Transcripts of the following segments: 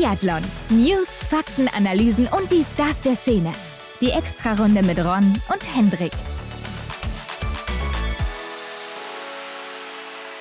Biathlon. News, Fakten, Analysen und die Stars der Szene. Die Extrarunde mit Ron und Hendrik.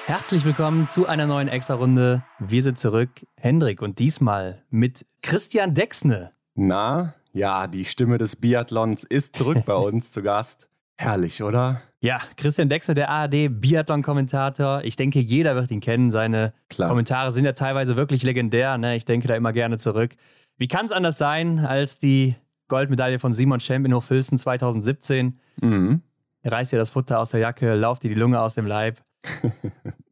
Herzlich willkommen zu einer neuen Extra-Runde. Wir sind zurück, Hendrik, und diesmal mit Christian Dexne. Na, ja, die Stimme des Biathlons ist zurück bei uns zu Gast. Herrlich, oder? Ja, Christian Dexne, der ARD-Biathlon-Kommentator. Ich denke, jeder wird ihn kennen. Seine Klar. Kommentare sind ja teilweise wirklich legendär. Ne? Ich denke da immer gerne zurück. Wie kann es anders sein als die Goldmedaille von Simon Schemp in Hochfilzen 2017? Mhm. Reißt ihr das Futter aus der Jacke, lauft ihr die Lunge aus dem Leib.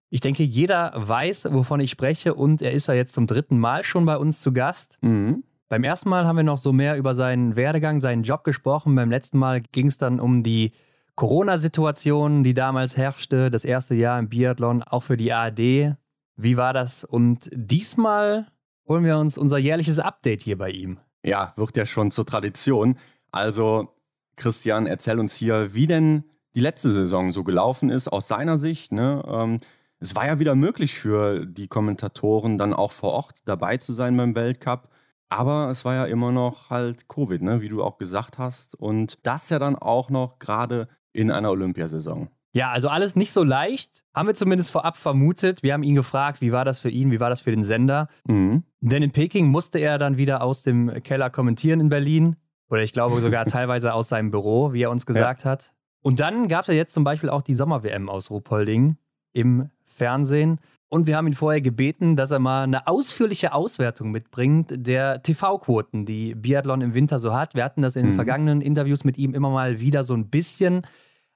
Ich denke, jeder weiß, wovon ich spreche und er ist ja jetzt zum dritten Mal schon bei uns zu Gast. Mhm. Beim ersten Mal haben wir noch so mehr über seinen Werdegang, seinen Job gesprochen. Beim letzten Mal ging es dann um die Corona-Situation, die damals herrschte, das erste Jahr im Biathlon, auch für die ARD. Wie war das? Und diesmal holen wir uns unser jährliches Update hier bei ihm. Ja, wird ja schon zur Tradition. Also, Christian, erzähl uns hier, wie denn die letzte Saison so gelaufen ist aus seiner Sicht. Ne? Ähm, es war ja wieder möglich für die Kommentatoren dann auch vor Ort dabei zu sein beim Weltcup. Aber es war ja immer noch halt Covid, ne? wie du auch gesagt hast. Und das ja dann auch noch gerade in einer Olympiasaison. Ja, also alles nicht so leicht, haben wir zumindest vorab vermutet. Wir haben ihn gefragt, wie war das für ihn, wie war das für den Sender. Mhm. Denn in Peking musste er dann wieder aus dem Keller kommentieren in Berlin. Oder ich glaube sogar teilweise aus seinem Büro, wie er uns gesagt hat. Und dann gab es ja jetzt zum Beispiel auch die Sommer-WM aus Ruhpolding im Fernsehen. Und wir haben ihn vorher gebeten, dass er mal eine ausführliche Auswertung mitbringt der TV-Quoten, die Biathlon im Winter so hat. Wir hatten das in den Mhm. vergangenen Interviews mit ihm immer mal wieder so ein bisschen.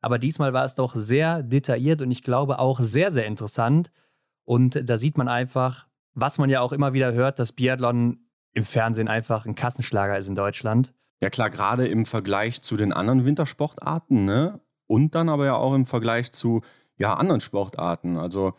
Aber diesmal war es doch sehr detailliert und ich glaube auch sehr, sehr interessant. Und da sieht man einfach, was man ja auch immer wieder hört, dass Biathlon im Fernsehen einfach ein Kassenschlager ist in Deutschland. Ja klar, gerade im Vergleich zu den anderen Wintersportarten, ne? Und dann aber ja auch im Vergleich zu ja, anderen Sportarten. Also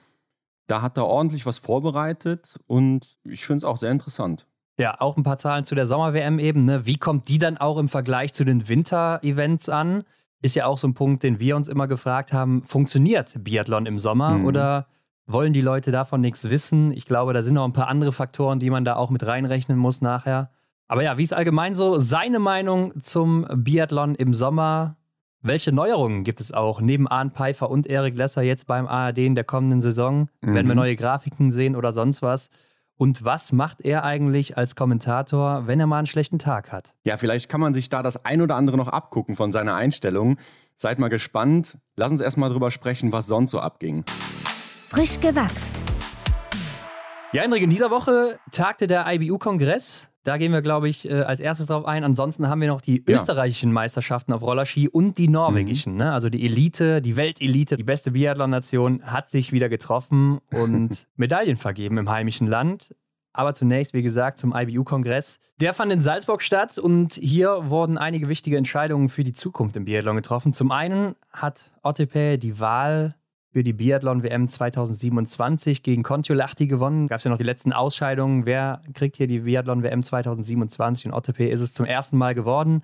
da hat er ordentlich was vorbereitet und ich finde es auch sehr interessant. Ja, auch ein paar Zahlen zu der Sommer-WM eben. Ne? Wie kommt die dann auch im Vergleich zu den Winter-Events an? Ist ja auch so ein Punkt, den wir uns immer gefragt haben. Funktioniert Biathlon im Sommer Mhm. oder wollen die Leute davon nichts wissen? Ich glaube, da sind noch ein paar andere Faktoren, die man da auch mit reinrechnen muss nachher. Aber ja, wie ist allgemein so seine Meinung zum Biathlon im Sommer? Welche Neuerungen gibt es auch neben Arne Pfeiffer und Erik Lesser jetzt beim ARD in der kommenden Saison? Werden wir Mhm. neue Grafiken sehen oder sonst was? Und was macht er eigentlich als Kommentator, wenn er mal einen schlechten Tag hat? Ja, vielleicht kann man sich da das ein oder andere noch abgucken von seiner Einstellung. Seid mal gespannt. Lass uns erstmal drüber sprechen, was sonst so abging. Frisch gewachst. Ja, Hendrik, in dieser Woche tagte der IBU-Kongress. Da gehen wir, glaube ich, äh, als erstes drauf ein. Ansonsten haben wir noch die Ja. österreichischen Meisterschaften auf Rollerski und die norwegischen. Ne? Also die Elite, die Weltelite, die beste Biathlon-Nation hat sich wieder getroffen und Medaillen vergeben im heimischen Land. Aber zunächst, wie gesagt, zum IBU-Kongress. Der fand in Salzburg statt und hier wurden einige wichtige Entscheidungen für die Zukunft im Biathlon getroffen. Zum einen hat Otepe die Wahl für die Biathlon-WM 2027 gegen Kontiolahti gewonnen. Gab es ja noch die letzten Ausscheidungen. Wer kriegt hier die Biathlon-WM 2027? Und Otepe ist es zum ersten Mal geworden.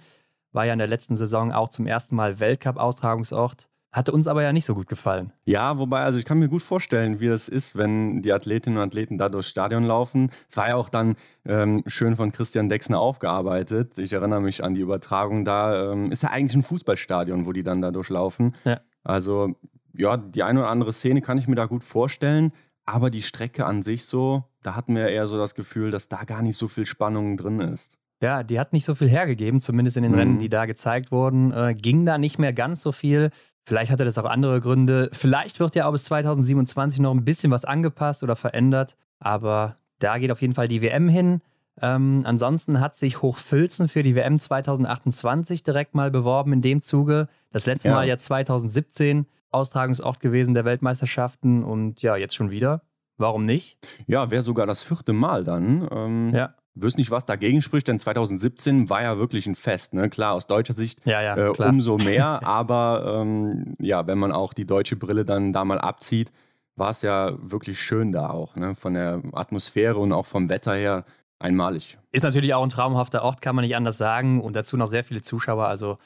War ja in der letzten Saison auch zum ersten Mal Weltcup-Austragungsort. Hatte uns aber ja nicht so gut gefallen. Ja, wobei, also ich kann mir gut vorstellen, wie das ist, wenn die Athletinnen und Athleten da durchs Stadion laufen. Es war ja auch dann ähm, schön von Christian Dexner aufgearbeitet. Ich erinnere mich an die Übertragung da. Ähm, ist ja eigentlich ein Fußballstadion, wo die dann da durchlaufen. Ja. Also, ja, die eine oder andere Szene kann ich mir da gut vorstellen. Aber die Strecke an sich so, da hatten wir eher so das Gefühl, dass da gar nicht so viel Spannung drin ist. Ja, die hat nicht so viel hergegeben, zumindest in den Mhm. Rennen, die da gezeigt wurden. Äh, ging da nicht mehr ganz so viel. Vielleicht hatte das auch andere Gründe. Vielleicht wird ja auch bis 2027 noch ein bisschen was angepasst oder verändert. Aber da geht auf jeden Fall die WM hin. Ähm, ansonsten hat sich Hochfilzen für die WM 2028 direkt mal beworben in dem Zuge. Das letzte Ja. Mal ja 2017 Austragungsort gewesen der Weltmeisterschaften und ja, jetzt schon wieder. Warum nicht? Ja, wäre sogar das vierte Mal dann. Ähm, Ja. Wüsste nicht, was dagegen spricht, denn 2017 war ja wirklich ein Fest. Ne? Klar, aus deutscher Sicht Ja, ja, äh, umso mehr. aber ähm, ja, wenn man auch die deutsche Brille dann da mal abzieht, war es ja wirklich schön da auch. Ne? Von der Atmosphäre und auch vom Wetter her einmalig. Ist natürlich auch ein traumhafter Ort, kann man nicht anders sagen. Und dazu noch sehr viele Zuschauer. Also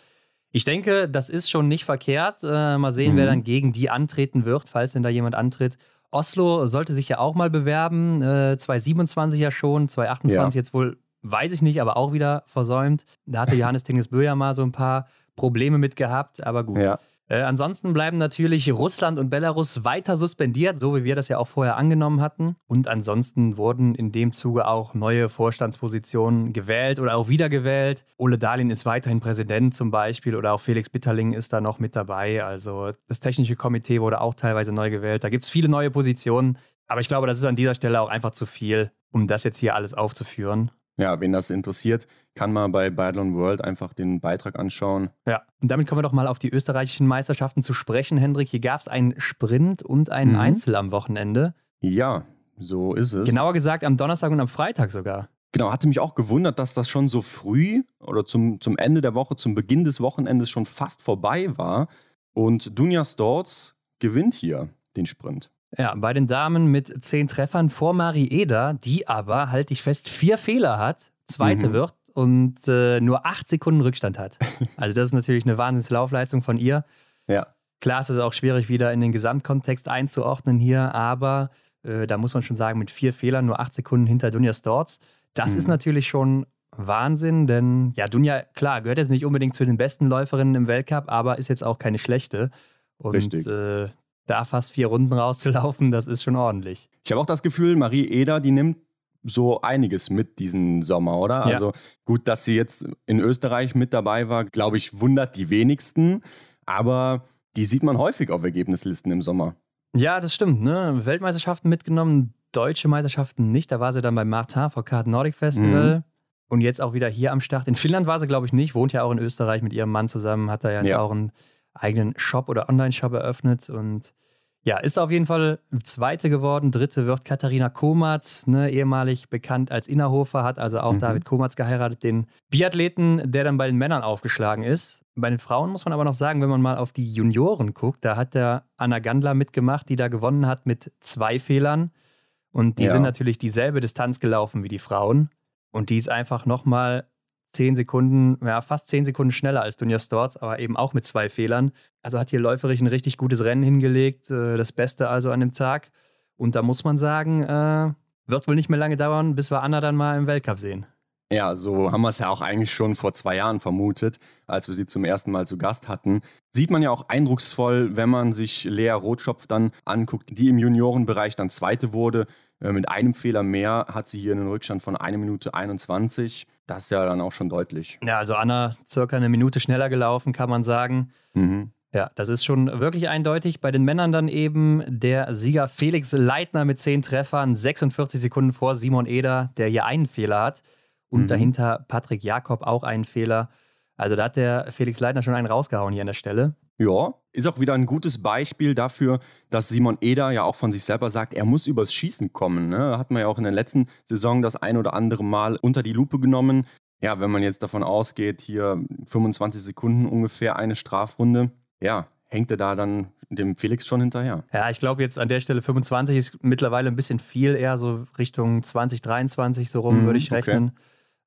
ich denke, das ist schon nicht verkehrt. Äh, mal sehen, Mhm. wer dann gegen die antreten wird, falls denn da jemand antritt. Oslo sollte sich ja auch mal bewerben. Äh, 2027 ja schon, 2028 ja. jetzt wohl, weiß ich nicht, aber auch wieder versäumt. Da hatte Johannes Tingesbö ja mal so ein paar Probleme mit gehabt, aber gut. Ja. Äh, ansonsten bleiben natürlich Russland und Belarus weiter suspendiert, so wie wir das ja auch vorher angenommen hatten. Und ansonsten wurden in dem Zuge auch neue Vorstandspositionen gewählt oder auch wiedergewählt. Ole Dahlin ist weiterhin Präsident zum Beispiel oder auch Felix Bitterling ist da noch mit dabei. Also das technische Komitee wurde auch teilweise neu gewählt. Da gibt es viele neue Positionen. Aber ich glaube, das ist an dieser Stelle auch einfach zu viel, um das jetzt hier alles aufzuführen. Ja, wen das interessiert, kann man bei Biathlon World einfach den Beitrag anschauen. Ja, und damit kommen wir doch mal auf die österreichischen Meisterschaften zu sprechen, Hendrik. Hier gab es einen Sprint und einen mhm. Einzel am Wochenende. Ja, so ist es. Genauer gesagt am Donnerstag und am Freitag sogar. Genau, hatte mich auch gewundert, dass das schon so früh oder zum, zum Ende der Woche, zum Beginn des Wochenendes schon fast vorbei war. Und Dunja Storz gewinnt hier den Sprint. Ja, bei den Damen mit zehn Treffern vor Marie Eder, die aber, halte ich fest, vier Fehler hat, zweite mhm. wird und äh, nur acht Sekunden Rückstand hat. Also das ist natürlich eine Wahnsinnslaufleistung von ihr. Ja. Klar ist es auch schwierig, wieder in den Gesamtkontext einzuordnen hier, aber äh, da muss man schon sagen, mit vier Fehlern nur acht Sekunden hinter Dunja Storz. Das mhm. ist natürlich schon Wahnsinn, denn ja, Dunja, klar, gehört jetzt nicht unbedingt zu den besten Läuferinnen im Weltcup, aber ist jetzt auch keine schlechte. Und Richtig. Äh, da fast vier Runden rauszulaufen, das ist schon ordentlich. Ich habe auch das Gefühl, Marie Eder, die nimmt so einiges mit diesen Sommer, oder? Ja. Also gut, dass sie jetzt in Österreich mit dabei war, glaube ich, wundert die wenigsten. Aber die sieht man häufig auf Ergebnislisten im Sommer. Ja, das stimmt. Ne? Weltmeisterschaften mitgenommen, deutsche Meisterschaften nicht. Da war sie dann beim Martin VK Nordic Festival. Mhm. Und jetzt auch wieder hier am Start. In Finnland war sie, glaube ich, nicht. Wohnt ja auch in Österreich mit ihrem Mann zusammen. Hat da ja jetzt ja. auch einen eigenen Shop oder Online-Shop eröffnet. Und ja, ist auf jeden Fall Zweite geworden. Dritte wird Katharina Komatz, ne, ehemalig bekannt als Innerhofer, hat also auch mhm. David Komatz geheiratet, den Biathleten, der dann bei den Männern aufgeschlagen ist. Bei den Frauen muss man aber noch sagen, wenn man mal auf die Junioren guckt, da hat der Anna Gandler mitgemacht, die da gewonnen hat mit zwei Fehlern. Und die ja. sind natürlich dieselbe Distanz gelaufen wie die Frauen. Und die ist einfach nochmal zehn Sekunden, ja, fast zehn Sekunden schneller als Dunja Storz, aber eben auch mit zwei Fehlern. Also hat hier läuferisch ein richtig gutes Rennen hingelegt, äh, das Beste also an dem Tag. Und da muss man sagen, äh, wird wohl nicht mehr lange dauern, bis wir Anna dann mal im Weltcup sehen. Ja, so haben wir es ja auch eigentlich schon vor zwei Jahren vermutet, als wir sie zum ersten Mal zu Gast hatten. Sieht man ja auch eindrucksvoll, wenn man sich Lea Rotschopf dann anguckt, die im Juniorenbereich dann Zweite wurde. Äh, mit einem Fehler mehr hat sie hier einen Rückstand von 1 Minute 21. Das ist ja dann auch schon deutlich. Ja, also Anna circa eine Minute schneller gelaufen, kann man sagen. Mhm. Ja, das ist schon wirklich eindeutig. Bei den Männern dann eben der Sieger Felix Leitner mit 10 Treffern, 46 Sekunden vor Simon Eder, der hier einen Fehler hat. Und mhm. dahinter Patrick Jakob auch einen Fehler. Also da hat der Felix Leitner schon einen rausgehauen hier an der Stelle. Ja, ist auch wieder ein gutes Beispiel dafür, dass Simon Eder ja auch von sich selber sagt, er muss übers Schießen kommen. Ne? Hat man ja auch in der letzten Saison das ein oder andere Mal unter die Lupe genommen. Ja, wenn man jetzt davon ausgeht, hier 25 Sekunden ungefähr eine Strafrunde, ja, hängt er da dann dem Felix schon hinterher. Ja, ich glaube jetzt an der Stelle 25 ist mittlerweile ein bisschen viel, eher so Richtung 2023 so rum, mhm, würde ich rechnen. Okay.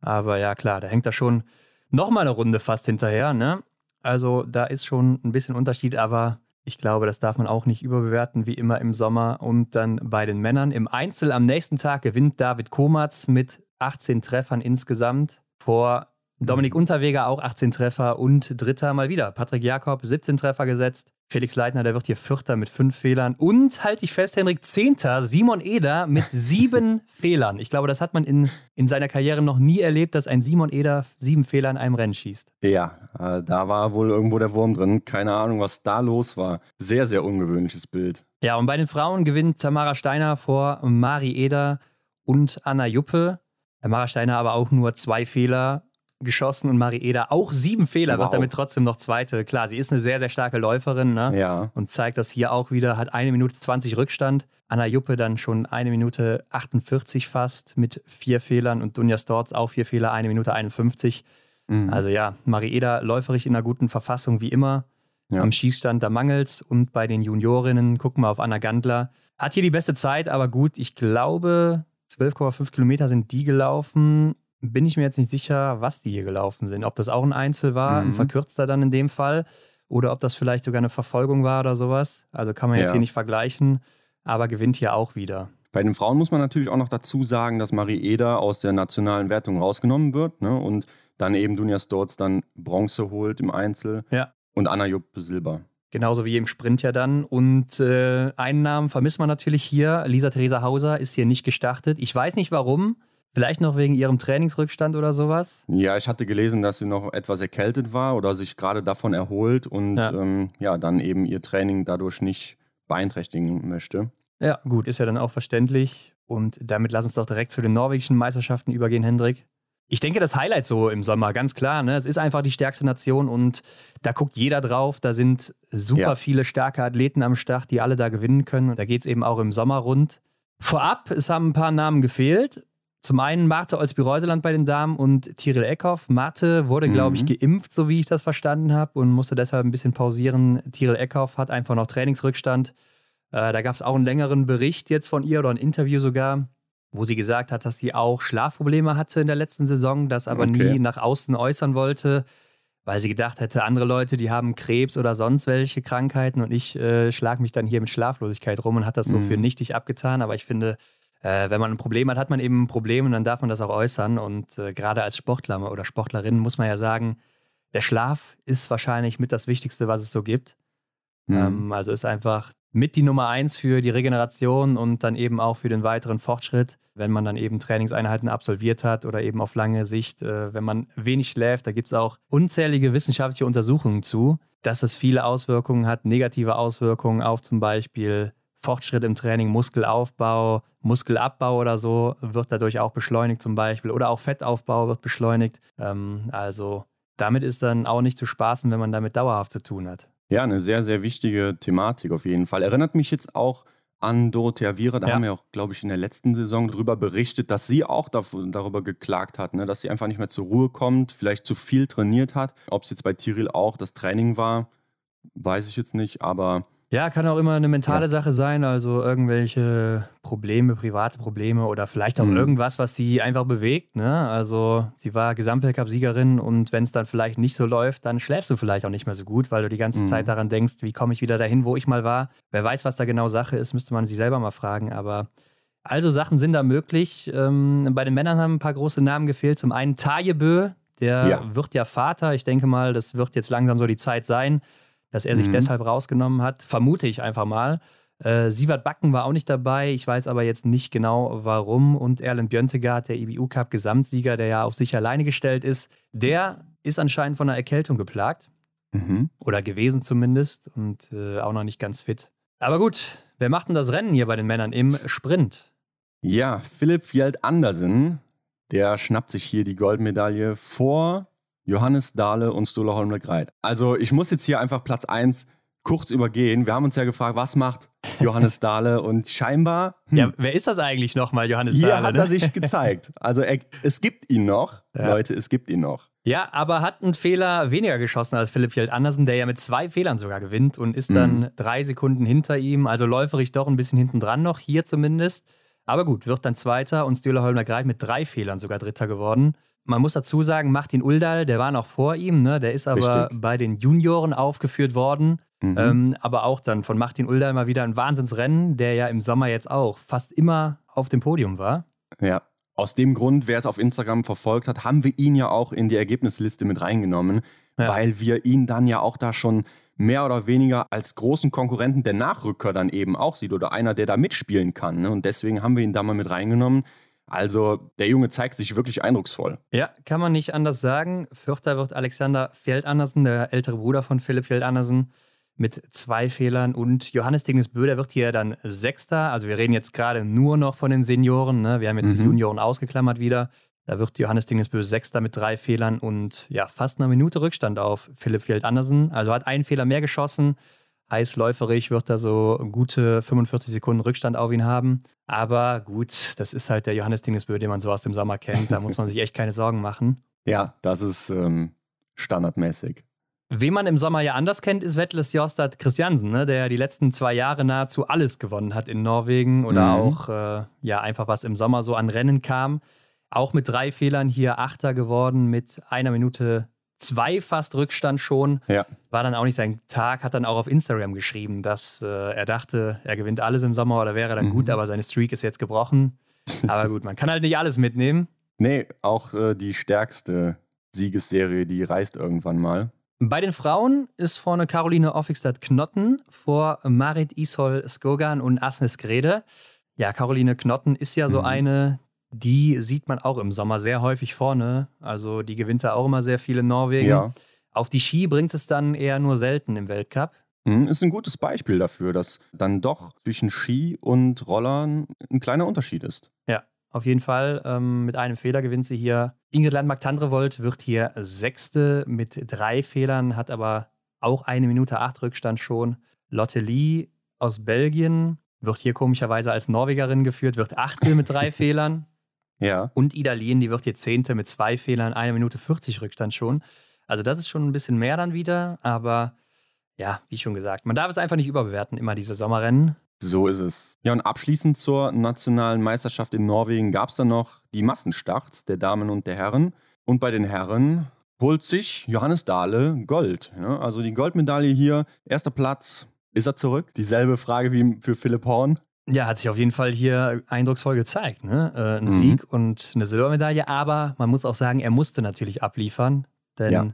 Aber ja, klar, da hängt er schon nochmal eine Runde fast hinterher, ne? Also da ist schon ein bisschen Unterschied, aber ich glaube, das darf man auch nicht überbewerten, wie immer im Sommer. Und dann bei den Männern im Einzel am nächsten Tag gewinnt David Komatz mit 18 Treffern insgesamt vor Dominik mhm. Unterweger auch 18 Treffer und Dritter mal wieder. Patrick Jakob 17 Treffer gesetzt. Felix Leitner, der wird hier Vierter mit fünf Fehlern. Und halte ich fest, Henrik Zehnter, Simon Eder mit sieben Fehlern. Ich glaube, das hat man in, in seiner Karriere noch nie erlebt, dass ein Simon Eder sieben Fehler in einem Rennen schießt. Ja, äh, da war wohl irgendwo der Wurm drin. Keine Ahnung, was da los war. Sehr, sehr ungewöhnliches Bild. Ja, und bei den Frauen gewinnt Tamara Steiner vor Mari Eder und Anna Juppe. Tamara Steiner aber auch nur zwei Fehler geschossen und Marieda auch sieben Fehler, wow. wird damit trotzdem noch Zweite. Klar, sie ist eine sehr, sehr starke Läuferin ne? ja. und zeigt das hier auch wieder, hat eine Minute 20 Rückstand. Anna Juppe dann schon eine Minute 48 fast mit vier Fehlern und Dunja Storz auch vier Fehler, eine Minute 51. Mhm. Also ja, Marieda läuferig in einer guten Verfassung wie immer. Ja. Am Schießstand da mangelt's und bei den Juniorinnen gucken wir auf Anna Gandler. Hat hier die beste Zeit, aber gut, ich glaube 12,5 Kilometer sind die gelaufen bin ich mir jetzt nicht sicher, was die hier gelaufen sind. Ob das auch ein Einzel war, mhm. ein verkürzter dann in dem Fall, oder ob das vielleicht sogar eine Verfolgung war oder sowas. Also kann man jetzt ja. hier nicht vergleichen. aber gewinnt hier auch wieder. Bei den Frauen muss man natürlich auch noch dazu sagen, dass Marie Eder aus der nationalen Wertung rausgenommen wird ne? und dann eben Dunja Storz dann Bronze holt im Einzel ja. und Anna Jupp Silber. Genauso wie im Sprint ja dann. Und äh, einen Namen vermisst man natürlich hier. Lisa Theresa Hauser ist hier nicht gestartet. Ich weiß nicht warum. Vielleicht noch wegen ihrem Trainingsrückstand oder sowas? Ja, ich hatte gelesen, dass sie noch etwas erkältet war oder sich gerade davon erholt und ja, ähm, ja dann eben ihr Training dadurch nicht beeinträchtigen möchte. Ja, gut, ist ja dann auch verständlich. Und damit lass uns doch direkt zu den norwegischen Meisterschaften übergehen, Hendrik. Ich denke, das Highlight so im Sommer, ganz klar. Ne? Es ist einfach die stärkste Nation und da guckt jeder drauf. Da sind super ja. viele starke Athleten am Start, die alle da gewinnen können. Und da geht es eben auch im Sommer rund. Vorab, es haben ein paar Namen gefehlt. Zum einen Marte Olsby-Reuseland bei den Damen und Tiril Eckhoff. Marte wurde, glaube ich, mhm. geimpft, so wie ich das verstanden habe, und musste deshalb ein bisschen pausieren. Tiril Eckhoff hat einfach noch Trainingsrückstand. Äh, da gab es auch einen längeren Bericht jetzt von ihr oder ein Interview sogar wo sie gesagt hat, dass sie auch Schlafprobleme hatte in der letzten Saison, das aber okay. nie nach außen äußern wollte, weil sie gedacht hätte, andere Leute, die haben Krebs oder sonst welche Krankheiten und ich äh, schlage mich dann hier mit Schlaflosigkeit rum und hat das so mhm. für nichtig abgetan. Aber ich finde, äh, wenn man ein Problem hat, hat man eben ein Problem und dann darf man das auch äußern. Und äh, gerade als Sportler oder Sportlerin muss man ja sagen, der Schlaf ist wahrscheinlich mit das Wichtigste, was es so gibt. Mhm. Ähm, also ist einfach mit die Nummer eins für die Regeneration und dann eben auch für den weiteren Fortschritt, wenn man dann eben Trainingseinheiten absolviert hat oder eben auf lange Sicht, äh, wenn man wenig schläft. Da gibt es auch unzählige wissenschaftliche Untersuchungen zu, dass es viele Auswirkungen hat, negative Auswirkungen auf zum Beispiel Fortschritt im Training, Muskelaufbau, Muskelabbau oder so wird dadurch auch beschleunigt zum Beispiel oder auch Fettaufbau wird beschleunigt. Ähm, also damit ist dann auch nicht zu spaßen, wenn man damit dauerhaft zu tun hat. Ja, eine sehr, sehr wichtige Thematik auf jeden Fall. Erinnert mich jetzt auch an Dorothea Viera. Da ja. haben wir auch, glaube ich, in der letzten Saison darüber berichtet, dass sie auch darüber geklagt hat, ne? dass sie einfach nicht mehr zur Ruhe kommt, vielleicht zu viel trainiert hat. Ob es jetzt bei Tiril auch das Training war, weiß ich jetzt nicht, aber ja, kann auch immer eine mentale ja. Sache sein, also irgendwelche Probleme, private Probleme oder vielleicht auch mhm. irgendwas, was sie einfach bewegt. Ne? Also sie war Gesamtweltcup-Siegerin und wenn es dann vielleicht nicht so läuft, dann schläfst du vielleicht auch nicht mehr so gut, weil du die ganze mhm. Zeit daran denkst, wie komme ich wieder dahin, wo ich mal war. Wer weiß, was da genau Sache ist, müsste man sich selber mal fragen. Aber also Sachen sind da möglich. Ähm, bei den Männern haben ein paar große Namen gefehlt. Zum einen Tajebö, der ja. wird ja Vater. Ich denke mal, das wird jetzt langsam so die Zeit sein dass er sich mhm. deshalb rausgenommen hat. Vermute ich einfach mal. Äh, Sievert Backen war auch nicht dabei. Ich weiß aber jetzt nicht genau warum. Und Erlen Björntegard, der IBU Cup Gesamtsieger, der ja auf sich alleine gestellt ist, der ist anscheinend von einer Erkältung geplagt. Mhm. Oder gewesen zumindest. Und äh, auch noch nicht ganz fit. Aber gut, wer macht denn das Rennen hier bei den Männern im Sprint? Ja, Philipp Fjeld Andersen, der schnappt sich hier die Goldmedaille vor Johannes Dahle und Stula Holmberg-Reit. Also ich muss jetzt hier einfach Platz 1 kurz übergehen. Wir haben uns ja gefragt, was macht Johannes Dahle und scheinbar. Hm, ja, wer ist das eigentlich nochmal, Johannes Dahle? Hier hat ne? er sich gezeigt. Also er, es gibt ihn noch, ja. Leute, es gibt ihn noch. Ja, aber hat einen Fehler weniger geschossen als Philipp Fjeld Andersen, der ja mit zwei Fehlern sogar gewinnt und ist dann mhm. drei Sekunden hinter ihm. Also läuferig doch ein bisschen hinten dran noch, hier zumindest. Aber gut, wird dann Zweiter und Stühler Holmer Greit mit drei Fehlern sogar Dritter geworden. Man muss dazu sagen, Martin Uldal, der war noch vor ihm, ne? der ist aber Richtig. bei den Junioren aufgeführt worden. Mhm. Ähm, aber auch dann von Martin Uldal mal wieder ein Wahnsinnsrennen, der ja im Sommer jetzt auch fast immer auf dem Podium war. Ja, aus dem Grund, wer es auf Instagram verfolgt hat, haben wir ihn ja auch in die Ergebnisliste mit reingenommen, ja. weil wir ihn dann ja auch da schon mehr oder weniger als großen Konkurrenten der Nachrücker dann eben auch sieht oder einer, der da mitspielen kann. Ne? Und deswegen haben wir ihn da mal mit reingenommen. Also der Junge zeigt sich wirklich eindrucksvoll. Ja, kann man nicht anders sagen. Vierter wird Alexander Fjeld-Andersen, der ältere Bruder von Philipp Fjeld-Andersen, mit zwei Fehlern. Und Johannes Dignes-Bö, der wird hier dann Sechster. Also wir reden jetzt gerade nur noch von den Senioren. Ne? Wir haben jetzt mhm. die Junioren ausgeklammert wieder. Da wird Johannes Dingesbö Sechster mit drei Fehlern und ja, fast eine Minute Rückstand auf Philipp Fjeld-Andersen. Also hat einen Fehler mehr geschossen heißläuferig wird er so gute 45 Sekunden Rückstand auf ihn haben. Aber gut, das ist halt der Johannes Dingesbö, den man so aus dem Sommer kennt. Da muss man sich echt keine Sorgen machen. Ja, das ist ähm, standardmäßig. Wen man im Sommer ja anders kennt, ist Wettles Jostad Christiansen, ne? der die letzten zwei Jahre nahezu alles gewonnen hat in Norwegen oder mhm. auch äh, ja einfach was im Sommer so an Rennen kam. Auch mit drei Fehlern hier Achter geworden mit einer Minute zwei fast Rückstand schon. Ja. War dann auch nicht sein Tag, hat dann auch auf Instagram geschrieben, dass äh, er dachte, er gewinnt alles im Sommer oder wäre dann Mhm. gut, aber seine Streak ist jetzt gebrochen. Aber gut, man kann halt nicht alles mitnehmen. Nee, auch äh, die stärkste Siegesserie, die reißt irgendwann mal. Bei den Frauen ist vorne Caroline Offigstad-Knotten vor Marit Ishol Skogan und Asnes Grede. Ja, Caroline Knotten ist ja so Mhm. eine, die sieht man auch im Sommer sehr häufig vorne. Also die gewinnt da auch immer sehr viel in Norwegen. Ja. Auf die Ski bringt es dann eher nur selten im Weltcup. Mhm, Ist ein gutes Beispiel dafür, dass dann doch zwischen Ski und Rollern ein kleiner Unterschied ist. Ja, auf jeden Fall. Ähm, mit einem Fehler gewinnt sie hier. Ingrid Landmark-Tandrevold wird hier Sechste mit drei Fehlern, hat aber auch eine Minute acht Rückstand schon. Lotte Lee aus Belgien wird hier komischerweise als Norwegerin geführt, wird Achte mit drei Fehlern. Ja. Und Ida Lien, die wird hier Zehnte mit zwei Fehlern, eine Minute 40 Rückstand schon. Also das ist schon ein bisschen mehr dann wieder, aber ja, wie schon gesagt, man darf es einfach nicht überbewerten, immer diese Sommerrennen. So ist es. Ja, und abschließend zur nationalen Meisterschaft in Norwegen gab es dann noch die Massenstarts der Damen und der Herren. Und bei den Herren holt sich Johannes Dahle Gold. Ja, also die Goldmedaille hier, erster Platz. Ist er zurück? Dieselbe Frage wie für Philipp Horn. Ja, hat sich auf jeden Fall hier eindrucksvoll gezeigt. Ne? Äh, ein Mhm. Sieg und eine Silbermedaille, aber man muss auch sagen, er musste natürlich abliefern. Denn ja.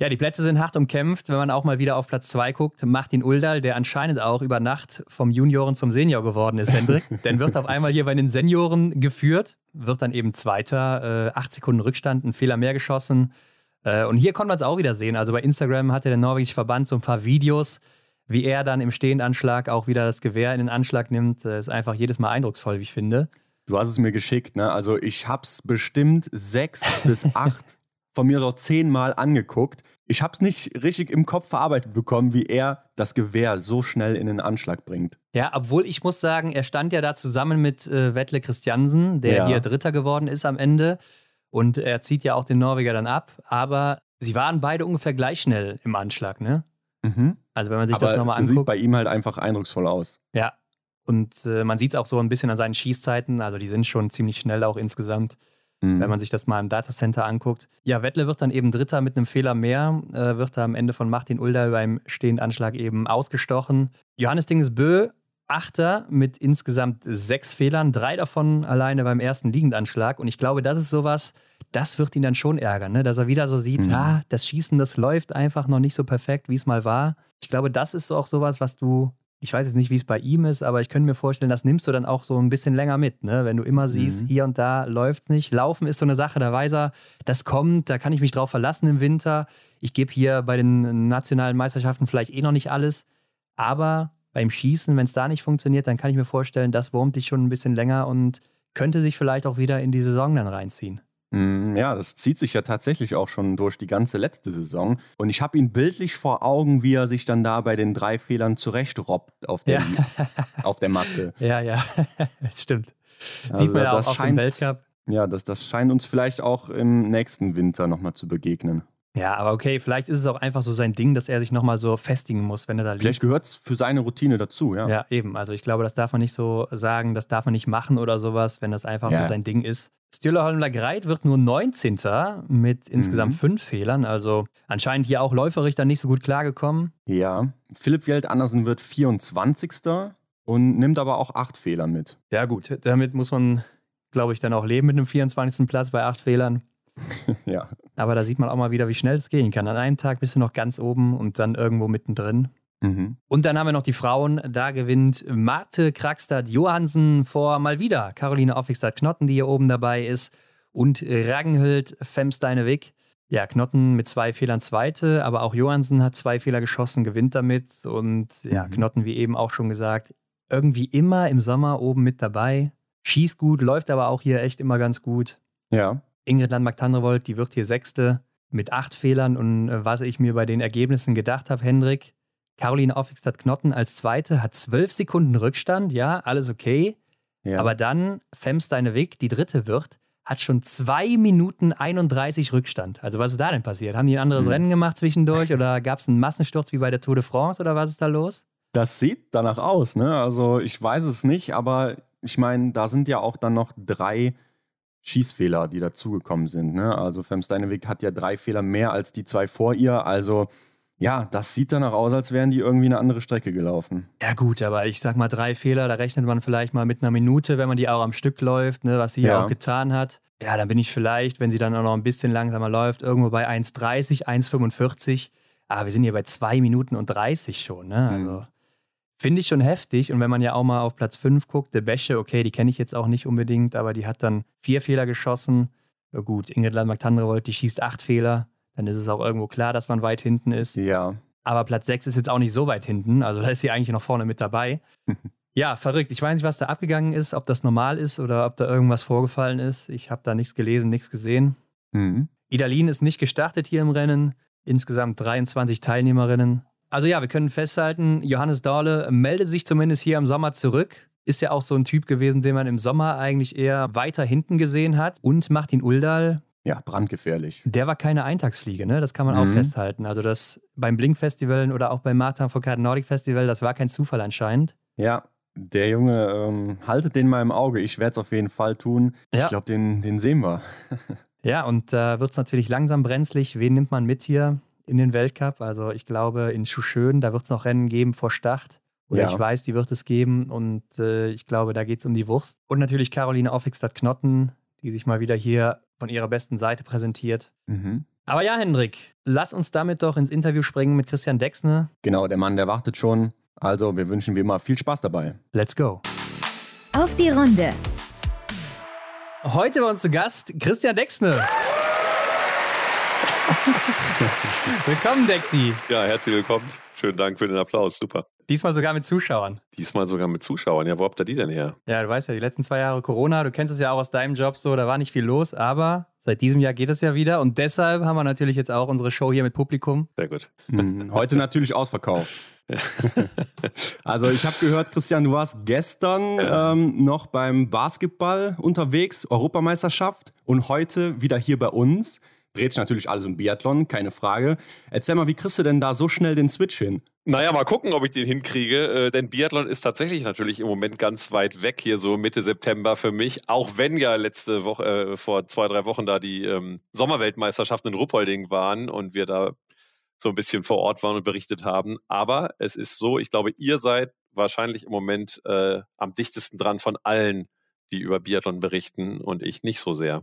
Ja. die Plätze sind hart umkämpft. Wenn man auch mal wieder auf Platz 2 guckt, Martin Uldal, der anscheinend auch über Nacht vom Junioren zum Senior geworden ist, Hendrik, dann wird auf einmal hier bei den Senioren geführt, wird dann eben Zweiter, äh, acht Sekunden Rückstand, ein Fehler mehr geschossen. Äh, und hier konnte man es auch wieder sehen. Also bei Instagram hatte der norwegische Verband so ein paar Videos, wie er dann im Stehendanschlag auch wieder das Gewehr in den Anschlag nimmt, äh, ist einfach jedes Mal eindrucksvoll, wie ich finde. Du hast es mir geschickt, ne? Also ich hab's bestimmt sechs bis acht, von mir so zehnmal angeguckt. Ich hab's nicht richtig im Kopf verarbeitet bekommen, wie er das Gewehr so schnell in den Anschlag bringt. Ja, obwohl ich muss sagen, er stand ja da zusammen mit äh, Wettle Christiansen, der Ja. hier Dritter geworden ist am Ende. Und er zieht ja auch den Norweger dann ab. Aber sie waren beide ungefähr gleich schnell im Anschlag, ne? Mhm. Also wenn man sich Aber das nochmal sieht anguckt. bei ihm halt einfach eindrucksvoll aus. Ja. Und äh, man sieht es auch so ein bisschen an seinen Schießzeiten. Also die sind schon ziemlich schnell auch insgesamt, Mhm. wenn man sich das mal im Datacenter anguckt. Ja, Wettle wird dann eben Dritter mit einem Fehler mehr, äh, wird da am Ende von Martin Ulder beim Stehendanschlag eben ausgestochen. Johannes Dingesbö, Achter mit insgesamt sechs Fehlern, drei davon alleine beim ersten Liegendanschlag. Und ich glaube, das ist sowas, das wird ihn dann schon ärgern, ne? dass er wieder so sieht, Mhm. ah, das Schießen, das läuft einfach noch nicht so perfekt, wie es mal war. Ich glaube, das ist auch sowas, was du, ich weiß jetzt nicht, wie es bei ihm ist, aber ich könnte mir vorstellen, das nimmst du dann auch so ein bisschen länger mit, ne? wenn du immer siehst, Mhm. hier und da läuft nicht. Laufen ist so eine Sache, da weiß er, das kommt, da kann ich mich drauf verlassen im Winter. Ich gebe hier bei den nationalen Meisterschaften vielleicht eh noch nicht alles, aber beim Schießen, wenn es da nicht funktioniert, dann kann ich mir vorstellen, das wurmt dich schon ein bisschen länger und könnte sich vielleicht auch wieder in die Saison dann reinziehen. Mm, Ja, das zieht sich ja tatsächlich auch schon durch die ganze letzte Saison. Und ich habe ihn bildlich vor Augen, wie er sich dann da bei den drei Fehlern zurechtrobbt auf der, Ja. auf der Matte. Ja, ja, das stimmt. Also Sieht man ja auch auf dem scheint- Weltcup. Ja, das, das scheint uns vielleicht auch im nächsten Winter nochmal zu begegnen. Ja, aber okay, vielleicht ist es auch einfach so sein Ding, dass er sich nochmal so festigen muss, wenn er da liegt. Vielleicht gehört es für seine Routine dazu, ja. Ja, eben. Also ich glaube, das darf man nicht so sagen, das darf man nicht machen oder sowas, wenn das einfach Ja. so sein Ding ist. Stühle Holmler Greit wird nur 19. mit insgesamt Mhm. fünf Fehlern. Also anscheinend hier auch läuferig dann nicht so gut klargekommen. Ja. Philipp Jelt Andersen wird 24. und nimmt aber auch acht Fehler mit. Ja, gut, damit muss man, glaube ich, dann auch leben mit einem 24. Platz bei acht Fehlern. ja. Aber da sieht man auch mal wieder, wie schnell es gehen kann. An einem Tag bist du noch ganz oben und dann irgendwo mittendrin. Mhm. Und dann haben wir noch die Frauen. Da gewinnt Marte Krakstad Johansen vor mal wieder Caroline Offigstad Knotten, die hier oben dabei ist. Und Ragnhild Femsteinevik. Ja, Knotten mit zwei Fehlern Zweite, aber auch Johansen hat zwei Fehler geschossen, gewinnt damit. Und ja, Mhm. Knotten, wie eben auch schon gesagt, irgendwie immer im Sommer oben mit dabei. Schießt gut, läuft aber auch hier echt immer ganz gut. Ja. Ingrid Landmark-Tandrevold, die wird hier Sechste mit acht Fehlern. Und äh, was ich mir bei den Ergebnissen gedacht habe, Hendrik, Caroline Offigstad Knotten als Zweite hat zwölf Sekunden Rückstand, ja, alles okay. ja. Aber dann Femsteinevik, die Dritte wird, hat schon zwei Minuten 31 Rückstand. Also was ist da denn passiert? Haben die ein anderes Hm. Rennen gemacht zwischendurch oder gab es einen Massensturz wie bei der Tour de France oder was ist da los? Das sieht danach aus, ne? Also ich weiß es nicht, aber ich meine, da sind ja auch dann noch drei Schießfehler, die dazugekommen sind. Ne? Also Femsteineweg hat ja drei Fehler mehr als die zwei vor ihr. Also ja, das sieht danach aus, als wären die irgendwie eine andere Strecke gelaufen. Ja gut, aber ich sag mal drei Fehler, da rechnet man vielleicht mal mit einer Minute, wenn man die auch am Stück läuft, ne, was sie ja. auch getan hat. Ja, dann bin ich vielleicht, wenn sie dann auch noch ein bisschen langsamer läuft, irgendwo bei 1,30, 1,45. Aber wir sind hier bei 2 Minuten und 30 schon. Ne? Also mhm. Finde ich schon heftig. Und wenn man ja auch mal auf Platz 5 guckt, der Bäche, okay, die kenne ich jetzt auch nicht unbedingt, aber die hat dann vier Fehler geschossen. Ja, gut, Ingrid Landmark-Tandrevold, die schießt acht Fehler dann ist es auch irgendwo klar, dass man weit hinten ist. Ja. Aber Platz 6 ist jetzt auch nicht so weit hinten. Also da ist sie eigentlich noch vorne mit dabei. ja, verrückt. Ich weiß nicht, was da abgegangen ist, ob das normal ist oder ob da irgendwas vorgefallen ist. Ich habe da nichts gelesen, nichts gesehen. Mhm. Idalin ist nicht gestartet hier im Rennen. Insgesamt 23 Teilnehmerinnen. Also ja, wir können festhalten, Johannes Dahle meldet sich zumindest hier im Sommer zurück. Ist ja auch so ein Typ gewesen, den man im Sommer eigentlich eher weiter hinten gesehen hat. Und Martin Uldal, ja, brandgefährlich. Der war keine Eintagsfliege, ne? Das kann man mhm. auch festhalten. Also das beim Blink-Festival oder auch beim Martin Foucault Nordic Festival, das war kein Zufall anscheinend. Ja, der Junge, ähm, haltet den mal im Auge. Ich werde es auf jeden Fall tun. Ja. Ich glaube, den, den sehen wir. ja, und da äh, wird es natürlich langsam brenzlig. Wen nimmt man mit hier in den Weltcup? Also ich glaube, in Schuschön, da wird es noch Rennen geben vor Start. Oder ja. ich weiß, die wird es geben. Und äh, ich glaube, da geht es um die Wurst. Und natürlich Caroline Offigstadt-Knotten, die sich mal wieder hier von ihrer besten Seite präsentiert. Mhm. Aber ja, Hendrik, lass uns damit doch ins Interview springen mit Christian Dexne. Genau, der Mann, der wartet schon. Also, wir wünschen wie immer viel Spaß dabei. Let's go. Auf die Runde. Heute bei uns zu Gast Christian Dexne. willkommen, Dexi. Ja, herzlich willkommen. Schönen Dank für den Applaus. Super. Diesmal sogar mit Zuschauern. Diesmal sogar mit Zuschauern. Ja, wo habt ihr die denn her? Ja, du weißt ja, die letzten zwei Jahre Corona, du kennst es ja auch aus deinem Job so, da war nicht viel los, aber seit diesem Jahr geht es ja wieder und deshalb haben wir natürlich jetzt auch unsere Show hier mit Publikum. Sehr gut. Mhm. Heute natürlich ausverkauft. also ich habe gehört, Christian, du warst gestern ähm, noch beim Basketball unterwegs, Europameisterschaft und heute wieder hier bei uns. Dreht sich natürlich alles um Biathlon, keine Frage. Erzähl mal, wie kriegst du denn da so schnell den Switch hin? Naja, mal gucken, ob ich den hinkriege. Äh, denn Biathlon ist tatsächlich natürlich im Moment ganz weit weg hier, so Mitte September für mich. Auch wenn ja letzte Woche, äh, vor zwei, drei Wochen da die ähm, Sommerweltmeisterschaften in Ruppolding waren und wir da so ein bisschen vor Ort waren und berichtet haben. Aber es ist so, ich glaube, ihr seid wahrscheinlich im Moment äh, am dichtesten dran von allen, die über Biathlon berichten und ich nicht so sehr.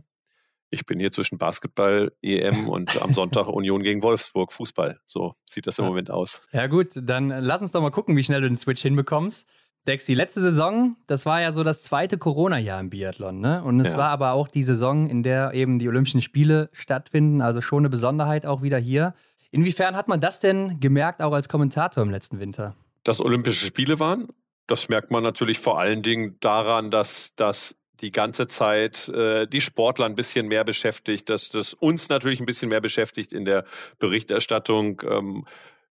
Ich bin hier zwischen Basketball, EM und am Sonntag Union gegen Wolfsburg, Fußball. So sieht das im Moment aus. Ja, gut, dann lass uns doch mal gucken, wie schnell du den Switch hinbekommst. Dex, die letzte Saison, das war ja so das zweite Corona-Jahr im Biathlon, ne? Und es ja. war aber auch die Saison, in der eben die Olympischen Spiele stattfinden, also schon eine Besonderheit auch wieder hier. Inwiefern hat man das denn gemerkt, auch als Kommentator im letzten Winter? Dass Olympische Spiele waren, das merkt man natürlich vor allen Dingen daran, dass das die ganze Zeit äh, die Sportler ein bisschen mehr beschäftigt, dass das uns natürlich ein bisschen mehr beschäftigt in der Berichterstattung. Ähm,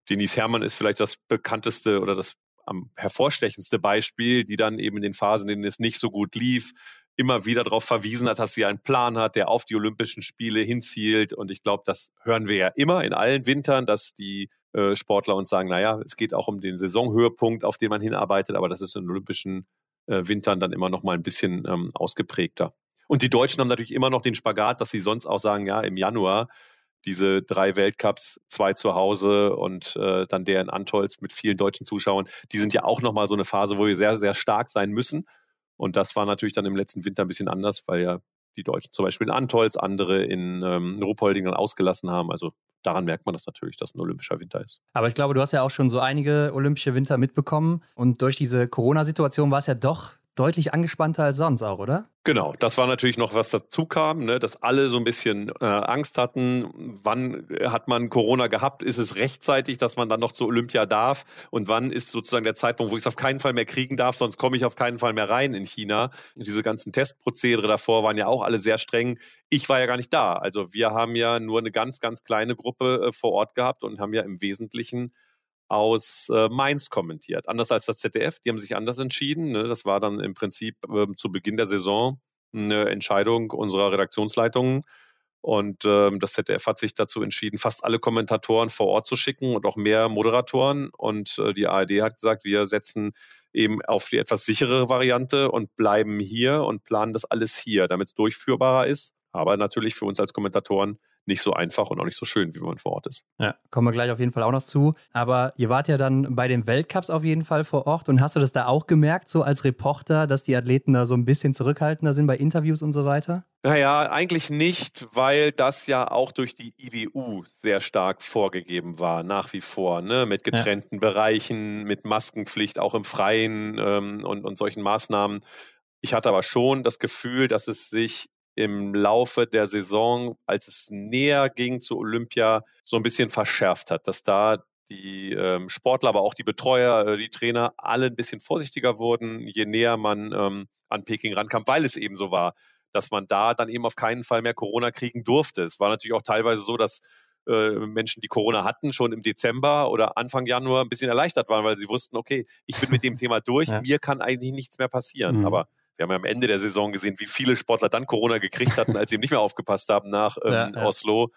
Denise Herrmann ist vielleicht das bekannteste oder das am hervorstechendste Beispiel, die dann eben in den Phasen, in denen es nicht so gut lief, immer wieder darauf verwiesen hat, dass sie einen Plan hat, der auf die Olympischen Spiele hinzielt. Und ich glaube, das hören wir ja immer in allen Wintern, dass die äh, Sportler uns sagen, naja, es geht auch um den Saisonhöhepunkt, auf den man hinarbeitet, aber das ist in Olympischen Wintern dann immer noch mal ein bisschen ähm, ausgeprägter. Und die Deutschen haben natürlich immer noch den Spagat, dass sie sonst auch sagen, ja, im Januar diese drei Weltcups, zwei zu Hause und äh, dann der in Antolz mit vielen deutschen Zuschauern, die sind ja auch nochmal so eine Phase, wo wir sehr, sehr stark sein müssen. Und das war natürlich dann im letzten Winter ein bisschen anders, weil ja die Deutschen zum Beispiel in Antolz, andere in ähm, Ruhpolding dann ausgelassen haben. Also daran merkt man das natürlich, dass ein olympischer Winter ist. Aber ich glaube, du hast ja auch schon so einige olympische Winter mitbekommen und durch diese Corona-Situation war es ja doch deutlich angespannter als sonst auch, oder? Genau, das war natürlich noch, was dazu kam, ne, dass alle so ein bisschen äh, Angst hatten. Wann hat man Corona gehabt? Ist es rechtzeitig, dass man dann noch zur Olympia darf? Und wann ist sozusagen der Zeitpunkt, wo ich es auf keinen Fall mehr kriegen darf, sonst komme ich auf keinen Fall mehr rein in China? Und diese ganzen Testprozedere davor waren ja auch alle sehr streng. Ich war ja gar nicht da. Also wir haben ja nur eine ganz, ganz kleine Gruppe äh, vor Ort gehabt und haben ja im Wesentlichen aus äh, Mainz kommentiert. Anders als das ZDF, die haben sich anders entschieden. Ne? Das war dann im Prinzip äh, zu Beginn der Saison eine Entscheidung unserer Redaktionsleitungen. Und ähm, das ZDF hat sich dazu entschieden, fast alle Kommentatoren vor Ort zu schicken und auch mehr Moderatoren. Und äh, die ARD hat gesagt, wir setzen eben auf die etwas sicherere Variante und bleiben hier und planen das alles hier, damit es durchführbarer ist. Aber natürlich für uns als Kommentatoren nicht so einfach und auch nicht so schön, wie man vor Ort ist. Ja, kommen wir gleich auf jeden Fall auch noch zu. Aber ihr wart ja dann bei den Weltcups auf jeden Fall vor Ort und hast du das da auch gemerkt, so als Reporter, dass die Athleten da so ein bisschen zurückhaltender sind bei Interviews und so weiter? Naja, eigentlich nicht, weil das ja auch durch die IBU sehr stark vorgegeben war, nach wie vor, ne? mit getrennten ja. Bereichen, mit Maskenpflicht auch im Freien ähm, und, und solchen Maßnahmen. Ich hatte aber schon das Gefühl, dass es sich im Laufe der Saison, als es näher ging zu Olympia, so ein bisschen verschärft hat, dass da die ähm, Sportler, aber auch die Betreuer, äh, die Trainer alle ein bisschen vorsichtiger wurden, je näher man ähm, an Peking rankam, weil es eben so war, dass man da dann eben auf keinen Fall mehr Corona kriegen durfte. Es war natürlich auch teilweise so, dass äh, Menschen, die Corona hatten, schon im Dezember oder Anfang Januar ein bisschen erleichtert waren, weil sie wussten, okay, ich bin mit dem Thema durch, ja. mir kann eigentlich nichts mehr passieren. Mhm. Aber wir haben ja am Ende der Saison gesehen, wie viele Sportler dann Corona gekriegt hatten, als sie eben nicht mehr aufgepasst haben nach ähm, ja, ja. Oslo.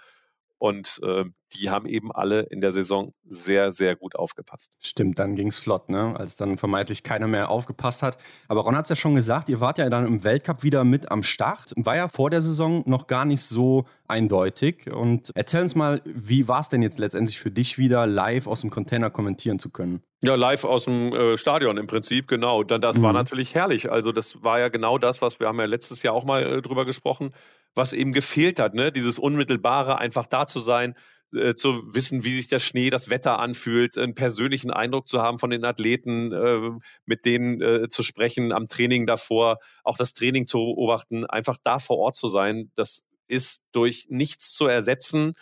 Und äh, die haben eben alle in der Saison sehr, sehr gut aufgepasst. Stimmt, dann ging es flott, ne? als dann vermeintlich keiner mehr aufgepasst hat. Aber Ron hat es ja schon gesagt, ihr wart ja dann im Weltcup wieder mit am Start. War ja vor der Saison noch gar nicht so eindeutig. Und erzähl uns mal, wie war es denn jetzt letztendlich für dich wieder, live aus dem Container kommentieren zu können? Ja, live aus dem äh, Stadion im Prinzip, genau. Das mhm. war natürlich herrlich. Also das war ja genau das, was wir haben ja letztes Jahr auch mal äh, drüber gesprochen, was eben gefehlt hat, ne? Dieses unmittelbare, einfach da zu sein, äh, zu wissen, wie sich der Schnee, das Wetter anfühlt, einen persönlichen Eindruck zu haben von den Athleten, äh, mit denen äh, zu sprechen, am Training davor, auch das Training zu beobachten, einfach da vor Ort zu sein, das ist durch nichts zu ersetzen.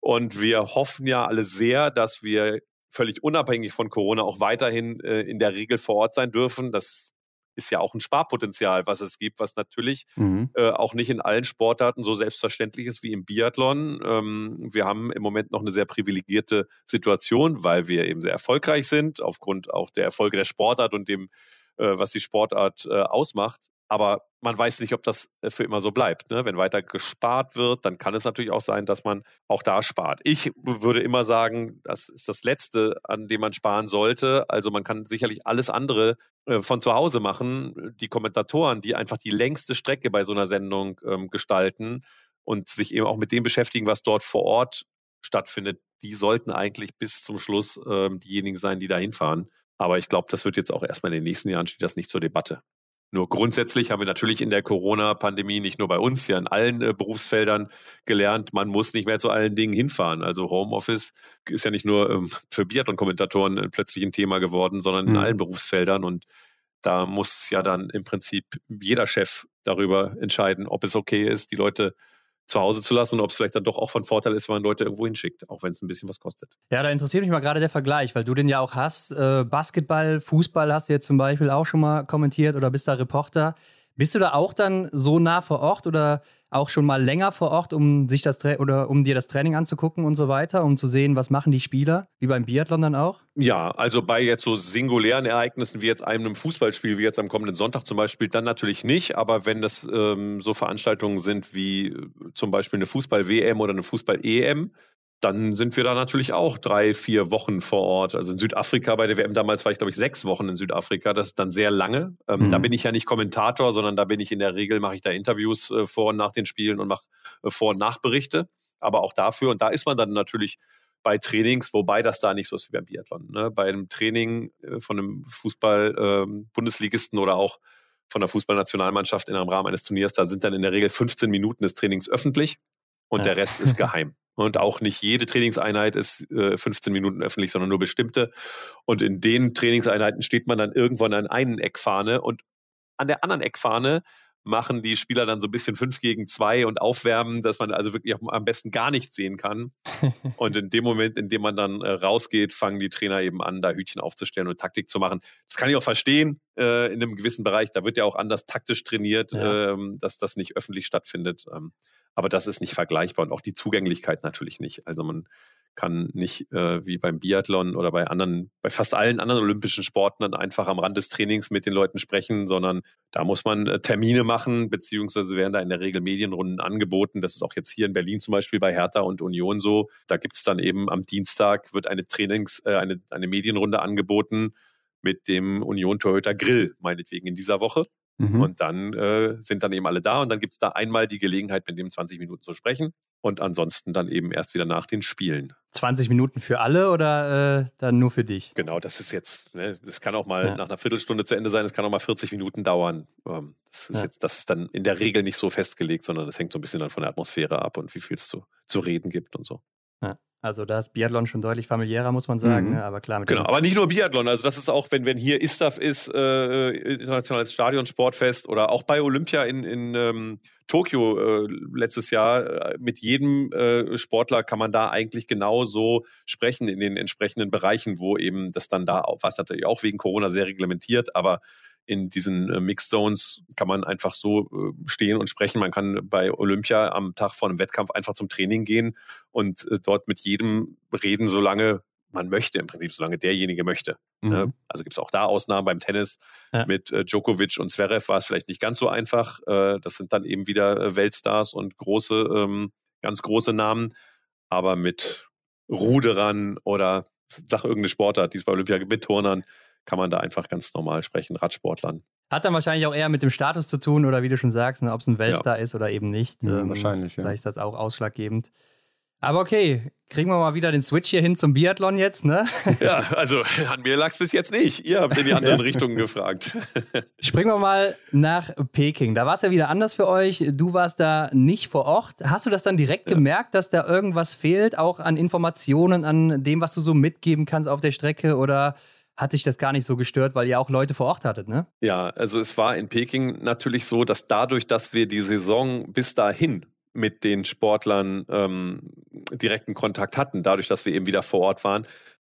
Und wir hoffen ja alle sehr, dass wir völlig unabhängig von Corona auch weiterhin äh, in der Regel vor Ort sein dürfen. Das ist ja auch ein Sparpotenzial, was es gibt, was natürlich mhm. äh, auch nicht in allen Sportarten so selbstverständlich ist wie im Biathlon. Ähm, wir haben im Moment noch eine sehr privilegierte Situation, weil wir eben sehr erfolgreich sind, aufgrund auch der Erfolge der Sportart und dem, äh, was die Sportart äh, ausmacht. Aber man weiß nicht, ob das äh, für immer so bleibt. Ne? Wenn weiter gespart wird, dann kann es natürlich auch sein, dass man auch da spart. Ich würde immer sagen, das ist das Letzte, an dem man sparen sollte. Also man kann sicherlich alles andere äh, von zu Hause machen. Die Kommentatoren, die einfach die längste Strecke bei so einer Sendung ähm, gestalten und sich eben auch mit dem beschäftigen, was dort vor Ort stattfindet, die sollten eigentlich bis zum Schluss ähm, diejenigen sein, die da hinfahren. Aber ich glaube, das wird jetzt auch erstmal in den nächsten Jahren steht das nicht zur Debatte. Nur grundsätzlich haben wir natürlich in der Corona-Pandemie nicht nur bei uns, ja in allen äh, Berufsfeldern gelernt, man muss nicht mehr zu allen Dingen hinfahren. Also Homeoffice ist ja nicht nur ähm, für Biathlon-Kommentatoren äh, plötzlich ein Thema geworden, sondern in mhm. allen Berufsfeldern. Und da muss ja dann im Prinzip jeder Chef darüber entscheiden, ob es okay ist, die Leute zu Hause zu lassen und ob es vielleicht dann doch auch von Vorteil ist, wenn man Leute irgendwo hinschickt, auch wenn es ein bisschen was kostet. Ja, da interessiert mich mal gerade der Vergleich, weil du den ja auch hast. Äh, Basketball, Fußball hast du jetzt zum Beispiel auch schon mal kommentiert oder bist da Reporter. Bist du da auch dann so nah vor Ort oder auch schon mal länger vor Ort, um sich das oder um dir das Training anzugucken und so weiter, um zu sehen, was machen die Spieler, wie beim Biathlon dann auch? Ja, also bei jetzt so singulären Ereignissen wie jetzt einem Fußballspiel, wie jetzt am kommenden Sonntag zum Beispiel, dann natürlich nicht. Aber wenn das ähm, so Veranstaltungen sind wie äh, zum Beispiel eine Fußball-WM oder eine Fußball-EM, dann sind wir da natürlich auch drei, vier Wochen vor Ort. Also in Südafrika bei der WM damals war ich, glaube ich, sechs Wochen in Südafrika. Das ist dann sehr lange. Ähm, mhm. Da bin ich ja nicht Kommentator, sondern da bin ich in der Regel, mache ich da Interviews äh, vor und nach den Spielen und mache äh, Vor- und Nachberichte. Aber auch dafür, und da ist man dann natürlich bei Trainings, wobei das da nicht so ist wie beim Biathlon. Ne? Bei einem Training äh, von einem Fußball-Bundesligisten ähm, oder auch von der Fußballnationalmannschaft in einem Rahmen eines Turniers, da sind dann in der Regel 15 Minuten des Trainings öffentlich und ja. der Rest ist geheim. Und auch nicht jede Trainingseinheit ist äh, 15 Minuten öffentlich, sondern nur bestimmte. Und in den Trainingseinheiten steht man dann irgendwann an einen Eckfahne und an der anderen Eckfahne machen die Spieler dann so ein bisschen fünf gegen zwei und aufwärmen, dass man also wirklich am besten gar nichts sehen kann. und in dem Moment, in dem man dann äh, rausgeht, fangen die Trainer eben an, da Hütchen aufzustellen und Taktik zu machen. Das kann ich auch verstehen äh, in einem gewissen Bereich. Da wird ja auch anders taktisch trainiert, ja. ähm, dass das nicht öffentlich stattfindet. Ähm, aber das ist nicht vergleichbar und auch die Zugänglichkeit natürlich nicht. Also man kann nicht äh, wie beim Biathlon oder bei anderen, bei fast allen anderen olympischen Sporten dann einfach am Rand des Trainings mit den Leuten sprechen, sondern da muss man äh, Termine machen, beziehungsweise werden da in der Regel Medienrunden angeboten. Das ist auch jetzt hier in Berlin zum Beispiel bei Hertha und Union so. Da gibt es dann eben am Dienstag wird eine Trainings, äh, eine, eine Medienrunde angeboten mit dem Union Toyota Grill, meinetwegen in dieser Woche. Mhm. Und dann äh, sind dann eben alle da und dann gibt es da einmal die Gelegenheit, mit dem 20 Minuten zu sprechen und ansonsten dann eben erst wieder nach den Spielen. 20 Minuten für alle oder äh, dann nur für dich? Genau, das ist jetzt, ne, das kann auch mal ja. nach einer Viertelstunde zu Ende sein, es kann auch mal 40 Minuten dauern. Ähm, das, ist ja. jetzt, das ist dann in der Regel nicht so festgelegt, sondern das hängt so ein bisschen dann von der Atmosphäre ab und wie viel es zu, zu reden gibt und so. Also da ist Biathlon schon deutlich familiärer, muss man sagen. Mhm. Ne? Aber klar. genau, aber nicht nur Biathlon. Also das ist auch, wenn, wenn hier ISTAF ist, äh, internationales Stadion, Sportfest oder auch bei Olympia in, in ähm, Tokio äh, letztes Jahr, äh, mit jedem äh, Sportler kann man da eigentlich genauso sprechen in den entsprechenden Bereichen, wo eben das dann da, was natürlich auch wegen Corona sehr reglementiert, aber in diesen äh, Mixed Zones kann man einfach so äh, stehen und sprechen. Man kann bei Olympia am Tag vor einem Wettkampf einfach zum Training gehen und äh, dort mit jedem reden, solange man möchte, im Prinzip, solange derjenige möchte. Ne? Mhm. Also gibt es auch da Ausnahmen beim Tennis. Ja. Mit äh, Djokovic und Zverev war es vielleicht nicht ganz so einfach. Äh, das sind dann eben wieder äh, Weltstars und große, ähm, ganz große Namen. Aber mit Ruderern oder sag irgendeine Sportart, die es bei Olympia gibt, mit Turnern, kann man da einfach ganz normal sprechen, Radsportlern. Hat dann wahrscheinlich auch eher mit dem Status zu tun oder wie du schon sagst, ne, ob es ein Weltstar ja. ist oder eben nicht. Ja, ähm, wahrscheinlich, ja. Vielleicht ist das auch ausschlaggebend. Aber okay, kriegen wir mal wieder den Switch hier hin zum Biathlon jetzt, ne? Ja, also an mir lag es bis jetzt nicht. Ihr habt in die anderen Richtungen gefragt. Springen wir mal nach Peking. Da war es ja wieder anders für euch. Du warst da nicht vor Ort. Hast du das dann direkt ja. gemerkt, dass da irgendwas fehlt, auch an Informationen, an dem, was du so mitgeben kannst auf der Strecke? Oder hat sich das gar nicht so gestört, weil ihr auch Leute vor Ort hattet, ne? Ja, also es war in Peking natürlich so, dass dadurch, dass wir die Saison bis dahin mit den Sportlern ähm, direkten Kontakt hatten, dadurch, dass wir eben wieder vor Ort waren,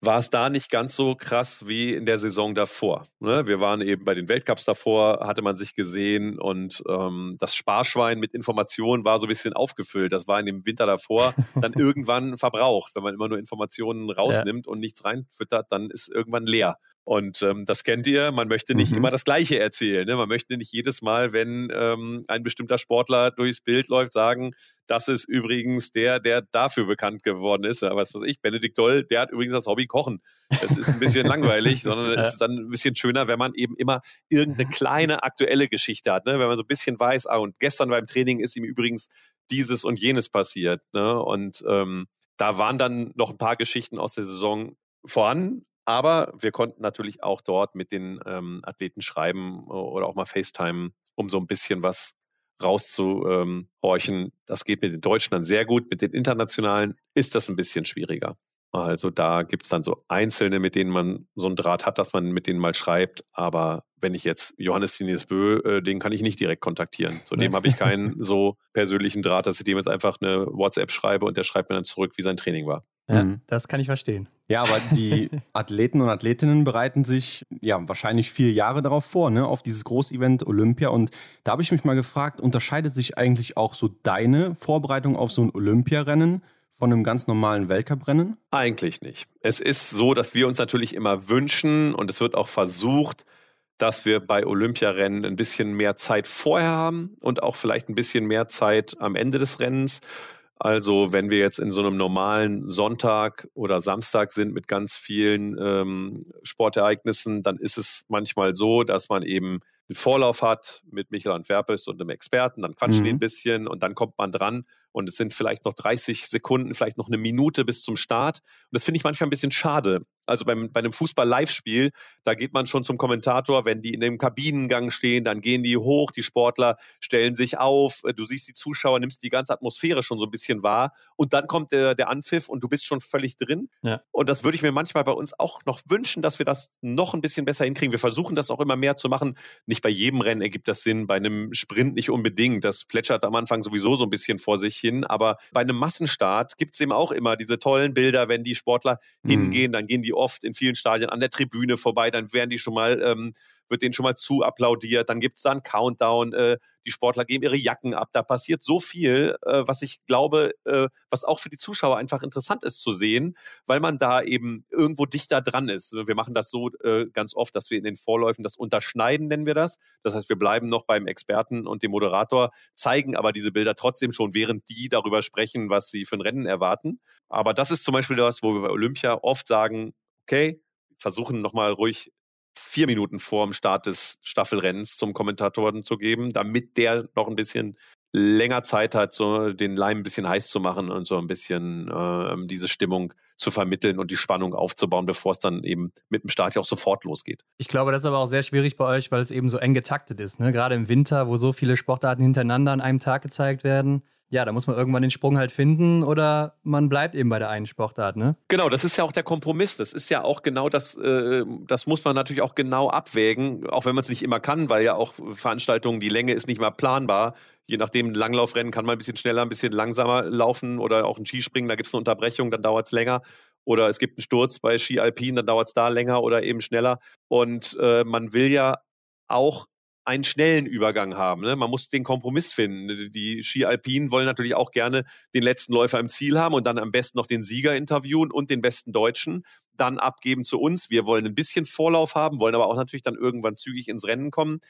war es da nicht ganz so krass wie in der Saison davor. Ne? Wir waren eben bei den Weltcups davor, hatte man sich gesehen und ähm, das Sparschwein mit Informationen war so ein bisschen aufgefüllt. Das war in dem Winter davor dann irgendwann verbraucht. Wenn man immer nur Informationen rausnimmt ja. und nichts reinfüttert, dann ist irgendwann leer. Und ähm, das kennt ihr, man möchte nicht mhm. immer das Gleiche erzählen. Ne? Man möchte nicht jedes Mal, wenn ähm, ein bestimmter Sportler durchs Bild läuft, sagen, das ist übrigens der, der dafür bekannt geworden ist. Aber was weiß ich, Benedikt Doll, der hat übrigens das Hobby Kochen. Das ist ein bisschen langweilig, sondern es ist dann ein bisschen schöner, wenn man eben immer irgendeine kleine aktuelle Geschichte hat. Ne? Wenn man so ein bisschen weiß, ah, und gestern beim Training ist ihm übrigens dieses und jenes passiert. Ne? Und ähm, da waren dann noch ein paar Geschichten aus der Saison vorhanden, aber wir konnten natürlich auch dort mit den ähm, Athleten schreiben oder auch mal FaceTime, um so ein bisschen was rauszuhorchen. Das geht mit den Deutschen dann sehr gut. Mit den internationalen ist das ein bisschen schwieriger. Also da gibt es dann so Einzelne, mit denen man so einen Draht hat, dass man mit denen mal schreibt. Aber wenn ich jetzt Johannes Dinies Bö, äh, den kann ich nicht direkt kontaktieren. Zudem nee. habe ich keinen so persönlichen Draht, dass ich dem jetzt einfach eine WhatsApp schreibe und der schreibt mir dann zurück, wie sein Training war. Ja, mhm. das kann ich verstehen. Ja, aber die Athleten und Athletinnen bereiten sich ja wahrscheinlich vier Jahre darauf vor, ne, auf dieses Großevent Olympia. Und da habe ich mich mal gefragt, unterscheidet sich eigentlich auch so deine Vorbereitung auf so ein Olympiarennen von einem ganz normalen Weltcuprennen? Eigentlich nicht. Es ist so, dass wir uns natürlich immer wünschen und es wird auch versucht, dass wir bei Olympiarennen ein bisschen mehr Zeit vorher haben und auch vielleicht ein bisschen mehr Zeit am Ende des Rennens. Also wenn wir jetzt in so einem normalen Sonntag oder Samstag sind mit ganz vielen ähm, Sportereignissen, dann ist es manchmal so, dass man eben einen Vorlauf hat mit Michael Antwerpes und einem Experten, dann quatschen mhm. die ein bisschen und dann kommt man dran und es sind vielleicht noch 30 Sekunden, vielleicht noch eine Minute bis zum Start. Und das finde ich manchmal ein bisschen schade. Also beim, bei einem Fußball-Live-Spiel, da geht man schon zum Kommentator, wenn die in dem Kabinengang stehen, dann gehen die hoch, die Sportler stellen sich auf, du siehst die Zuschauer, nimmst die ganze Atmosphäre schon so ein bisschen wahr und dann kommt der, der Anpfiff und du bist schon völlig drin. Ja. Und das würde ich mir manchmal bei uns auch noch wünschen, dass wir das noch ein bisschen besser hinkriegen. Wir versuchen das auch immer mehr zu machen. Nicht bei jedem Rennen ergibt das Sinn, bei einem Sprint nicht unbedingt. Das plätschert am Anfang sowieso so ein bisschen vor sich hin. Aber bei einem Massenstart gibt es eben auch immer diese tollen Bilder, wenn die Sportler mhm. hingehen, dann gehen die oft in vielen Stadien an der Tribüne vorbei, dann werden die schon mal ähm, wird denen schon mal zu applaudiert, dann gibt es da einen Countdown, äh, die Sportler geben ihre Jacken ab. Da passiert so viel, äh, was ich glaube, äh, was auch für die Zuschauer einfach interessant ist zu sehen, weil man da eben irgendwo dichter dran ist. Wir machen das so äh, ganz oft, dass wir in den Vorläufen das unterschneiden, nennen wir das. Das heißt, wir bleiben noch beim Experten und dem Moderator, zeigen aber diese Bilder trotzdem schon, während die darüber sprechen, was sie für ein Rennen erwarten. Aber das ist zum Beispiel das, wo wir bei Olympia oft sagen, okay, versuchen nochmal ruhig vier Minuten vor dem Start des Staffelrennens zum Kommentatoren zu geben, damit der noch ein bisschen länger Zeit hat, so den Leim ein bisschen heiß zu machen und so ein bisschen äh, diese Stimmung zu vermitteln und die Spannung aufzubauen, bevor es dann eben mit dem Start ja auch sofort losgeht. Ich glaube, das ist aber auch sehr schwierig bei euch, weil es eben so eng getaktet ist. Ne? Gerade im Winter, wo so viele Sportarten hintereinander an einem Tag gezeigt werden ja, da muss man irgendwann den Sprung halt finden oder man bleibt eben bei der einen Sportart, ne? Genau, das ist ja auch der Kompromiss. Das ist ja auch genau das, äh, das muss man natürlich auch genau abwägen, auch wenn man es nicht immer kann, weil ja auch Veranstaltungen, die Länge ist nicht mal planbar. Je nachdem, Langlaufrennen kann man ein bisschen schneller, ein bisschen langsamer laufen oder auch ein Skispringen, da gibt es eine Unterbrechung, dann dauert es länger. Oder es gibt einen Sturz bei Ski Alpin, dann dauert es da länger oder eben schneller. Und äh, man will ja auch einen schnellen Übergang haben. Ne? Man muss den Kompromiss finden. Die Ski Alpinen wollen natürlich auch gerne den letzten Läufer im Ziel haben und dann am besten noch den Sieger interviewen und den besten Deutschen dann abgeben zu uns. Wir wollen ein bisschen Vorlauf haben, wollen aber auch natürlich dann irgendwann zügig ins Rennen kommen.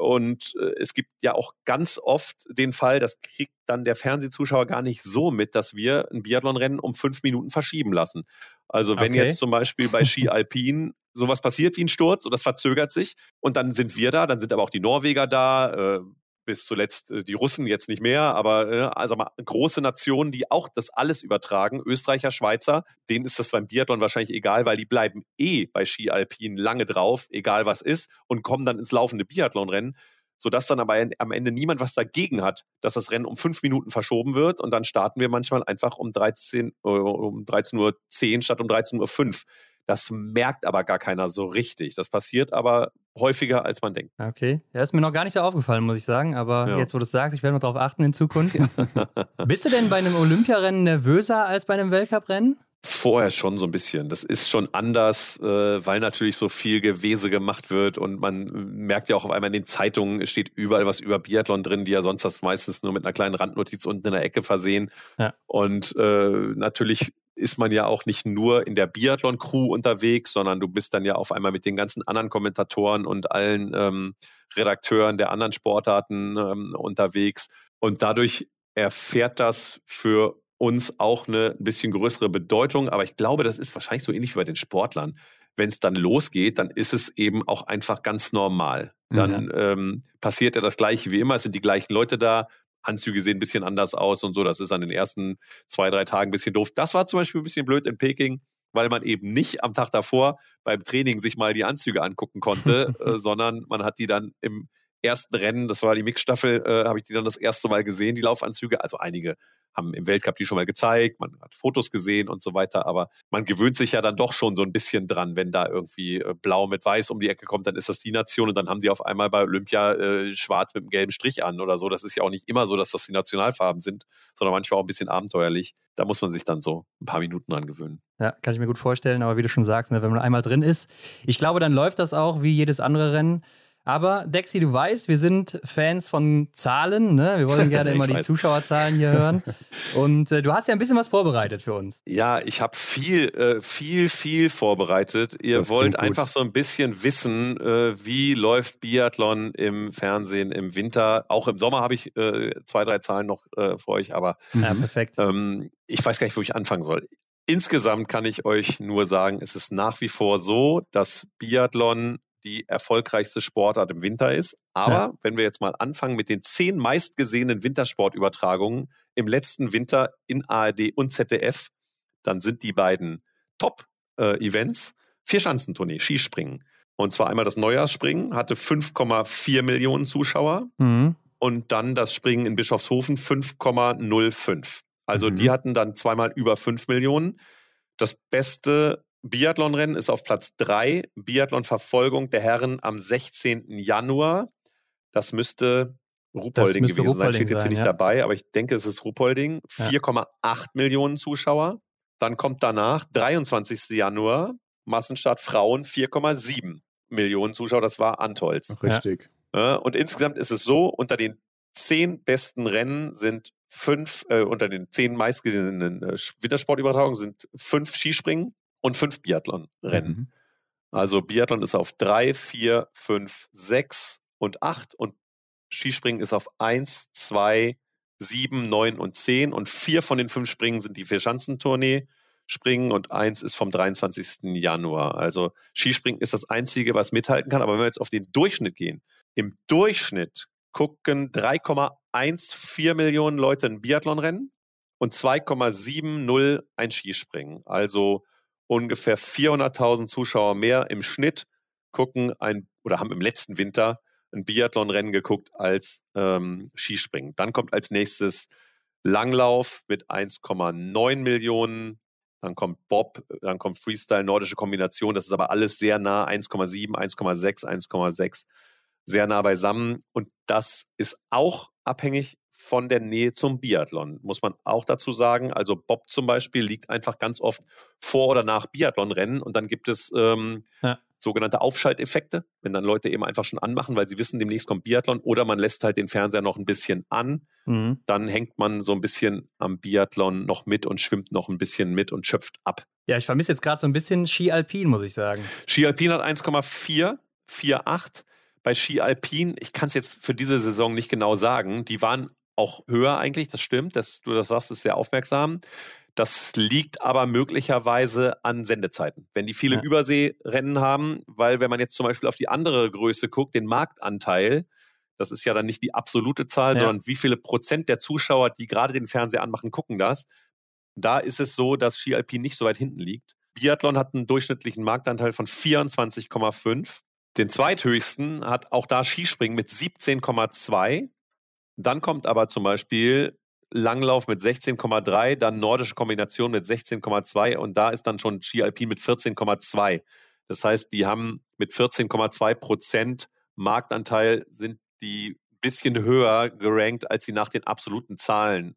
Und äh, es gibt ja auch ganz oft den Fall, das kriegt dann der Fernsehzuschauer gar nicht so mit, dass wir ein Biathlonrennen um fünf Minuten verschieben lassen. Also wenn okay. jetzt zum Beispiel bei Ski Alpin sowas passiert wie ein Sturz und das verzögert sich und dann sind wir da, dann sind aber auch die Norweger da, äh, bis zuletzt äh, die Russen jetzt nicht mehr, aber äh, also mal große Nationen, die auch das alles übertragen, Österreicher, Schweizer, denen ist das beim Biathlon wahrscheinlich egal, weil die bleiben eh bei Ski Alpin lange drauf, egal was ist, und kommen dann ins laufende Biathlonrennen sodass dann aber am Ende niemand was dagegen hat, dass das Rennen um fünf Minuten verschoben wird und dann starten wir manchmal einfach um 13, äh, um 13.10 Uhr statt um 13.05 Uhr. Das merkt aber gar keiner so richtig. Das passiert aber häufiger, als man denkt. Okay. Ja, ist mir noch gar nicht so aufgefallen, muss ich sagen. Aber ja. jetzt, wo du es sagst, ich werde mal darauf achten in Zukunft. Bist du denn bei einem Olympiarennen nervöser als bei einem Weltcuprennen? Vorher schon so ein bisschen. Das ist schon anders, äh, weil natürlich so viel Gewese gemacht wird und man merkt ja auch auf einmal in den Zeitungen steht überall was über Biathlon drin, die ja sonst das meistens nur mit einer kleinen Randnotiz unten in der Ecke versehen. Ja. Und äh, natürlich ist man ja auch nicht nur in der Biathlon-Crew unterwegs, sondern du bist dann ja auf einmal mit den ganzen anderen Kommentatoren und allen ähm, Redakteuren der anderen Sportarten ähm, unterwegs. Und dadurch erfährt das für uns auch eine ein bisschen größere Bedeutung. Aber ich glaube, das ist wahrscheinlich so ähnlich wie bei den Sportlern. Wenn es dann losgeht, dann ist es eben auch einfach ganz normal. Dann mhm. ähm, passiert ja das Gleiche wie immer. Es sind die gleichen Leute da. Anzüge sehen ein bisschen anders aus und so. Das ist an den ersten zwei, drei Tagen ein bisschen doof. Das war zum Beispiel ein bisschen blöd in Peking, weil man eben nicht am Tag davor beim Training sich mal die Anzüge angucken konnte, äh, sondern man hat die dann im ersten Rennen, das war die Mixstaffel, äh, habe ich die dann das erste Mal gesehen, die Laufanzüge. Also einige haben im Weltcup die schon mal gezeigt, man hat Fotos gesehen und so weiter, aber man gewöhnt sich ja dann doch schon so ein bisschen dran, wenn da irgendwie äh, blau mit weiß um die Ecke kommt, dann ist das die Nation und dann haben die auf einmal bei Olympia äh, schwarz mit einem gelben Strich an oder so. Das ist ja auch nicht immer so, dass das die Nationalfarben sind, sondern manchmal auch ein bisschen abenteuerlich. Da muss man sich dann so ein paar Minuten dran gewöhnen. Ja, kann ich mir gut vorstellen, aber wie du schon sagst, ne, wenn man einmal drin ist, ich glaube, dann läuft das auch wie jedes andere Rennen. Aber Dexi, du weißt, wir sind Fans von Zahlen. Ne? Wir wollen gerne immer die Zuschauerzahlen hier hören. Und äh, du hast ja ein bisschen was vorbereitet für uns. Ja, ich habe viel, äh, viel, viel vorbereitet. Ihr das wollt einfach so ein bisschen wissen, äh, wie läuft Biathlon im Fernsehen im Winter. Auch im Sommer habe ich äh, zwei, drei Zahlen noch äh, für euch, aber ja, perfekt. Ähm, ich weiß gar nicht, wo ich anfangen soll. Insgesamt kann ich euch nur sagen, es ist nach wie vor so, dass Biathlon die erfolgreichste Sportart im Winter ist. Aber ja. wenn wir jetzt mal anfangen mit den zehn meistgesehenen Wintersportübertragungen im letzten Winter in ARD und ZDF, dann sind die beiden Top-Events äh, Vierschanzentournee, Skispringen. Und zwar einmal das Neujahrsspringen, hatte 5,4 Millionen Zuschauer. Mhm. Und dann das Springen in Bischofshofen 5,05. Also mhm. die hatten dann zweimal über 5 Millionen. Das beste Biathlonrennen ist auf Platz 3. Biathlon-Verfolgung der Herren am 16. Januar. Das müsste Ruhpolding gewesen Ruhpolding sein. Steht jetzt hier nicht ja. dabei, aber ich denke, es ist Ruhpolding. 4,8 ja. Millionen Zuschauer. Dann kommt danach, 23. Januar, Massenstart Frauen, 4,7 Millionen Zuschauer. Das war Antolz. Richtig. Ja. Und insgesamt ist es so, unter den zehn besten Rennen sind fünf, äh, unter den zehn meistgesehenen äh, Wintersportübertragungen sind fünf Skispringen, und fünf Biathlon-Rennen. Mhm. Also Biathlon ist auf drei, vier, fünf, sechs und acht und Skispringen ist auf eins, zwei, sieben, neun und zehn und vier von den fünf Springen sind die Vierschanzentournee. Skispringen und eins ist vom 23. Januar. Also Skispringen ist das Einzige, was mithalten kann. Aber wenn wir jetzt auf den Durchschnitt gehen, im Durchschnitt gucken 3,14 Millionen Leute ein Biathlonrennen und 2,70 ein Skispringen. Also ungefähr 400.000 Zuschauer mehr im Schnitt gucken ein oder haben im letzten Winter ein Biathlonrennen geguckt als ähm, Skispringen. Dann kommt als nächstes Langlauf mit 1,9 Millionen. Dann kommt Bob, dann kommt Freestyle, nordische Kombination. Das ist aber alles sehr nah, 1,7, 1,6, 1,6, sehr nah beisammen. Und das ist auch abhängig von der Nähe zum Biathlon, muss man auch dazu sagen. Also Bob zum Beispiel liegt einfach ganz oft vor oder nach Biathlonrennen und dann gibt es ähm, ja. sogenannte Aufschalteffekte, wenn dann Leute eben einfach schon anmachen, weil sie wissen, demnächst kommt Biathlon oder man lässt halt den Fernseher noch ein bisschen an. Mhm. Dann hängt man so ein bisschen am Biathlon noch mit und schwimmt noch ein bisschen mit und schöpft ab. Ja, ich vermisse jetzt gerade so ein bisschen Ski Alpin, muss ich sagen. Ski Alpin hat 1,4, 4,8 bei Ski Alpin, ich kann es jetzt für diese Saison nicht genau sagen, die waren auch höher eigentlich, das stimmt, dass du das sagst, ist sehr aufmerksam. Das liegt aber möglicherweise an Sendezeiten. Wenn die viele ja. Überseerennen haben, weil wenn man jetzt zum Beispiel auf die andere Größe guckt, den Marktanteil, das ist ja dann nicht die absolute Zahl, ja. sondern wie viele Prozent der Zuschauer, die gerade den Fernseher anmachen, gucken das. Da ist es so, dass Ski Alpin nicht so weit hinten liegt. Biathlon hat einen durchschnittlichen Marktanteil von 24,5. Den zweithöchsten hat auch da Skispringen mit 17,2. Dann kommt aber zum Beispiel Langlauf mit 16,3, dann nordische Kombination mit 16,2 und da ist dann schon Ski Alpin mit 14,2. Das heißt, die haben mit 14,2 Prozent Marktanteil sind die bisschen höher gerankt, als sie nach den absoluten Zahlen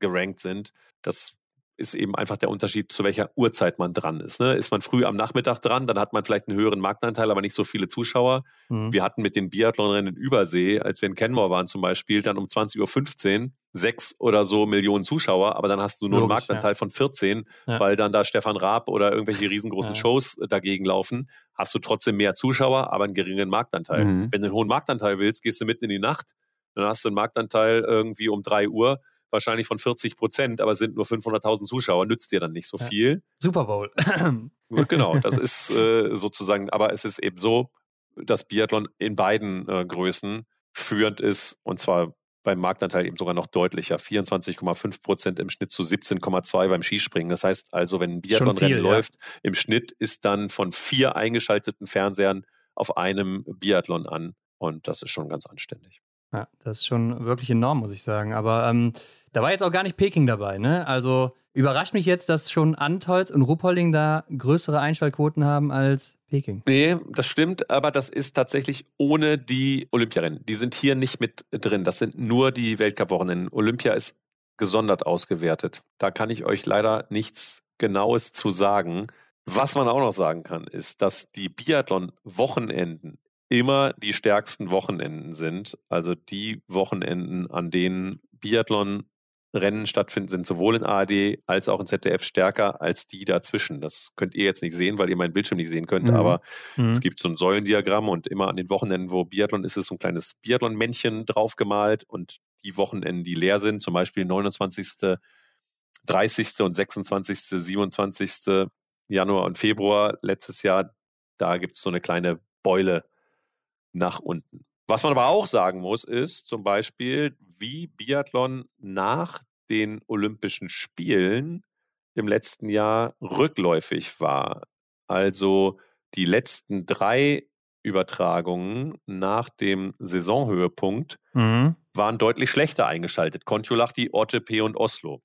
gerankt sind. Das ist eben einfach der Unterschied, zu welcher Uhrzeit man dran ist. Ne? Ist man früh am Nachmittag dran, dann hat man vielleicht einen höheren Marktanteil, aber nicht so viele Zuschauer. Mhm. Wir hatten mit den Biathlonrennen in Übersee, als wir in Kenmore waren zum Beispiel, dann um 20.15 Uhr sechs oder so Millionen Zuschauer, aber dann hast du nur Logisch, einen Marktanteil ja. von 14, ja. weil dann da Stefan Raab oder irgendwelche riesengroßen ja. Shows äh, dagegen laufen, hast du trotzdem mehr Zuschauer, aber einen geringen Marktanteil. Mhm. Wenn du einen hohen Marktanteil willst, gehst du mitten in die Nacht, dann hast du einen Marktanteil irgendwie um drei Uhr, wahrscheinlich von 40 Prozent, aber sind nur 500.000 Zuschauer, nützt dir dann nicht so viel. Super Bowl. genau, das ist äh, sozusagen, aber es ist eben so, dass Biathlon in beiden äh, Größen führend ist und zwar beim Marktanteil eben sogar noch deutlicher. 24,5 Prozent im Schnitt zu 17,2 beim Skispringen. Das heißt also, wenn ein Biathlonrennen läuft, ja. im Schnitt ist dann von vier eingeschalteten Fernsehern auf einem Biathlon an. Und das ist schon ganz anständig. Ja, das ist schon wirklich enorm, muss ich sagen. Aber ähm, da war jetzt auch gar nicht Peking dabei, ne? Also überrascht mich jetzt, dass schon Antolz und Ruppolding da größere Einschaltquoten haben als Peking. Nee, das stimmt, aber das ist tatsächlich ohne die Olympiarennen. Die sind hier nicht mit drin. Das sind nur die Weltcup-Wochenenden. Olympia ist gesondert ausgewertet. Da kann ich euch leider nichts Genaues zu sagen. Was man auch noch sagen kann, ist, dass die Biathlon-Wochenenden immer die stärksten Wochenenden sind. Also die Wochenenden, an denen Biathlon Rennen stattfinden, sind sowohl in ARD als auch in ZDF stärker als die dazwischen. Das könnt ihr jetzt nicht sehen, weil ihr meinen Bildschirm nicht sehen könnt, mhm. aber mhm. es gibt so ein Säulendiagramm und immer an den Wochenenden, wo Biathlon ist, ist so ein kleines Biathlon-Männchen draufgemalt und die Wochenenden, die leer sind, zum Beispiel 29., 30. und 26., 27. Januar und Februar letztes Jahr, da gibt es so eine kleine Beule nach unten. Was man aber auch sagen muss, ist zum Beispiel, wie Biathlon nach den Olympischen Spielen im letzten Jahr rückläufig war. Also die letzten drei Übertragungen nach dem Saisonhöhepunkt mhm. waren deutlich schlechter eingeschaltet. Kontiolahti, OTP und Oslo.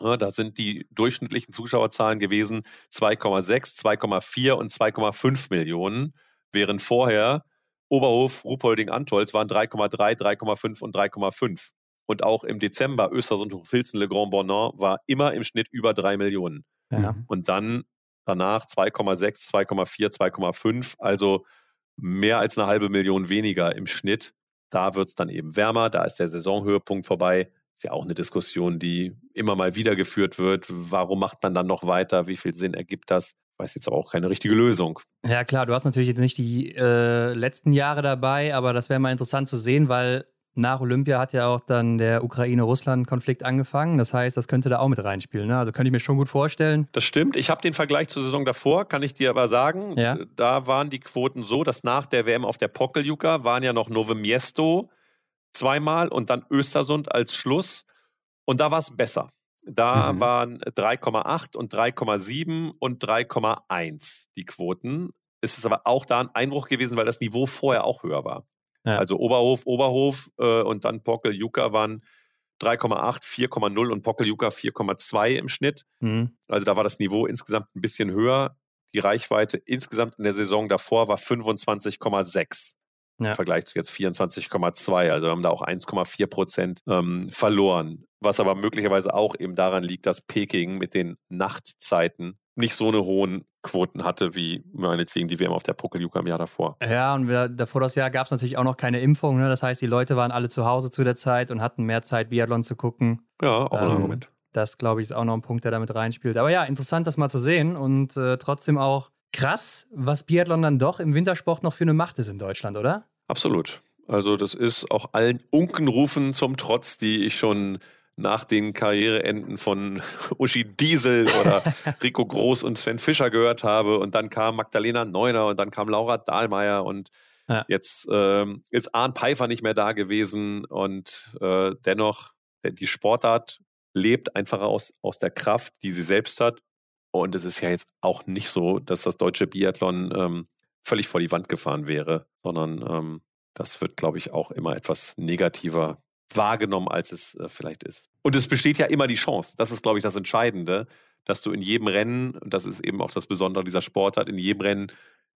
Ja, da sind die durchschnittlichen Zuschauerzahlen gewesen 2,6, 2,4 und 2,5 Millionen, während vorher Oberhof, Ruhpolding, Antolz waren 3,3, 3,5 und 3,5. Und auch im Dezember Östersund, Hochfilzen, Le Grand Bornand war immer im Schnitt über 3 Millionen. Ja. Und dann danach 2,6, 2,4, 2,5, also mehr als eine halbe Million weniger im Schnitt. Da wird es dann eben wärmer, da ist der Saisonhöhepunkt vorbei. Ist ja auch eine Diskussion, die immer mal wieder geführt wird. Warum macht man dann noch weiter? Wie viel Sinn ergibt das? Weiß jetzt aber auch keine richtige Lösung. Ja, klar, du hast natürlich jetzt nicht die äh, letzten Jahre dabei, aber das wäre mal interessant zu sehen, weil nach Olympia hat ja auch dann der Ukraine-Russland-Konflikt angefangen. Das heißt, das könnte da auch mit reinspielen. Ne? Also könnte ich mir schon gut vorstellen. Das stimmt. Ich habe den Vergleich zur Saison davor, kann ich dir aber sagen. Ja. Da waren die Quoten so, dass nach der WM auf der Pokeljuka waren ja noch Nove Miesto zweimal und dann Östersund als Schluss. Und da war es besser. Da Mhm. waren 3,8 und 3,7 und 3,1 die Quoten. Es ist aber auch da ein Einbruch gewesen, weil das Niveau vorher auch höher war. Ja. Also Oberhof, Oberhof äh, und dann Pockel, Juka waren 3,8, 4,0 und Pockel, Juka 4,2 im Schnitt. Mhm. Also da war das Niveau insgesamt ein bisschen höher. Die Reichweite insgesamt in der Saison davor war 25,6 Ja. im Vergleich zu jetzt 24,2. Also wir haben da auch 1,4 Prozent ähm, verloren. Was aber möglicherweise auch eben daran liegt, dass Peking mit den Nachtzeiten nicht so eine hohen Quoten hatte, wie meinetwegen die WM auf der Pokeljuka im Jahr davor. Ja, und wir, davor das Jahr gab es natürlich auch noch keine Impfung. Ne? Das heißt, die Leute waren alle zu Hause zu der Zeit und hatten mehr Zeit, Biathlon zu gucken. Ja, auch ein Ähm, Argument. Das, glaube ich, ist auch noch ein Punkt, der damit reinspielt. Aber ja, interessant, das mal zu sehen und äh, trotzdem auch krass, was Biathlon dann doch im Wintersport noch für eine Macht ist in Deutschland, oder? Absolut. Also das ist auch allen Unkenrufen zum Trotz, die ich schon nach den Karriereenden von Uschi Diesel oder Rico Groß und Sven Fischer gehört habe. Und dann kam Magdalena Neuner und dann kam Laura Dahlmeier und Ja. jetzt ähm, ist Arndt Pfeiffer nicht mehr da gewesen. Und äh, dennoch, die Sportart lebt einfach aus, aus der Kraft, die sie selbst hat. Und es ist ja jetzt auch nicht so, dass das deutsche Biathlon ähm, völlig vor die Wand gefahren wäre, sondern ähm, das wird, glaube ich, auch immer etwas negativer wahrgenommen, als es äh, vielleicht ist. Und es besteht ja immer die Chance. Das ist, glaube ich, das Entscheidende, dass du in jedem Rennen, und das ist eben auch das Besondere dieser Sportart, in jedem Rennen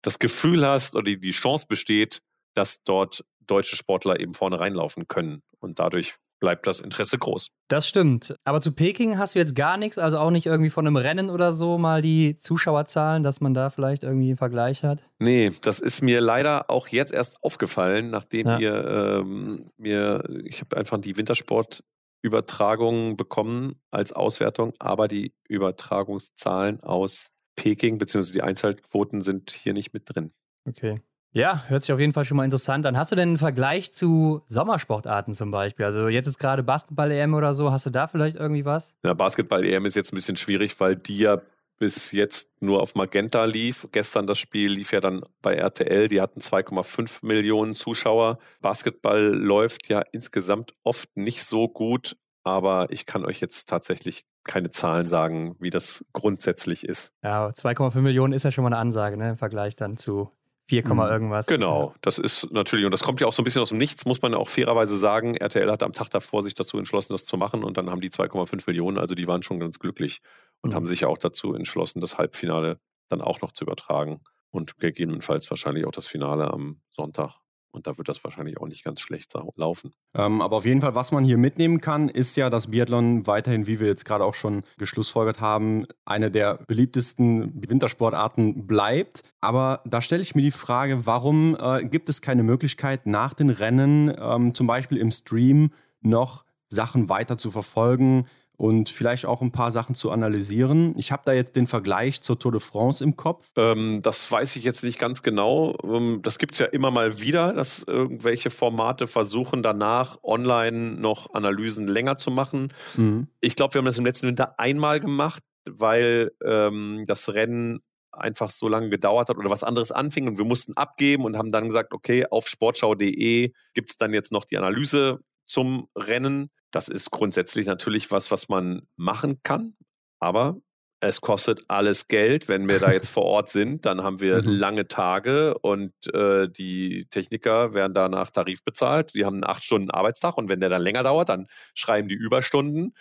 das Gefühl hast oder die, die Chance besteht, dass dort deutsche Sportler eben vorne reinlaufen können. Und dadurch bleibt das Interesse groß. Das stimmt. Aber zu Peking hast du jetzt gar nichts, also auch nicht irgendwie von einem Rennen oder so mal die Zuschauerzahlen, dass man da vielleicht irgendwie einen Vergleich hat. Nee, das ist mir leider auch jetzt erst aufgefallen, nachdem Ja. ihr ähm, mir, ich habe einfach die Wintersport-Übertragungen bekommen als Auswertung, aber die Übertragungszahlen aus Peking bzw. die Einschaltquoten sind hier nicht mit drin. Okay. Ja, hört sich auf jeden Fall schon mal interessant an. Hast du denn einen Vergleich zu Sommersportarten zum Beispiel? Also jetzt ist gerade Basketball-EM oder so. Hast du da vielleicht irgendwie was? Ja, Basketball-EM ist jetzt ein bisschen schwierig, weil die ja bis jetzt nur auf Magenta lief. Gestern das Spiel lief ja dann bei RTL. Die hatten 2,5 Millionen Zuschauer. Basketball läuft ja insgesamt oft nicht so gut, aber ich kann euch jetzt tatsächlich keine Zahlen sagen, wie das grundsätzlich ist. Ja, 2,5 Millionen ist ja schon mal eine Ansage, ne? Im Vergleich dann zu 4, Mhm. irgendwas. Genau, das ist natürlich, und das kommt ja auch so ein bisschen aus dem Nichts, muss man ja auch fairerweise sagen. RTL hat am Tag davor sich dazu entschlossen, das zu machen und dann haben die 2,5 Millionen, also die waren schon ganz glücklich und Mhm. haben sich ja auch dazu entschlossen, das Halbfinale dann auch noch zu übertragen und gegebenenfalls wahrscheinlich auch das Finale am Sonntag. Und da wird das wahrscheinlich auch nicht ganz schlecht laufen. Ähm, aber auf jeden Fall, was man hier mitnehmen kann, ist ja, dass Biathlon weiterhin, wie wir jetzt gerade auch schon geschlussfolgert haben, eine der beliebtesten Wintersportarten bleibt. Aber da stelle ich mir die Frage, warum äh, gibt es keine Möglichkeit, nach den Rennen ähm, zum Beispiel im Stream noch Sachen weiter zu verfolgen und vielleicht auch ein paar Sachen zu analysieren? Ich habe da jetzt den Vergleich zur Tour de France im Kopf. Ähm, das weiß ich jetzt nicht ganz genau. Ähm, das gibt es ja immer mal wieder, dass irgendwelche Formate versuchen, danach online noch Analysen länger zu machen. Mhm. Ich glaube, wir haben das im letzten Winter einmal gemacht, weil ähm, das Rennen einfach so lange gedauert hat oder was anderes anfing und wir mussten abgeben und haben dann gesagt, okay, auf sportschau.de gibt es dann jetzt noch die Analyse zum Rennen. Das ist grundsätzlich natürlich was, was man machen kann, aber es kostet alles Geld. Wenn wir da jetzt vor Ort sind, dann haben wir Mhm. lange Tage und äh, die Techniker werden da nach Tarif bezahlt. Die haben einen acht Stunden Arbeitstag und wenn der dann länger dauert, dann schreiben die Überstunden.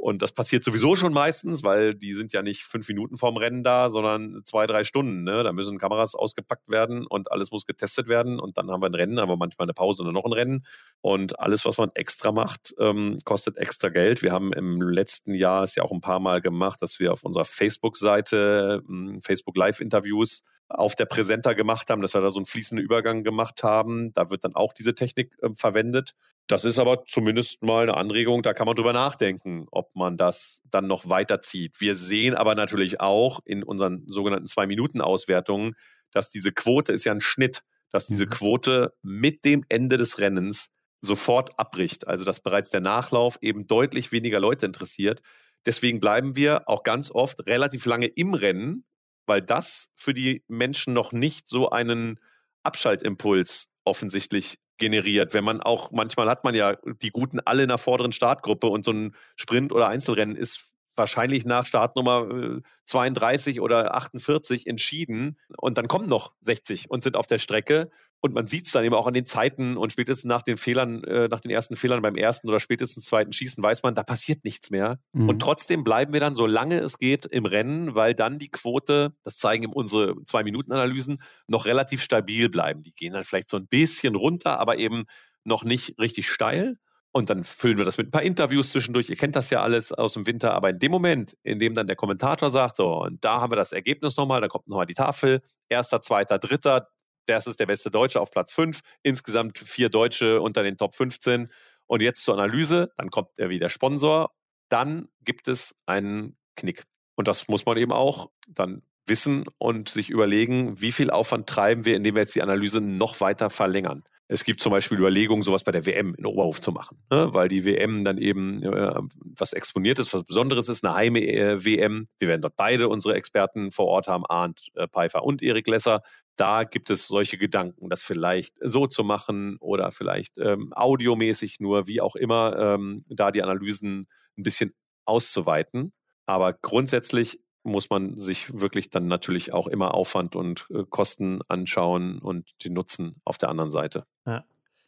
Und das passiert sowieso schon meistens, weil die sind ja nicht fünf Minuten vorm Rennen da, sondern zwei, drei Stunden. Ne? Da müssen Kameras ausgepackt werden und alles muss getestet werden. Und dann haben wir ein Rennen, aber manchmal eine Pause und noch ein Rennen. Und alles, was man extra macht, ähm, kostet extra Geld. Wir haben im letzten Jahr es ja auch ein paar Mal gemacht, dass wir auf unserer Facebook-Seite ähm, Facebook Live-Interviews auf der Präsenter gemacht haben, dass wir da so einen fließenden Übergang gemacht haben. Da wird dann auch diese Technik ähm, verwendet. Das ist aber zumindest mal eine Anregung, da kann man drüber nachdenken, ob man das dann noch weiterzieht. Wir sehen aber natürlich auch in unseren sogenannten Zwei-Minuten-Auswertungen, dass diese Quote ist ja ein Schnitt, dass diese Mhm. Quote mit dem Ende des Rennens sofort abbricht. Also dass bereits der Nachlauf eben deutlich weniger Leute interessiert. Deswegen bleiben wir auch ganz oft relativ lange im Rennen, weil das für die Menschen noch nicht so einen Abschaltimpuls offensichtlich generiert. Wenn man auch, manchmal hat man ja die Guten alle in der vorderen Startgruppe und so ein Sprint oder Einzelrennen ist wahrscheinlich nach Startnummer 32 äh, oder 48 entschieden und dann kommen noch 60 und sind auf der Strecke und man sieht es dann eben auch an den Zeiten und spätestens nach den Fehlern, äh, nach den ersten Fehlern beim ersten oder spätestens zweiten Schießen weiß man, da passiert nichts mehr. Mhm. Und trotzdem bleiben wir dann, solange es geht, im Rennen, weil dann die Quote, das zeigen eben unsere Zwei-Minuten-Analysen, noch relativ stabil bleiben. Die gehen dann vielleicht so ein bisschen runter, aber eben noch nicht richtig steil. Und dann füllen wir das mit ein paar Interviews zwischendurch. Ihr kennt das ja alles aus dem Winter. Aber in dem Moment, in dem dann der Kommentator sagt, so, und da haben wir das Ergebnis nochmal, da kommt nochmal die Tafel, erster, zweiter, dritter, das ist der beste Deutsche auf Platz 5. Insgesamt vier Deutsche unter den Top 15. Und jetzt zur Analyse, dann kommt er wieder Sponsor. Dann gibt es einen Knick. Und das muss man eben auch dann wissen und sich überlegen, wie viel Aufwand treiben wir, indem wir jetzt die Analyse noch weiter verlängern. Es gibt zum Beispiel Überlegungen, sowas bei der WM in Oberhof zu machen, ne? weil die WM dann eben äh, was exponiert ist, was Besonderes ist, eine Heime-WM. Wir werden dort beide unsere Experten vor Ort haben, Arndt äh, Pfeiffer und Erik Lesser. Da gibt es solche Gedanken, das vielleicht so zu machen oder vielleicht ähm, audiomäßig nur, wie auch immer, ähm, da die Analysen ein bisschen auszuweiten. Aber grundsätzlich muss man sich wirklich dann natürlich auch immer Aufwand und äh, Kosten anschauen und den Nutzen auf der anderen Seite ja.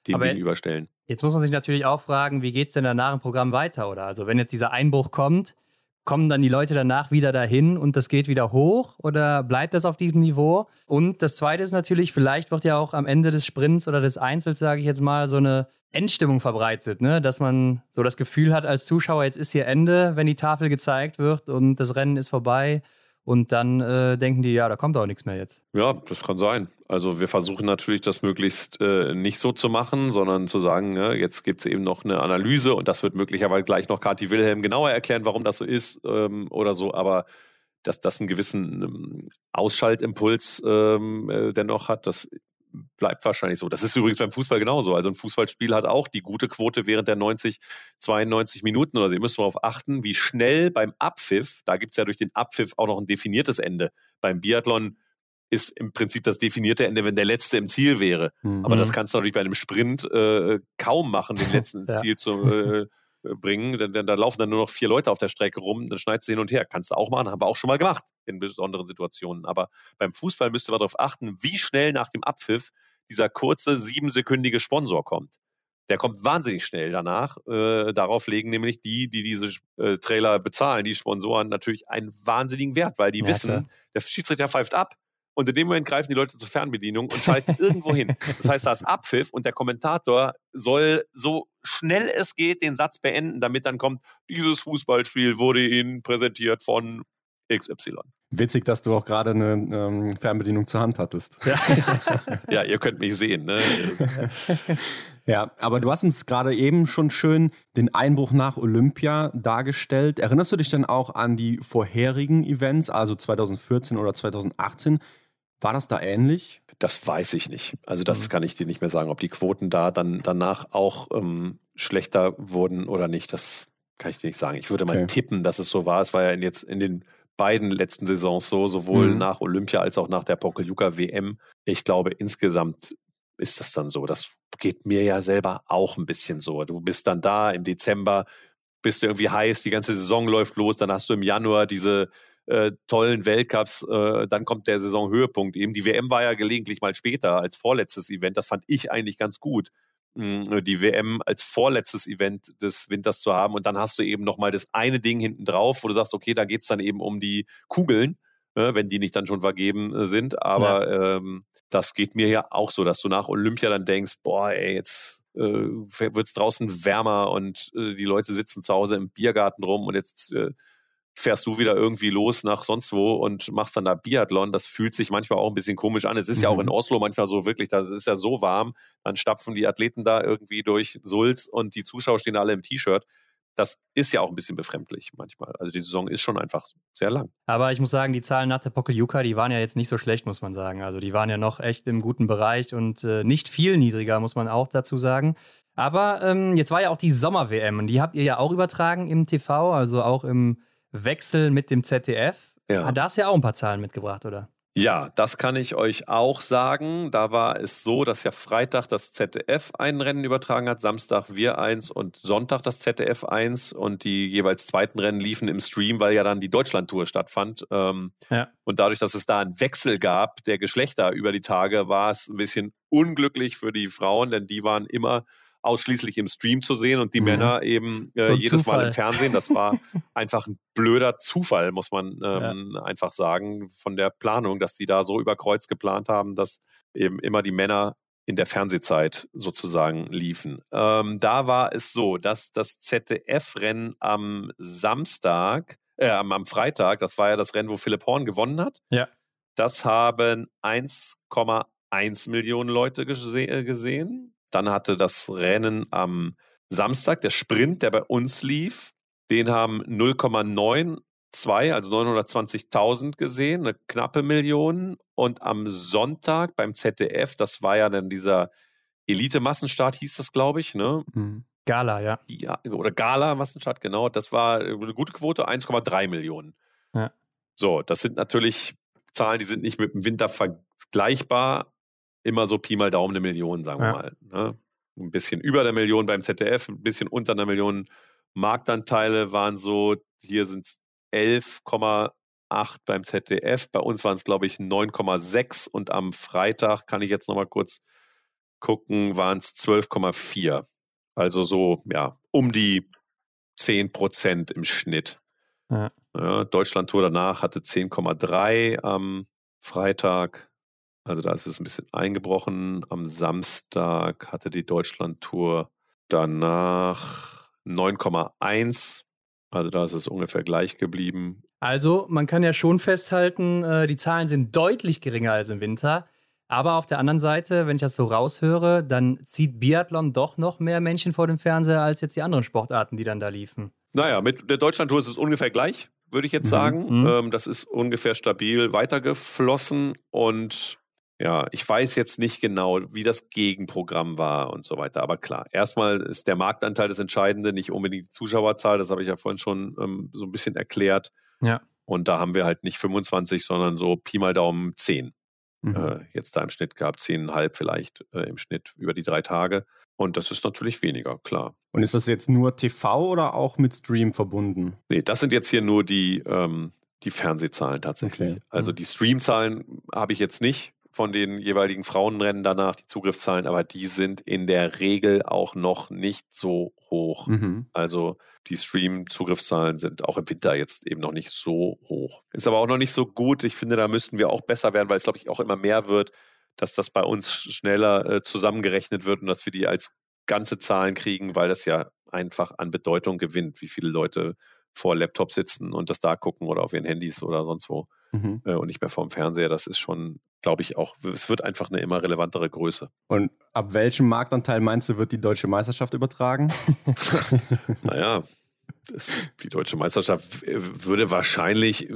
dem Aber gegenüberstellen. Jetzt muss man sich natürlich auch fragen, wie geht es denn danach im Programm weiter? Oder also wenn jetzt dieser Einbruch kommt, kommen dann die Leute danach wieder dahin und das geht wieder hoch oder bleibt das auf diesem Niveau? Und das Zweite ist natürlich, vielleicht wird ja auch am Ende des Sprints oder des Einzels, sage ich jetzt mal, so eine Endstimmung verbreitet, ne? dass man so das Gefühl hat als Zuschauer, jetzt ist hier Ende, wenn die Tafel gezeigt wird und das Rennen ist vorbei. Und dann äh, denken die, ja, da kommt auch nichts mehr jetzt. Ja, das kann sein. Also wir versuchen natürlich, das möglichst äh, nicht so zu machen, sondern zu sagen, ja, jetzt gibt es eben noch eine Analyse und das wird möglicherweise gleich noch Kathi Wilhelm genauer erklären, warum das so ist ähm, oder so. Aber dass das einen gewissen ähm, Ausschaltimpuls ähm, äh, dennoch hat, das bleibt wahrscheinlich so. Das ist übrigens beim Fußball genauso. Also ein Fußballspiel hat auch die gute Quote während der 90, 92 Minuten oder so. Ihr müsst darauf achten, wie schnell beim Abpfiff, da gibt es ja durch den Abpfiff auch noch ein definiertes Ende. Beim Biathlon ist im Prinzip das definierte Ende, wenn der Letzte im Ziel wäre. Mhm. Aber das kannst du natürlich bei einem Sprint äh, kaum machen, den Letzten ins ja. Ziel zu äh, bringen. Denn, denn da laufen dann nur noch vier Leute auf der Strecke rum, dann schneidest du hin und her. Kannst du auch machen, haben wir auch schon mal gemacht in besonderen Situationen. Aber beim Fußball müsste man darauf achten, wie schnell nach dem Abpfiff dieser kurze siebensekündige Sponsor kommt. Der kommt wahnsinnig schnell danach. Äh, darauf legen nämlich die, die diese äh, Trailer bezahlen, die Sponsoren, natürlich einen wahnsinnigen Wert, weil die ja, wissen, klar. der Schiedsrichter pfeift ab. Und in dem Moment greifen die Leute zur Fernbedienung und schalten irgendwo hin. Das heißt, da ist Abpfiff und der Kommentator soll so schnell es geht den Satz beenden, damit dann kommt, dieses Fußballspiel wurde Ihnen präsentiert von XY. Witzig, dass du auch gerade eine ähm, Fernbedienung zur Hand hattest. Ja. ja, ihr könnt mich sehen. Ne? ja, aber du hast uns gerade eben schon schön den Einbruch nach Olympia dargestellt. Erinnerst du dich denn auch an die vorherigen Events, also 2014 oder 2018? War das da ähnlich? Das weiß ich nicht. Also das mhm. kann ich dir nicht mehr sagen, ob die Quoten da dann danach auch ähm, schlechter wurden oder nicht. Das kann ich dir nicht sagen. Ich würde mal okay. tippen, dass es so war. Es war ja jetzt in den beiden letzten Saisons so, sowohl mhm. nach Olympia als auch nach der Pokeljuka WM. Ich glaube, insgesamt ist das dann so. Das geht mir ja selber auch ein bisschen so. Du bist dann da im Dezember, bist du irgendwie heiß, die ganze Saison läuft los, dann hast du im Januar diese äh, tollen Weltcups, äh, dann kommt der Saisonhöhepunkt eben. Die WM war ja gelegentlich mal später als vorletztes Event, das fand ich eigentlich ganz gut. Hm, die WM als vorletztes Event des Winters zu haben. Und dann hast du eben nochmal das eine Ding hinten drauf, wo du sagst, okay, da geht es dann eben um die Kugeln, ne, wenn die nicht dann schon vergeben äh, sind. Aber ja. ähm, das geht mir ja auch so, dass du nach Olympia dann denkst, boah, ey, jetzt äh, wird es draußen wärmer und äh, die Leute sitzen zu Hause im Biergarten rum und jetzt äh, fährst du wieder irgendwie los nach sonst wo und machst dann da Biathlon. Das fühlt sich manchmal auch ein bisschen komisch an. Es ist mhm. ja auch in mhm. Oslo manchmal so wirklich, das ist ja so warm. Dann stapfen die Athleten da irgendwie durch Sulz und die Zuschauer stehen alle im T-Shirt. Das ist ja auch ein bisschen befremdlich manchmal. Also die Saison ist schon einfach sehr lang. Aber ich muss sagen, die Zahlen nach der Pokeljuka, die waren ja jetzt nicht so schlecht, muss man sagen. Also die waren ja noch echt im guten Bereich und äh, nicht viel niedriger, muss man auch dazu sagen. Aber ähm, jetzt war ja auch die Sommer-WM und die habt ihr ja auch übertragen im TV, also auch im Wechsel mit dem ZDF. Ja. Da hast du ja auch ein paar Zahlen mitgebracht, oder? Ja, das kann ich euch auch sagen. Da war es so, dass ja Freitag das ZDF ein Rennen übertragen hat, Samstag wir eins und Sonntag das ZDF eins und die jeweils zweiten Rennen liefen im Stream, weil ja dann die Deutschlandtour stattfand. Ähm, Ja. Und dadurch, dass es da einen Wechsel gab der Geschlechter über die Tage, war es ein bisschen unglücklich für die Frauen, denn die waren immer ausschließlich im Stream zu sehen und die Mhm. Männer eben äh, jedes Mal Zufall. im Fernsehen. Das war einfach ein blöder Zufall, muss man ähm, einfach sagen, von der Planung, dass die da so über Kreuz geplant haben, dass eben immer die Männer in der Fernsehzeit sozusagen liefen. Ähm, da war es so, dass das ZDF-Rennen am Samstag, äh, am, am Freitag, das war ja das Rennen, wo Philipp Horn gewonnen hat. Ja. Das haben 1,1 Millionen Leute gese äh, gesehen. Dann hatte das Rennen am Samstag, der Sprint, der bei uns lief, den haben 0,92, also 920.000 gesehen, eine knappe Million. Und am Sonntag beim ZDF, das war ja dann dieser Elite-Massenstart, hieß das, glaube ich, ne? Mhm. Gala, ja. ja, oder Gala-Massenstart, genau, das war eine gute Quote, 1,3 Millionen. Ja. So, das sind natürlich Zahlen, die sind nicht mit dem Winter vergleichbar. Immer so Pi mal Daumen eine Million, sagen wir Ja. mal. Ne? Ein bisschen über der Million beim ZDF, ein bisschen unter einer Million. Marktanteile waren so, hier sind es 11,8 beim ZDF. Bei uns waren es, glaube ich, 9,6 und am Freitag, kann ich jetzt nochmal kurz gucken, waren es 12,4. Also so, ja, um die 10 Prozent im Schnitt. Ja. Ja, Deutschland-Tour danach hatte 10,3 am Freitag. Also da ist es ein bisschen eingebrochen. Am Samstag hatte die Deutschland-Tour danach 9,1. Also da ist es ungefähr gleich geblieben. Also, man kann ja schon festhalten, äh, die Zahlen sind deutlich geringer als im Winter. Aber auf der anderen Seite, wenn ich das so raushöre, dann zieht Biathlon doch noch mehr Menschen vor dem Fernseher als jetzt die anderen Sportarten, die dann da liefen. Naja, mit der Deutschlandtour ist es ungefähr gleich, würde ich jetzt Mhm. sagen. Mhm. Ähm, das ist ungefähr stabil weitergeflossen und ja, ich weiß jetzt nicht genau, wie das Gegenprogramm war und so weiter. Aber klar, erstmal ist der Marktanteil das Entscheidende, nicht unbedingt die Zuschauerzahl. Das habe ich ja vorhin schon ähm, so ein bisschen erklärt. Ja. Und da haben wir halt nicht 25, sondern so Pi mal Daumen 10 Mhm. äh, jetzt da im Schnitt gehabt, 10,5 vielleicht äh, im Schnitt über die drei Tage. Und das ist natürlich weniger, klar. Und ist das jetzt nur TV oder auch mit Stream verbunden? Nee, das sind jetzt hier nur die, ähm, die Fernsehzahlen tatsächlich. Okay. Also Mhm. die Streamzahlen habe ich jetzt nicht von den jeweiligen Frauenrennen danach, die Zugriffszahlen, aber die sind in der Regel auch noch nicht so hoch. Mhm. Also die Stream-Zugriffszahlen sind auch im Winter jetzt eben noch nicht so hoch. Ist aber auch noch nicht so gut. Ich finde, da müssten wir auch besser werden, weil es, glaube ich, auch immer mehr wird, dass das bei uns schneller äh, zusammengerechnet wird und dass wir die als ganze Zahlen kriegen, weil das ja einfach an Bedeutung gewinnt, wie viele Leute vor Laptop sitzen und das da gucken oder auf ihren Handys oder sonst wo Mhm. äh, und nicht mehr vorm Fernseher. Das ist schon, glaube ich, auch, es wird einfach eine immer relevantere Größe. Und ab welchem Marktanteil meinst du, wird die deutsche Meisterschaft übertragen? Naja, das, die deutsche Meisterschaft äh, würde wahrscheinlich äh,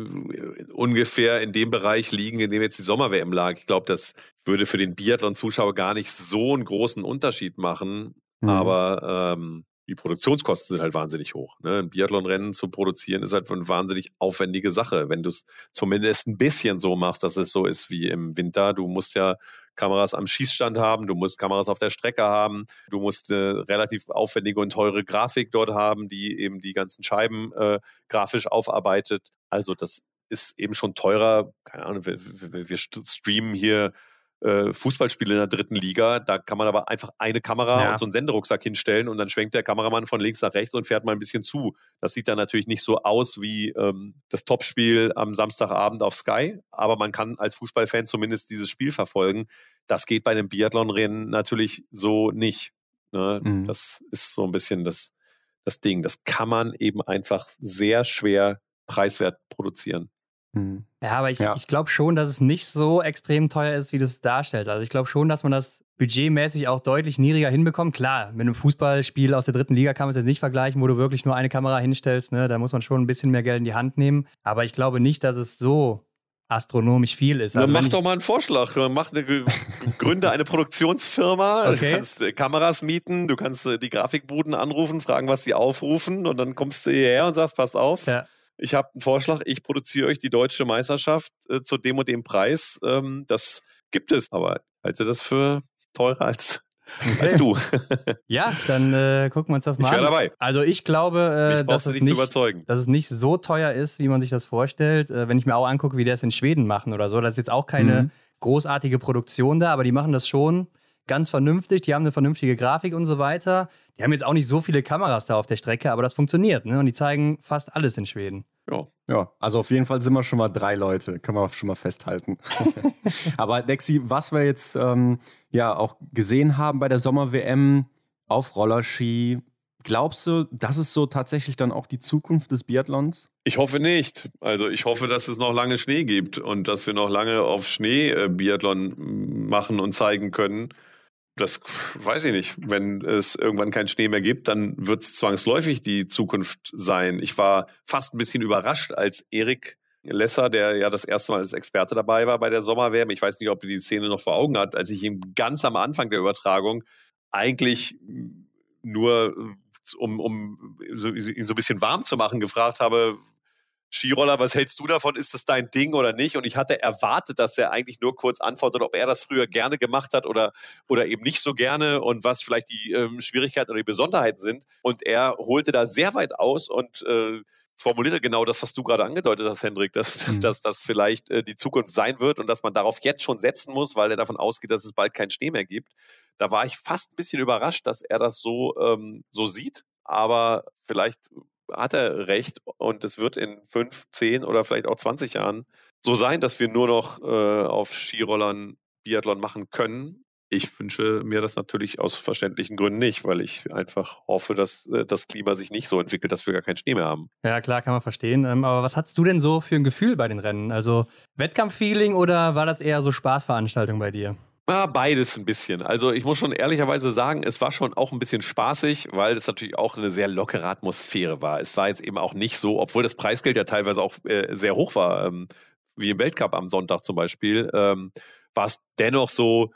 ungefähr in dem Bereich liegen, in dem jetzt die Sommer-WM lag. Ich glaube, das würde für den Biathlon-Zuschauer gar nicht so einen großen Unterschied machen. Mhm. Aber ähm, die Produktionskosten sind halt wahnsinnig hoch. Ne? Ein Biathlon-Rennen zu produzieren ist halt eine wahnsinnig aufwendige Sache. Wenn du es zumindest ein bisschen so machst, dass es so ist wie im Winter. Du musst ja Kameras am Schießstand haben, du musst Kameras auf der Strecke haben, du musst eine relativ aufwendige und teure Grafik dort haben, die eben die ganzen Scheiben äh, grafisch aufarbeitet. Also das ist eben schon teurer. Keine Ahnung, wir, wir, wir streamen hier äh, Fußballspiele in der dritten Liga. Da kann man aber einfach eine Kamera Ja. und so einen Senderucksack hinstellen und dann schwenkt der Kameramann von links nach rechts und fährt mal ein bisschen zu. Das sieht dann natürlich nicht so aus wie ähm, das Topspiel am Samstagabend auf Sky, aber man kann als Fußballfan zumindest dieses Spiel verfolgen. Das geht bei einem Biathlonrennen natürlich so nicht. Ne? Mhm. Das ist so ein bisschen das, das Ding. Das kann man eben einfach sehr schwer preiswert produzieren. Mhm. Ja, aber ich, Ja. ich glaube schon, dass es nicht so extrem teuer ist, wie du es darstellst. Also ich glaube schon, dass man das budgetmäßig auch deutlich niedriger hinbekommt. Klar, mit einem Fußballspiel aus der dritten Liga kann man es jetzt nicht vergleichen, wo du wirklich nur eine Kamera hinstellst. Ne? Da muss man schon ein bisschen mehr Geld in die Hand nehmen. Aber ich glaube nicht, dass es so astronomisch viel ist. Also Dann mach doch mal einen Vorschlag. Mach eine, gründe eine Produktionsfirma, okay. du kannst äh, Kameras mieten, du kannst äh, die Grafikbuden anrufen, fragen, was sie aufrufen und dann kommst du hierher und sagst, passt auf. Ja. Ich habe einen Vorschlag, ich produziere euch die deutsche Meisterschaft äh, zu dem und dem Preis. Ähm, das gibt es, aber halte das für teurer als. Als du. ja, dann äh, gucken wir uns das mal ich an. dabei. Also ich glaube, äh, dass, es nicht, dass es nicht so teuer ist, wie man sich das vorstellt. Äh, wenn ich mir auch angucke, wie die das in Schweden machen oder so, das ist jetzt auch keine mhm. großartige Produktion da, aber die machen das schon ganz vernünftig. Die haben eine vernünftige Grafik und so weiter. Die haben jetzt auch nicht so viele Kameras da auf der Strecke, aber das funktioniert. Ne? Und die zeigen fast alles in Schweden. Ja. ja, also auf jeden Fall sind wir schon mal drei Leute, können wir schon mal festhalten. Aber Lexi, was wir jetzt ähm, ja auch gesehen haben bei der Sommer-WM auf Rollerski, glaubst du, das ist so tatsächlich dann auch die Zukunft des Biathlons? Ich hoffe nicht. Also ich hoffe, dass es noch lange Schnee gibt und dass wir noch lange auf Schnee äh, Biathlon machen und zeigen können das weiß ich nicht. Wenn es irgendwann keinen Schnee mehr gibt, dann wird es zwangsläufig die Zukunft sein. Ich war fast ein bisschen überrascht, als Erik Lesser, der ja das erste Mal als Experte dabei war bei der Sommerwärme. Ich weiß nicht, ob er die Szene noch vor Augen hat, als ich ihn ganz am Anfang der Übertragung eigentlich nur, um, um ihn so ein bisschen warm zu machen, gefragt habe, Skiroller, was hältst du davon? Ist das dein Ding oder nicht? Und ich hatte erwartet, dass er eigentlich nur kurz antwortet, ob er das früher gerne gemacht hat oder, oder eben nicht so gerne und was vielleicht die ähm, Schwierigkeiten oder die Besonderheiten sind. Und er holte da sehr weit aus und äh, formulierte genau das, was du gerade angedeutet hast, Hendrik, dass, mhm. dass das vielleicht äh, die Zukunft sein wird und dass man darauf jetzt schon setzen muss, weil er davon ausgeht, dass es bald keinen Schnee mehr gibt. Da war ich fast ein bisschen überrascht, dass er das so, ähm, so sieht. Aber vielleicht hat er recht und es wird in fünf, zehn oder vielleicht auch 20 Jahren so sein, dass wir nur noch äh, auf Skirollern Biathlon machen können. Ich wünsche mir das natürlich aus verständlichen Gründen nicht, weil ich einfach hoffe, dass äh, das Klima sich nicht so entwickelt, dass wir gar keinen Schnee mehr haben. Ja, klar, kann man verstehen. Ähm, aber was hattest du denn so für ein Gefühl bei den Rennen? Also Wettkampffeeling oder war das eher so Spaßveranstaltung bei dir? Ja, beides ein bisschen. Also ich muss schon ehrlicherweise sagen, es war schon auch ein bisschen spaßig, weil es natürlich auch eine sehr lockere Atmosphäre war. Es war jetzt eben auch nicht so, obwohl das Preisgeld ja teilweise auch äh, sehr hoch war, ähm, wie im Weltcup am Sonntag zum Beispiel, ähm, war es dennoch so,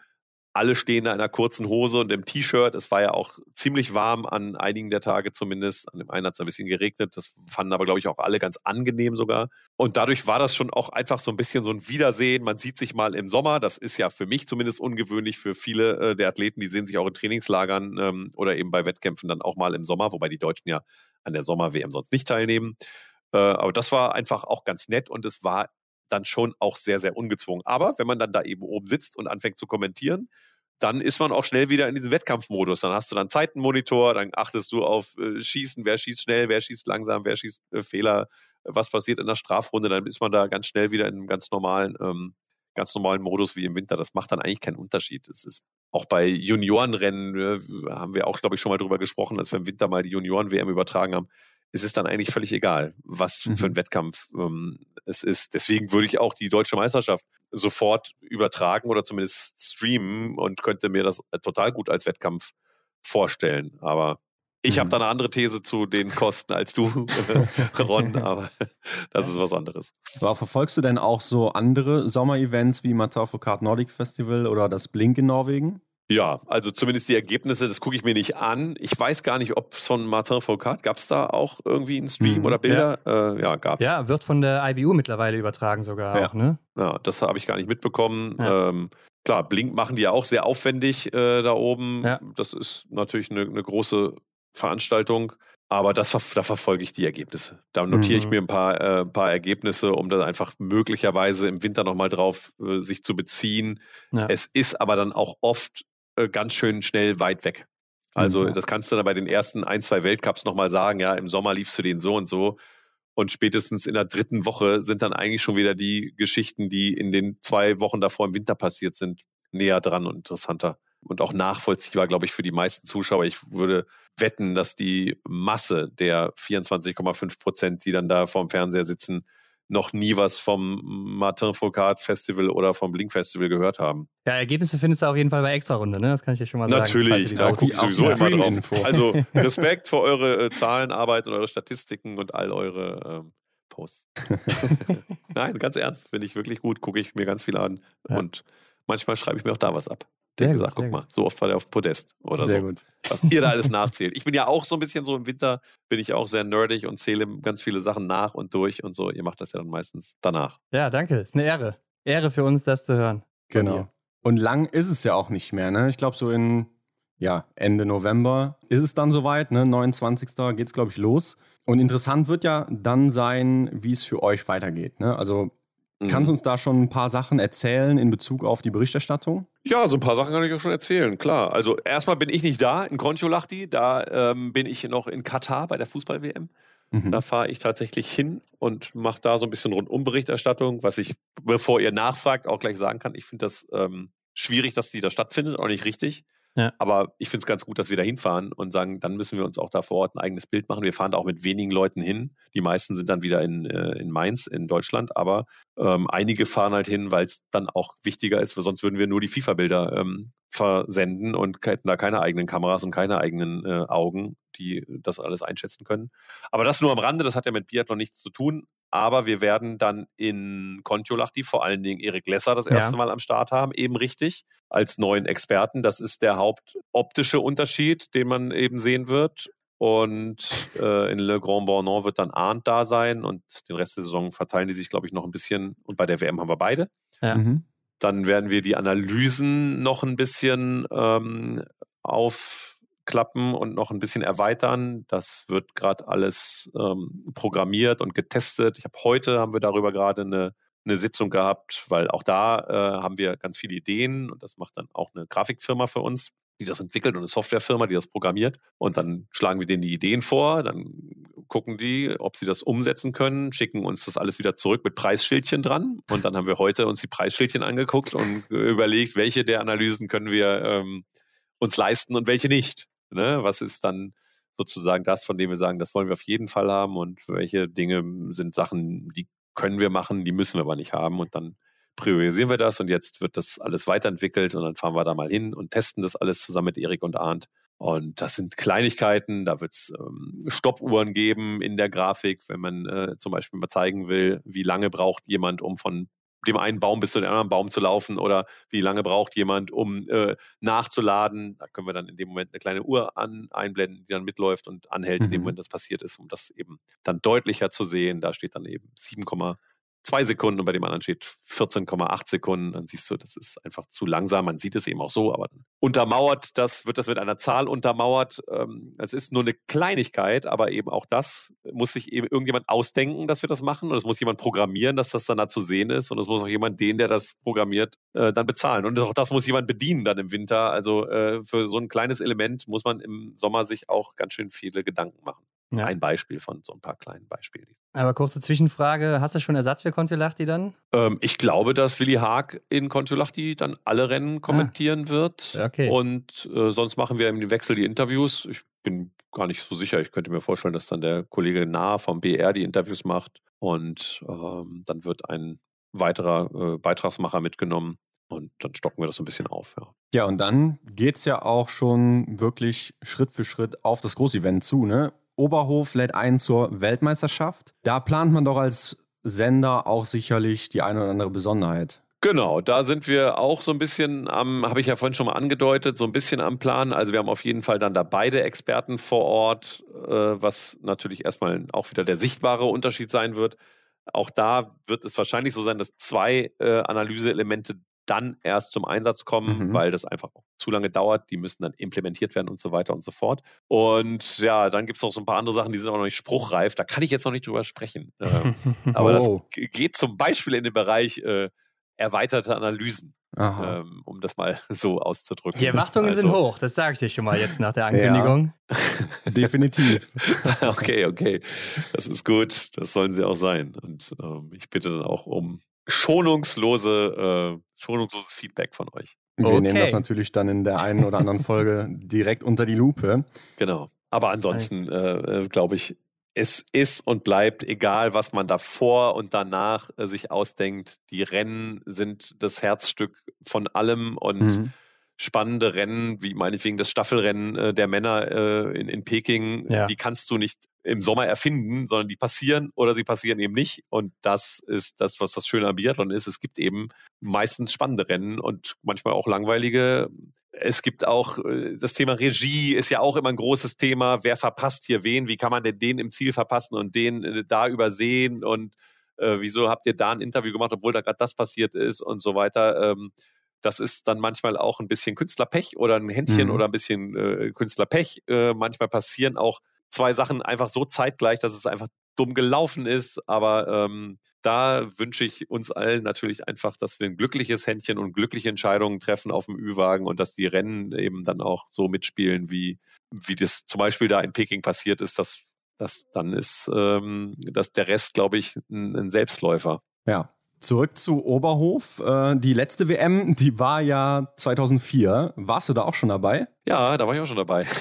alle stehen da in einer kurzen Hose und im T-Shirt. Es war ja auch ziemlich warm an einigen der Tage zumindest. An dem einen hat es ein bisschen geregnet. Das fanden aber, glaube ich, auch alle ganz angenehm sogar. Und dadurch war das schon auch einfach so ein bisschen so ein Wiedersehen. Man sieht sich mal im Sommer. Das ist ja für mich zumindest ungewöhnlich. Für viele äh, der Athleten, die sehen sich auch in Trainingslagern ähm, oder eben bei Wettkämpfen dann auch mal im Sommer, wobei die Deutschen ja an der Sommer-WM sonst nicht teilnehmen. Äh, aber das war einfach auch ganz nett und es war dann schon auch sehr, sehr ungezwungen. Aber wenn man dann da eben oben sitzt und anfängt zu kommentieren, dann ist man auch schnell wieder in diesem Wettkampfmodus. Dann hast du dann Zeitenmonitor, dann achtest du auf äh, Schießen, wer schießt schnell, wer schießt langsam, wer schießt äh, Fehler, was passiert in der Strafrunde, dann ist man da ganz schnell wieder in einem ganz normalen, ähm, ganz normalen Modus wie im Winter. Das macht dann eigentlich keinen Unterschied. Es ist auch bei Juniorenrennen, äh, haben wir auch, glaube ich, schon mal drüber gesprochen, als wir im Winter mal die Junioren-WM übertragen haben ist es dann eigentlich völlig egal, was mhm. für ein Wettkampf ähm, es ist. Deswegen würde ich auch die deutsche Meisterschaft sofort übertragen oder zumindest streamen und könnte mir das äh, total gut als Wettkampf vorstellen. Aber ich mhm. habe da eine andere These zu den Kosten als du, Ron, aber das ist was anderes. Aber verfolgst du denn auch so andere Sommerevents wie Matterfokart Nordic Festival oder das Blink in Norwegen? Ja, also zumindest die Ergebnisse, das gucke ich mir nicht an. Ich weiß gar nicht, ob es von Martin Foucault, gab es da auch irgendwie einen Stream mhm, oder Bilder? Ja, äh, ja gab es. Ja, wird von der IBU mittlerweile übertragen sogar ja. auch, ne? Ja, das habe ich gar nicht mitbekommen. Ja. Ähm, klar, Blink machen die ja auch sehr aufwendig äh, da oben. Ja. Das ist natürlich eine, eine große Veranstaltung. Aber das, da verfolge ich die Ergebnisse. Da notiere mhm. ich mir ein paar, äh, paar Ergebnisse, um dann einfach möglicherweise im Winter nochmal drauf äh, sich zu beziehen. Ja. Es ist aber dann auch oft äh, ganz schön schnell weit weg. Also mhm. das kannst du dann bei den ersten ein, zwei Weltcups nochmal sagen, ja, im Sommer liefst du den so und so. Und spätestens in der dritten Woche sind dann eigentlich schon wieder die Geschichten, die in den zwei Wochen davor im Winter passiert sind, näher dran und interessanter. Und auch nachvollziehbar, glaube ich, für die meisten Zuschauer. Ich würde wetten, dass die Masse der 24,5 Prozent, die dann da vorm Fernseher sitzen, noch nie was vom Martin Foucault Festival oder vom Blink Festival gehört haben. Ja, Ergebnisse findest du auf jeden Fall bei Extra-Runde, ne? Das kann ich dir schon mal sagen. Natürlich, da gucke ich sowieso immer drauf. Also Respekt für eure äh, Zahlenarbeit und eure Statistiken und all eure ähm, Posts. Nein, ganz ernst, finde ich wirklich gut, gucke ich mir ganz viel an. Ja. Und manchmal schreibe ich mir auch da was ab. Sehr Der gut, gesagt, guck sehr mal, so oft war der auf Podest oder Sehr so. gut. Was ihr da alles nachzählt. Ich bin ja auch so ein bisschen so im Winter, bin ich auch sehr nerdig und zähle ganz viele Sachen nach und durch und so. Ihr macht das ja dann meistens danach. Ja, danke. Ist eine Ehre. Ehre für uns, das zu hören. Genau. Und lang ist es ja auch nicht mehr. Ne? Ich glaube, so in ja, Ende November ist es dann soweit. Ne? 29. geht es, glaube ich, los. Und interessant wird ja dann sein, wie es für euch weitergeht. Ne? Also kannst du Mhm. uns da schon ein paar Sachen erzählen in Bezug auf die Berichterstattung? Ja, so ein paar Sachen kann ich auch schon erzählen, klar. Also erstmal bin ich nicht da in Kontiolahti, da ähm, bin ich noch in Katar bei der Fußball-WM. Mhm. Da fahre ich tatsächlich hin und mache da so ein bisschen Rundum-Berichterstattung, was ich, bevor ihr nachfragt, auch gleich sagen kann. Ich finde das ähm, schwierig, dass die da stattfindet, auch nicht richtig. Ja. Aber ich finde es ganz gut, dass wir da hinfahren und sagen, dann müssen wir uns auch da vor Ort ein eigenes Bild machen. Wir fahren da auch mit wenigen Leuten hin. Die meisten sind dann wieder in, äh, in Mainz, in Deutschland. Aber ähm, einige fahren halt hin, weil es dann auch wichtiger ist, weil sonst würden wir nur die FIFA-Bilder ähm, versenden und hätten da keine eigenen Kameras und keine eigenen äh, Augen, die das alles einschätzen können. Aber das nur am Rande, das hat ja mit Biathlon nichts zu tun. Aber wir werden dann in Kontiolahti vor allen Dingen Erik Lesser das Ja. erste Mal am Start haben, eben richtig, als neuen Experten. Das ist der hauptoptische Unterschied, den man eben sehen wird. Und äh, in Le Grand Bornand wird dann Arndt da sein und den Rest der Saison verteilen die sich, glaube ich, noch ein bisschen. Und bei der WM haben wir beide. Ja. Mhm. Dann werden wir die Analysen noch ein bisschen ähm, aufklappen und noch ein bisschen erweitern. Das wird gerade alles ähm, programmiert und getestet. Ich habe heute haben wir darüber gerade eine, eine Sitzung gehabt, weil auch da äh, haben wir ganz viele Ideen und das macht dann auch eine Grafikfirma für uns die das entwickelt und eine Softwarefirma, die das programmiert. Und dann schlagen wir denen die Ideen vor, dann gucken die, ob sie das umsetzen können, schicken uns das alles wieder zurück mit Preisschildchen dran. Und dann haben wir heute uns die Preisschildchen angeguckt und äh, überlegt, welche der Analysen können wir ähm, uns leisten und welche nicht. Ne? Was ist dann sozusagen das, von dem wir sagen, das wollen wir auf jeden Fall haben und welche Dinge sind Sachen, die können wir machen, die müssen wir aber nicht haben. Und dann priorisieren wir das und jetzt wird das alles weiterentwickelt und dann fahren wir da mal hin und testen das alles zusammen mit Erik und Arndt. Und das sind Kleinigkeiten, da wird es ähm, Stoppuhren geben in der Grafik, wenn man äh, zum Beispiel mal zeigen will, wie lange braucht jemand, um von dem einen Baum bis zu dem anderen Baum zu laufen oder wie lange braucht jemand, um äh, nachzuladen. Da können wir dann in dem Moment eine kleine Uhr an, einblenden, die dann mitläuft und anhält, in dem Mhm. Moment das passiert ist, um das eben dann deutlicher zu sehen. Da steht dann eben 7,2 Sekunden und bei dem anderen steht 14,8 Sekunden. Dann siehst du, das ist einfach zu langsam. Man sieht es eben auch so, aber untermauert das, wird das mit einer Zahl untermauert. Ähm, Es ist nur eine Kleinigkeit, aber eben auch das muss sich eben irgendjemand ausdenken, dass wir das machen. Und es muss jemand programmieren, dass das dann da zu sehen ist. Und es muss auch jemand, den, der das programmiert, äh, dann bezahlen. Und auch das muss jemand bedienen dann im Winter. Also äh, für so ein kleines Element muss man im Sommer sich auch ganz schön viele Gedanken machen. Ja. Ein Beispiel von so ein paar kleinen Beispielen. Aber kurze Zwischenfrage: Hast du schon Ersatz für Kontiolahti dann? Ähm, ich glaube, dass Willi Haag in Kontiolahti dann alle Rennen kommentieren wird. Ah. Okay. Und äh, sonst machen wir im Wechsel die Interviews. Ich bin gar nicht so sicher. Ich könnte mir vorstellen, dass dann der Kollege Nahe vom BR die Interviews macht. Und ähm, dann wird ein weiterer äh, Beitragsmacher mitgenommen. Und dann stocken wir das so ein bisschen auf. Ja. Ja, und dann geht es ja auch schon wirklich Schritt für Schritt auf das Großevent zu. Ne? Oberhof lädt ein zur Weltmeisterschaft. Da plant man doch als Sender auch sicherlich die eine oder andere Besonderheit. Genau, da sind wir auch so ein bisschen am, habe ich ja vorhin schon mal angedeutet, so ein bisschen am Plan. Also wir haben auf jeden Fall dann da beide Experten vor Ort, äh, was natürlich erstmal auch wieder der sichtbare Unterschied sein wird. Auch da wird es wahrscheinlich so sein, dass zwei äh, Analyseelemente dann erst zum Einsatz kommen, Mhm. weil das einfach zu lange dauert. Die müssen dann implementiert werden und so weiter und so fort. Und ja, dann gibt es noch so ein paar andere Sachen, die sind auch noch nicht spruchreif. Da kann ich jetzt noch nicht drüber sprechen. Ähm, aber Oh. das geht zum Beispiel in den Bereich äh, erweiterte Analysen, ähm, um das mal so auszudrücken. Die Erwartungen Also- sind hoch, das sage ich dir schon mal jetzt nach der Ankündigung. Definitiv. okay, okay. Das ist gut. Das sollen sie auch sein. Und ähm, ich bitte dann auch um schonungslose, äh, schonungsloses Feedback von euch. Wir Okay. nehmen das natürlich dann in der einen oder anderen Folge direkt unter die Lupe. Genau. Aber ansonsten äh, äh, glaube ich, es ist und bleibt, egal was man davor und danach äh, sich ausdenkt, die Rennen sind das Herzstück von allem und Mhm. Spannende Rennen, wie meinetwegen das Staffelrennen äh, der Männer äh, in, in Peking, Ja. die kannst du nicht im Sommer erfinden, sondern die passieren oder sie passieren eben nicht. Und das ist das, was das Schöne am Biathlon ist. Es gibt eben meistens spannende Rennen und manchmal auch langweilige. Es gibt auch äh, das Thema Regie ist ja auch immer ein großes Thema. Wer verpasst hier wen? Wie kann man denn den im Ziel verpassen und den äh, da übersehen? Und äh, wieso habt ihr da ein Interview gemacht, obwohl da gerade das passiert ist und so weiter? Ähm, das ist dann manchmal auch ein bisschen Künstlerpech oder ein Händchen Mhm. oder ein bisschen äh, Künstlerpech. Äh, manchmal passieren auch zwei Sachen einfach so zeitgleich, dass es einfach dumm gelaufen ist. Aber ähm, da wünsche ich uns allen natürlich einfach, dass wir ein glückliches Händchen und glückliche Entscheidungen treffen auf dem Ü-Wagen und dass die Rennen eben dann auch so mitspielen, wie, wie das zum Beispiel da in Peking passiert ist, dass, dass dann ist ähm, dass der Rest, glaube ich, ein, ein Selbstläufer. Ja. Zurück zu Oberhof. Äh, die letzte WM, die war ja 2004. Warst du da auch schon dabei? Ja, da war ich auch schon dabei.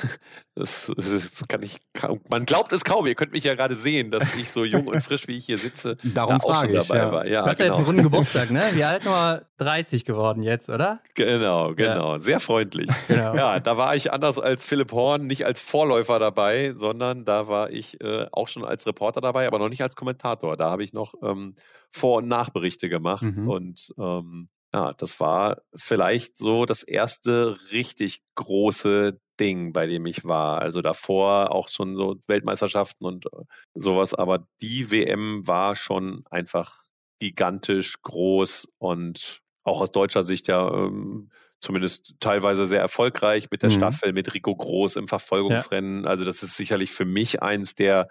Das, das kann ich kaum, man glaubt es kaum. Ihr könnt mich ja gerade sehen, dass ich so jung und frisch, wie ich hier sitze, Darum da auch schon ich, dabei ja. war. Ja, Du hast ja jetzt genau. einen runden Geburtstag, ne? Wie alt nur 30 geworden jetzt, oder? Genau, genau. Sehr freundlich. Genau. Ja, da war ich anders als Philipp Horn nicht als Vorläufer dabei, sondern da war ich äh, auch schon als Reporter dabei, aber noch nicht als Kommentator. Da habe ich noch ähm, Vor- und Nachberichte gemacht. Mhm. Und ähm, ja, das war vielleicht so das erste richtig große Ding, bei dem ich war. Also davor auch schon so Weltmeisterschaften und äh, sowas. Aber die WM war schon einfach gigantisch groß und auch aus deutscher Sicht ja ähm, zumindest teilweise sehr erfolgreich mit der Mhm. Staffel, mit Rico Groß im Verfolgungsrennen. Also das ist sicherlich für mich eins der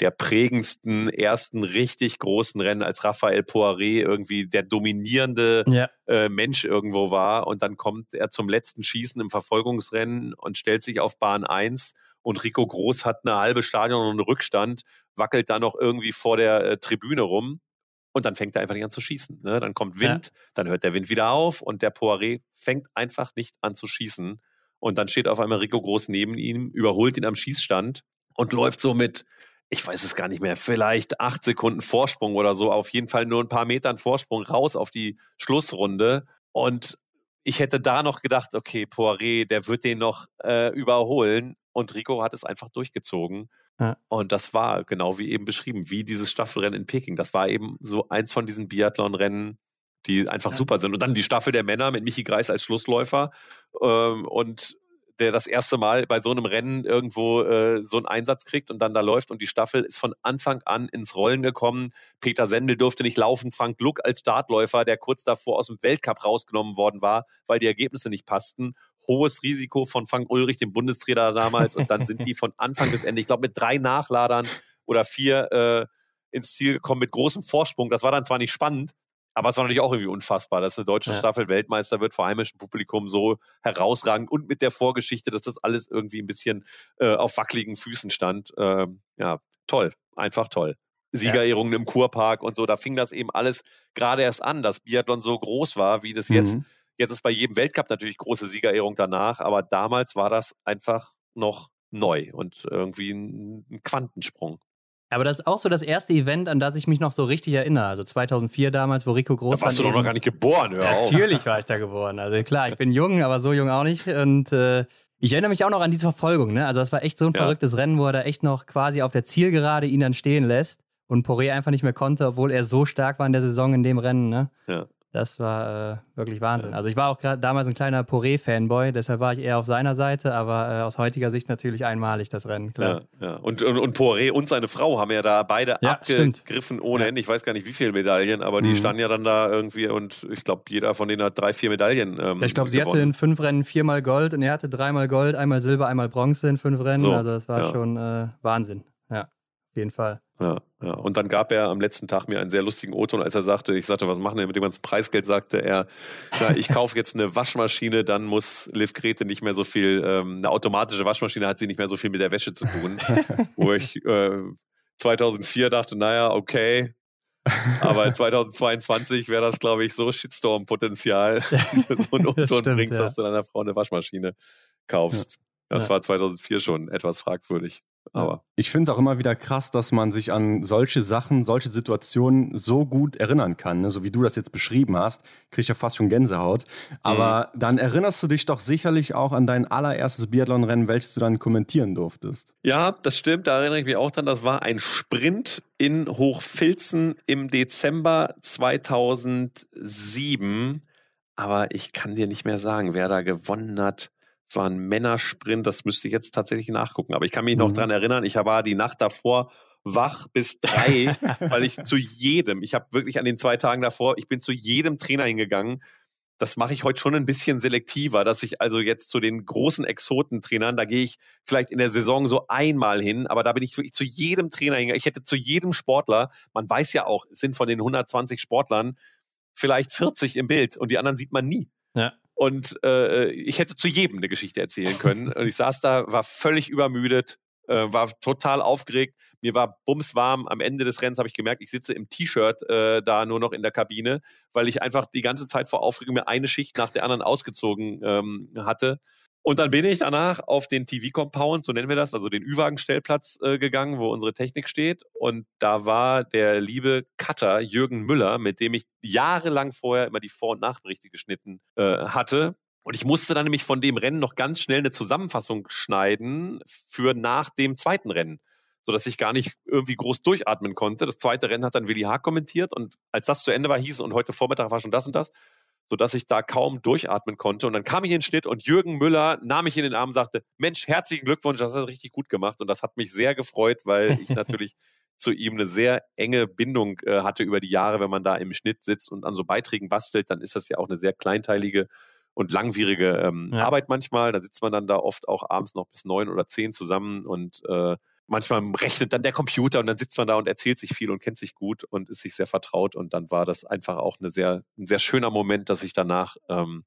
der prägendsten ersten richtig großen Rennen, als Raphael Poiré irgendwie der dominierende Ja. äh, Mensch irgendwo war. Und dann kommt er zum letzten Schießen im Verfolgungsrennen und stellt sich auf Bahn 1 und Rico Groß hat eine halbe Stadion und einen Rückstand, wackelt da noch irgendwie vor der äh, Tribüne rum und dann fängt er einfach nicht an zu schießen. Ne? Dann kommt Wind, dann hört der Wind wieder auf und der Poiré fängt einfach nicht an zu schießen. Und dann steht auf einmal Rico Groß neben ihm, überholt ihn am Schießstand und läuft so mit, ich weiß es gar nicht mehr, vielleicht acht Sekunden Vorsprung oder so, auf jeden Fall nur ein paar Metern Vorsprung raus auf die Schlussrunde. Und ich hätte da noch gedacht, okay, Poiré, der wird den noch äh, überholen. Und Rico hat es einfach durchgezogen. Ja. Und das war genau wie eben beschrieben, wie dieses Staffelrennen in Peking. Das war eben so eins von diesen Biathlon-Rennen, die einfach Ja. super sind. Und dann die Staffel der Männer mit Michi Greis als Schlussläufer. Ähm, und der das erste Mal bei so einem Rennen irgendwo äh, so einen Einsatz kriegt und dann da läuft und die Staffel ist von Anfang an ins Rollen gekommen. Peter Sendel durfte nicht laufen, Frank Luck als Startläufer, der kurz davor aus dem Weltcup rausgenommen worden war, weil die Ergebnisse nicht passten. Hohes Risiko von Frank Ulrich, dem Bundestrainer damals, und dann sind die von Anfang bis Ende, ich glaube, mit drei Nachladern oder vier äh, ins Ziel gekommen mit großem Vorsprung. Das war dann zwar nicht spannend, aber es war natürlich auch irgendwie unfassbar, dass eine deutsche Ja. Staffel Weltmeister wird vor heimischem Publikum so herausragend und mit der Vorgeschichte, dass das alles irgendwie ein bisschen äh, auf wackeligen Füßen stand. Ähm, ja, toll, einfach toll. Siegerehrungen im Kurpark und so, da fing das eben alles gerade erst an, dass Biathlon so groß war, wie das jetzt. Mhm. Jetzt ist bei jedem Weltcup natürlich große Siegerehrung danach, aber damals war das einfach noch neu und irgendwie ein Quantensprung. Aber das ist auch so das erste Event, an das ich mich noch so richtig erinnere. Also 2004 damals, wo Rico Groß Da warst du doch noch gar nicht geboren, hör auf. Natürlich war ich da geboren. Also klar, ich bin jung, aber so jung auch nicht. Und äh, ich erinnere mich auch noch an diese Verfolgung. Ne? Also das war echt so ein Ja. verrücktes Rennen, wo er da echt noch quasi auf der Zielgerade ihn dann stehen lässt und Poré einfach nicht mehr konnte, obwohl er so stark war in der Saison in dem Rennen. Ne? Ja. Das war äh, wirklich Wahnsinn. Also ich war auch gerade damals ein kleiner Poré-Fanboy, deshalb war ich eher auf seiner Seite, aber äh, aus heutiger Sicht natürlich einmalig das Rennen, klar. Ja, ja. Und, und, und Poiré und seine Frau haben ja da beide Ja, abgegriffen ohne Ja. Ende. Ich weiß gar nicht, wie viele Medaillen, aber die Mhm. standen ja dann da irgendwie und ich glaube, jeder von denen hat drei, vier Medaillen. Ähm, ich glaube, sie hatte in fünf Rennen viermal Gold und er hatte dreimal Gold, einmal Silber, einmal Bronze in fünf Rennen. So, also das war schon äh, Wahnsinn. Ja, auf jeden Fall. Ja, ja. Und dann gab er am letzten Tag mir einen sehr lustigen O-Ton, als er sagte, ich sagte, was machen wir mit dem ganzen Preisgeld, sagte er, ja, ich kaufe jetzt eine Waschmaschine, dann muss Liv Grete nicht mehr so viel, ähm, eine automatische Waschmaschine hat sie nicht mehr so viel mit der Wäsche zu tun. Wo ich äh, 2004 dachte, naja, okay, aber 2022 wäre das, glaube ich, so Shitstorm-Potenzial, so ein Das O-Ton bringst, ja. dass du deiner Frau eine Waschmaschine kaufst. Das Ja. war 2004 schon etwas fragwürdig. Aber ich finde es auch immer wieder krass, dass man sich an solche Sachen, solche Situationen so gut erinnern kann. Ne? So wie du das jetzt beschrieben hast, kriege ich ja fast schon Gänsehaut. Aber mhm. dann erinnerst du dich doch sicherlich auch an dein allererstes Biathlon-Rennen, welches du dann kommentieren durftest. Ja, das stimmt. Da erinnere ich mich auch dran. Das war ein Sprint in Hochfilzen im Dezember 2007. Aber ich kann dir nicht mehr sagen, wer da gewonnen hat. War ein Männersprint, das müsste ich jetzt tatsächlich nachgucken. Aber ich kann mich noch mhm. dran erinnern, ich war die Nacht davor wach bis drei, weil ich zu jedem, ich habe wirklich an den zwei Tagen davor, ich bin zu jedem Trainer hingegangen. Das mache ich heute schon ein bisschen selektiver, dass ich also jetzt zu den großen Exotentrainern, da gehe ich vielleicht in der Saison so einmal hin, aber da bin ich wirklich zu jedem Trainer hingegangen. Ich hätte zu jedem Sportler, man weiß ja auch, es sind von den 120 Sportlern vielleicht 40 im Bild und die anderen sieht man nie. Ja. Und äh, ich hätte zu jedem eine Geschichte erzählen können. Und ich saß da, war völlig übermüdet, äh, war total aufgeregt. Mir war bumswarm. Am Ende des Rennens habe ich gemerkt, ich sitze im T-Shirt äh, da nur noch in der Kabine, weil ich einfach die ganze Zeit vor Aufregung mir eine Schicht nach der anderen ausgezogen ähm, hatte. Und dann bin ich danach auf den TV-Compound, so nennen wir das, also den Ü-Wagen-Stellplatz äh, gegangen, wo unsere Technik steht. Und da war der liebe Cutter Jürgen Müller, mit dem ich jahrelang vorher immer die Vor- und Nachberichte geschnitten äh, hatte. Und ich musste dann nämlich von dem Rennen noch ganz schnell eine Zusammenfassung schneiden für nach dem zweiten Rennen, sodass ich gar nicht irgendwie groß durchatmen konnte. Das zweite Rennen hat dann Willi Haag kommentiert und als das zu Ende war, hieß und heute Vormittag war schon das und das sodass ich da kaum durchatmen konnte. Und dann kam ich in den Schnitt und Jürgen Müller nahm mich in den Arm und sagte, Mensch, herzlichen Glückwunsch, das hast du richtig gut gemacht. Und das hat mich sehr gefreut, weil ich natürlich zu ihm eine sehr enge Bindung äh, hatte über die Jahre. Wenn man da im Schnitt sitzt und an so Beiträgen bastelt, dann ist das ja auch eine sehr kleinteilige und langwierige ähm, ja. Arbeit manchmal. Da sitzt man dann da oft auch abends noch bis neun oder zehn zusammen und äh, manchmal rechnet dann der Computer und dann sitzt man da und erzählt sich viel und kennt sich gut und ist sich sehr vertraut. Und dann war das einfach auch eine sehr, ein sehr schöner Moment, dass ich danach ähm,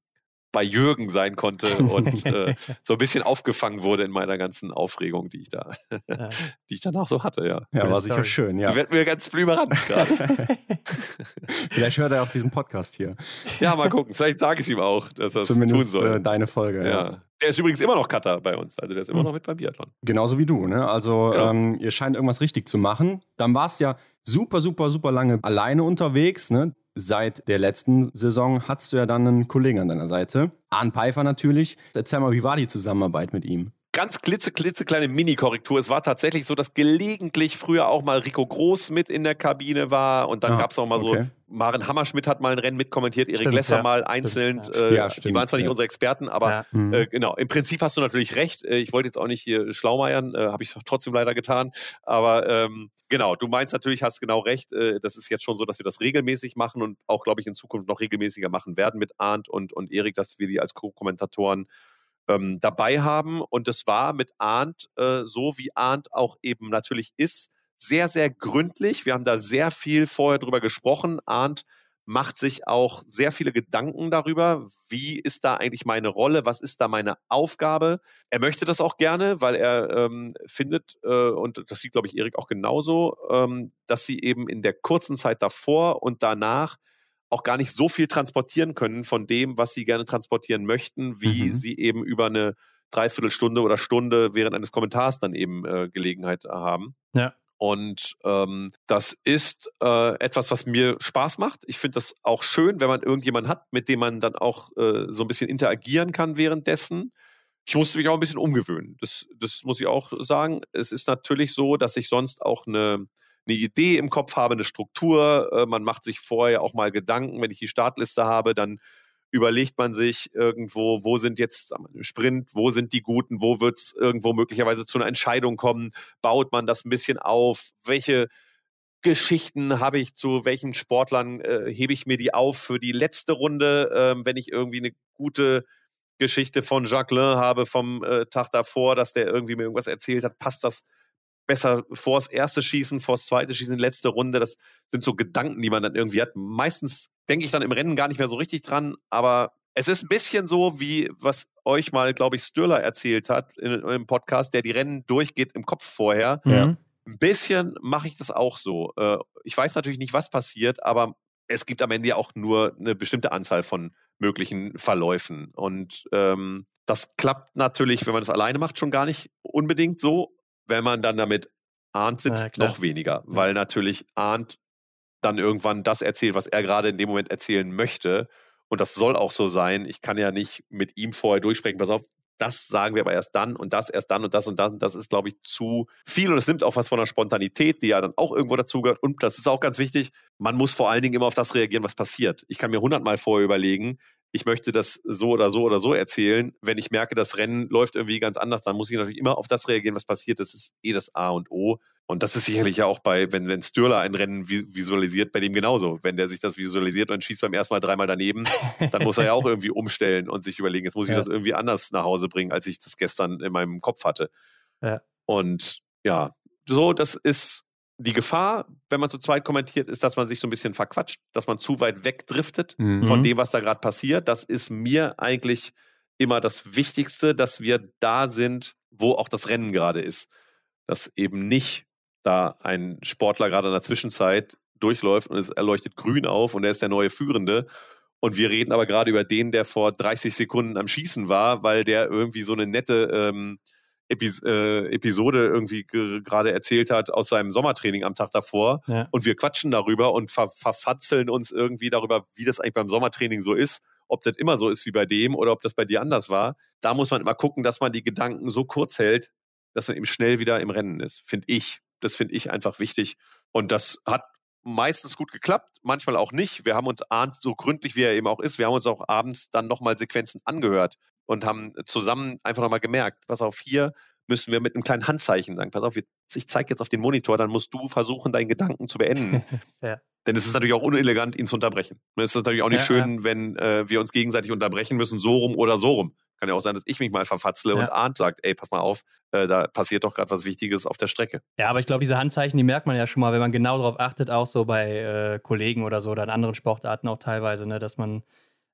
bei Jürgen sein konnte und äh, so ein bisschen aufgefangen wurde in meiner ganzen Aufregung, die ich da, ja. die ich danach so hatte, ja. Ja, war sicher schön, ja. Ich werde mir ganz blümerant gerade. vielleicht hört er auch diesen Podcast hier. Ja, mal gucken. Vielleicht sage ich es ihm auch, dass er es tun soll. Äh, deine Folge, ja. ja. Der ist übrigens immer noch Cutter bei uns. Also der ist immer hm. noch mit beim Biathlon. Genauso wie du, ne? Also genau. ähm, ihr scheint irgendwas richtig zu machen. Dann war es ja super, super, super lange alleine unterwegs, ne? Seit der letzten Saison hattest du ja dann einen Kollegen an deiner Seite. Arne Pfeiffer natürlich. Erzähl mal, wie war die Zusammenarbeit mit ihm? Ganz klitze, klitzekleine Mini-Korrektur. Es war tatsächlich so, dass gelegentlich früher auch mal Rico Groß mit in der Kabine war und dann ah, gab es auch mal okay. so, Maren Hammerschmidt hat mal ein Rennen mitkommentiert, Erik Lesser ja. mal einzeln. Stimmt. Äh, ja, die waren zwar nicht ja. unsere Experten, aber mhm. äh, genau, im Prinzip hast du natürlich recht. Äh, ich wollte jetzt auch nicht hier schlaumeiern, äh, habe ich trotzdem leider getan. Aber ähm, genau, du meinst natürlich, hast genau recht. Äh, das ist jetzt schon so, dass wir das regelmäßig machen und auch, glaube ich, in Zukunft noch regelmäßiger machen werden mit Arndt und, und Erik, dass wir die als Co-Kommentatoren ähm, dabei haben. Und es war mit Arndt äh, so, wie Arndt auch eben natürlich ist, sehr, sehr gründlich. Wir haben da sehr viel vorher drüber gesprochen. Arndt macht sich auch sehr viele Gedanken darüber, wie ist da eigentlich meine Rolle, was ist da meine Aufgabe. Er möchte das auch gerne, weil er ähm, findet, äh, und das sieht, glaube ich, Erik auch genauso, ähm, dass sie eben in der kurzen Zeit davor und danach auch gar nicht so viel transportieren können von dem, was sie gerne transportieren möchten, wie mhm. sie eben über eine Dreiviertelstunde oder Stunde während eines Kommentars dann eben äh, Gelegenheit haben. Ja. Und ähm, das ist äh, etwas, was mir Spaß macht. Ich finde das auch schön, wenn man irgendjemanden hat, mit dem man dann auch äh, so ein bisschen interagieren kann währenddessen. Ich musste mich auch ein bisschen umgewöhnen. Das, das muss ich auch sagen. Es ist natürlich so, dass ich sonst auch eine eine Idee im Kopf habe, eine Struktur. Äh, man macht sich vorher auch mal Gedanken. Wenn ich die Startliste habe, dann überlegt man sich irgendwo, wo sind jetzt im Sprint, wo sind die Guten, wo wird es irgendwo möglicherweise zu einer Entscheidung kommen, baut man das ein bisschen auf, welche Geschichten habe ich zu welchen Sportlern, äh, hebe ich mir die auf für die letzte Runde, äh, wenn ich irgendwie eine gute Geschichte von Jacqueline habe vom äh, Tag davor, dass der irgendwie mir irgendwas erzählt hat, passt das besser vors erste Schießen, vors zweite Schießen, letzte Runde. Das sind so Gedanken, die man dann irgendwie hat. Meistens denke ich dann im Rennen gar nicht mehr so richtig dran, aber es ist ein bisschen so, wie was euch mal, glaube ich, Stürler erzählt hat in, im Podcast, der die Rennen durchgeht im Kopf vorher. Ja. Ein bisschen mache ich das auch so. Äh, ich weiß natürlich nicht, was passiert, aber es gibt am Ende ja auch nur eine bestimmte Anzahl von möglichen Verläufen. Und ähm, das klappt natürlich, wenn man das alleine macht, schon gar nicht unbedingt so Wenn man dann damit Arndt sitzt, ja, noch weniger, weil natürlich Arndt dann irgendwann das erzählt, was er gerade in dem Moment erzählen möchte. Und das soll auch so sein. Ich kann ja nicht mit ihm vorher durchsprechen, pass auf, das sagen wir aber erst dann und das erst dann und das und das. Und das ist, glaube ich, zu viel. Und es nimmt auch was von der Spontanität, die ja dann auch irgendwo dazugehört. Und das ist auch ganz wichtig, man muss vor allen Dingen immer auf das reagieren, was passiert. Ich kann mir hundertmal vorher überlegen, ich möchte das so oder so oder so erzählen. Wenn ich merke, das Rennen läuft irgendwie ganz anders, dann muss ich natürlich immer auf das reagieren, was passiert. Das ist eh das A und O. Und das ist sicherlich ja auch bei, wenn, wenn Stürler ein Rennen visualisiert, bei dem genauso. Wenn der sich das visualisiert und schießt beim ersten Mal dreimal daneben, dann muss er ja auch irgendwie umstellen und sich überlegen, jetzt muss ich ja. das irgendwie anders nach Hause bringen, als ich das gestern in meinem Kopf hatte. Ja. Und ja, so, das ist die Gefahr, wenn man zu zweit kommentiert, ist, dass man sich so ein bisschen verquatscht, dass man zu weit wegdriftet mhm. von dem, was da gerade passiert. Das ist mir eigentlich immer das Wichtigste, dass wir da sind, wo auch das Rennen gerade ist. Dass eben nicht da ein Sportler gerade in der Zwischenzeit durchläuft und es erleuchtet grün auf und er ist der neue Führende. Und wir reden aber gerade über den, der vor 30 Sekunden am Schießen war, weil der irgendwie so eine nette ähm, Epis äh, Episode irgendwie gerade erzählt hat aus seinem Sommertraining am Tag davor. Ja. Und wir quatschen darüber und ver verfatzeln uns irgendwie darüber, wie das eigentlich beim Sommertraining so ist. Ob das immer so ist wie bei dem oder ob das bei dir anders war. Da muss man immer gucken, dass man die Gedanken so kurz hält, dass man eben schnell wieder im Rennen ist, finde ich. Das finde ich einfach wichtig. Und das hat meistens gut geklappt, manchmal auch nicht. Wir haben uns ahnt, so gründlich wie er eben auch ist, wir haben uns auch abends dann nochmal Sequenzen angehört und haben zusammen einfach nochmal gemerkt, pass auf, hier müssen wir mit einem kleinen Handzeichen sagen, pass auf, ich zeige jetzt auf den Monitor, dann musst du versuchen, deinen Gedanken zu beenden. ja. Denn es ist natürlich auch unelegant, ihn zu unterbrechen. Es ist natürlich auch nicht ja, schön, ja. wenn äh, wir uns gegenseitig unterbrechen müssen, so rum oder so rum. Kann ja auch sein, dass ich mich mal verfatzle ja. und Arndt sagt, ey, pass mal auf, äh, da passiert doch gerade was Wichtiges auf der Strecke. Ja, aber ich glaube, diese Handzeichen, die merkt man ja schon mal, wenn man genau darauf achtet, auch so bei äh, Kollegen oder so oder in anderen Sportarten auch teilweise, ne, dass man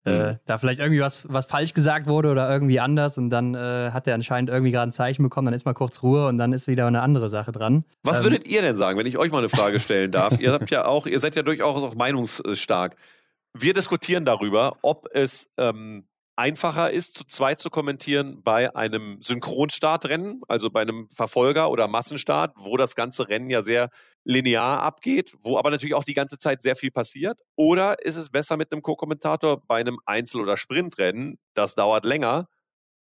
äh, mhm. da vielleicht irgendwie was, was falsch gesagt wurde oder irgendwie anders und dann äh, hat er anscheinend irgendwie gerade ein Zeichen bekommen, dann ist mal kurz Ruhe und dann ist wieder eine andere Sache dran. Was ähm, würdet ihr denn sagen, wenn ich euch mal eine Frage stellen darf? ihr habt ja auch, ihr seid ja durchaus auch meinungsstark. Wir diskutieren darüber, ob es ähm, einfacher ist, zu zweit zu kommentieren bei einem Synchronstartrennen, also bei einem Verfolger oder Massenstart, wo das ganze Rennen ja sehr linear abgeht, wo aber natürlich auch die ganze Zeit sehr viel passiert? Oder ist es besser mit einem Co-Kommentator bei einem Einzel- oder Sprintrennen? Das dauert länger,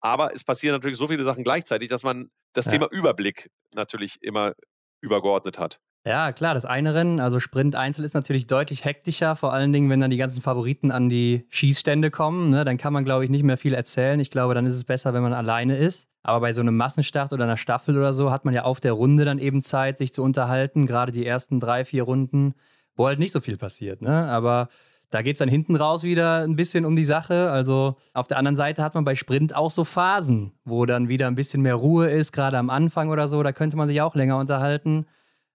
aber es passieren natürlich so viele Sachen gleichzeitig, dass man das ja. Thema Überblick natürlich immer übergeordnet hat. Ja, klar, das eine Rennen, also Sprint Einzel ist natürlich deutlich hektischer, vor allen Dingen, wenn dann die ganzen Favoriten an die Schießstände kommen. Ne? Dann kann man, glaube ich, nicht mehr viel erzählen. Ich glaube, dann ist es besser, wenn man alleine ist. Aber bei so einem Massenstart oder einer Staffel oder so hat man ja auf der Runde dann eben Zeit, sich zu unterhalten, gerade die ersten drei, vier Runden, wo halt nicht so viel passiert. Ne? Aber da geht es dann hinten raus wieder ein bisschen um die Sache. Also auf der anderen Seite hat man bei Sprint auch so Phasen, wo dann wieder ein bisschen mehr Ruhe ist, gerade am Anfang oder so. Da könnte man sich auch länger unterhalten.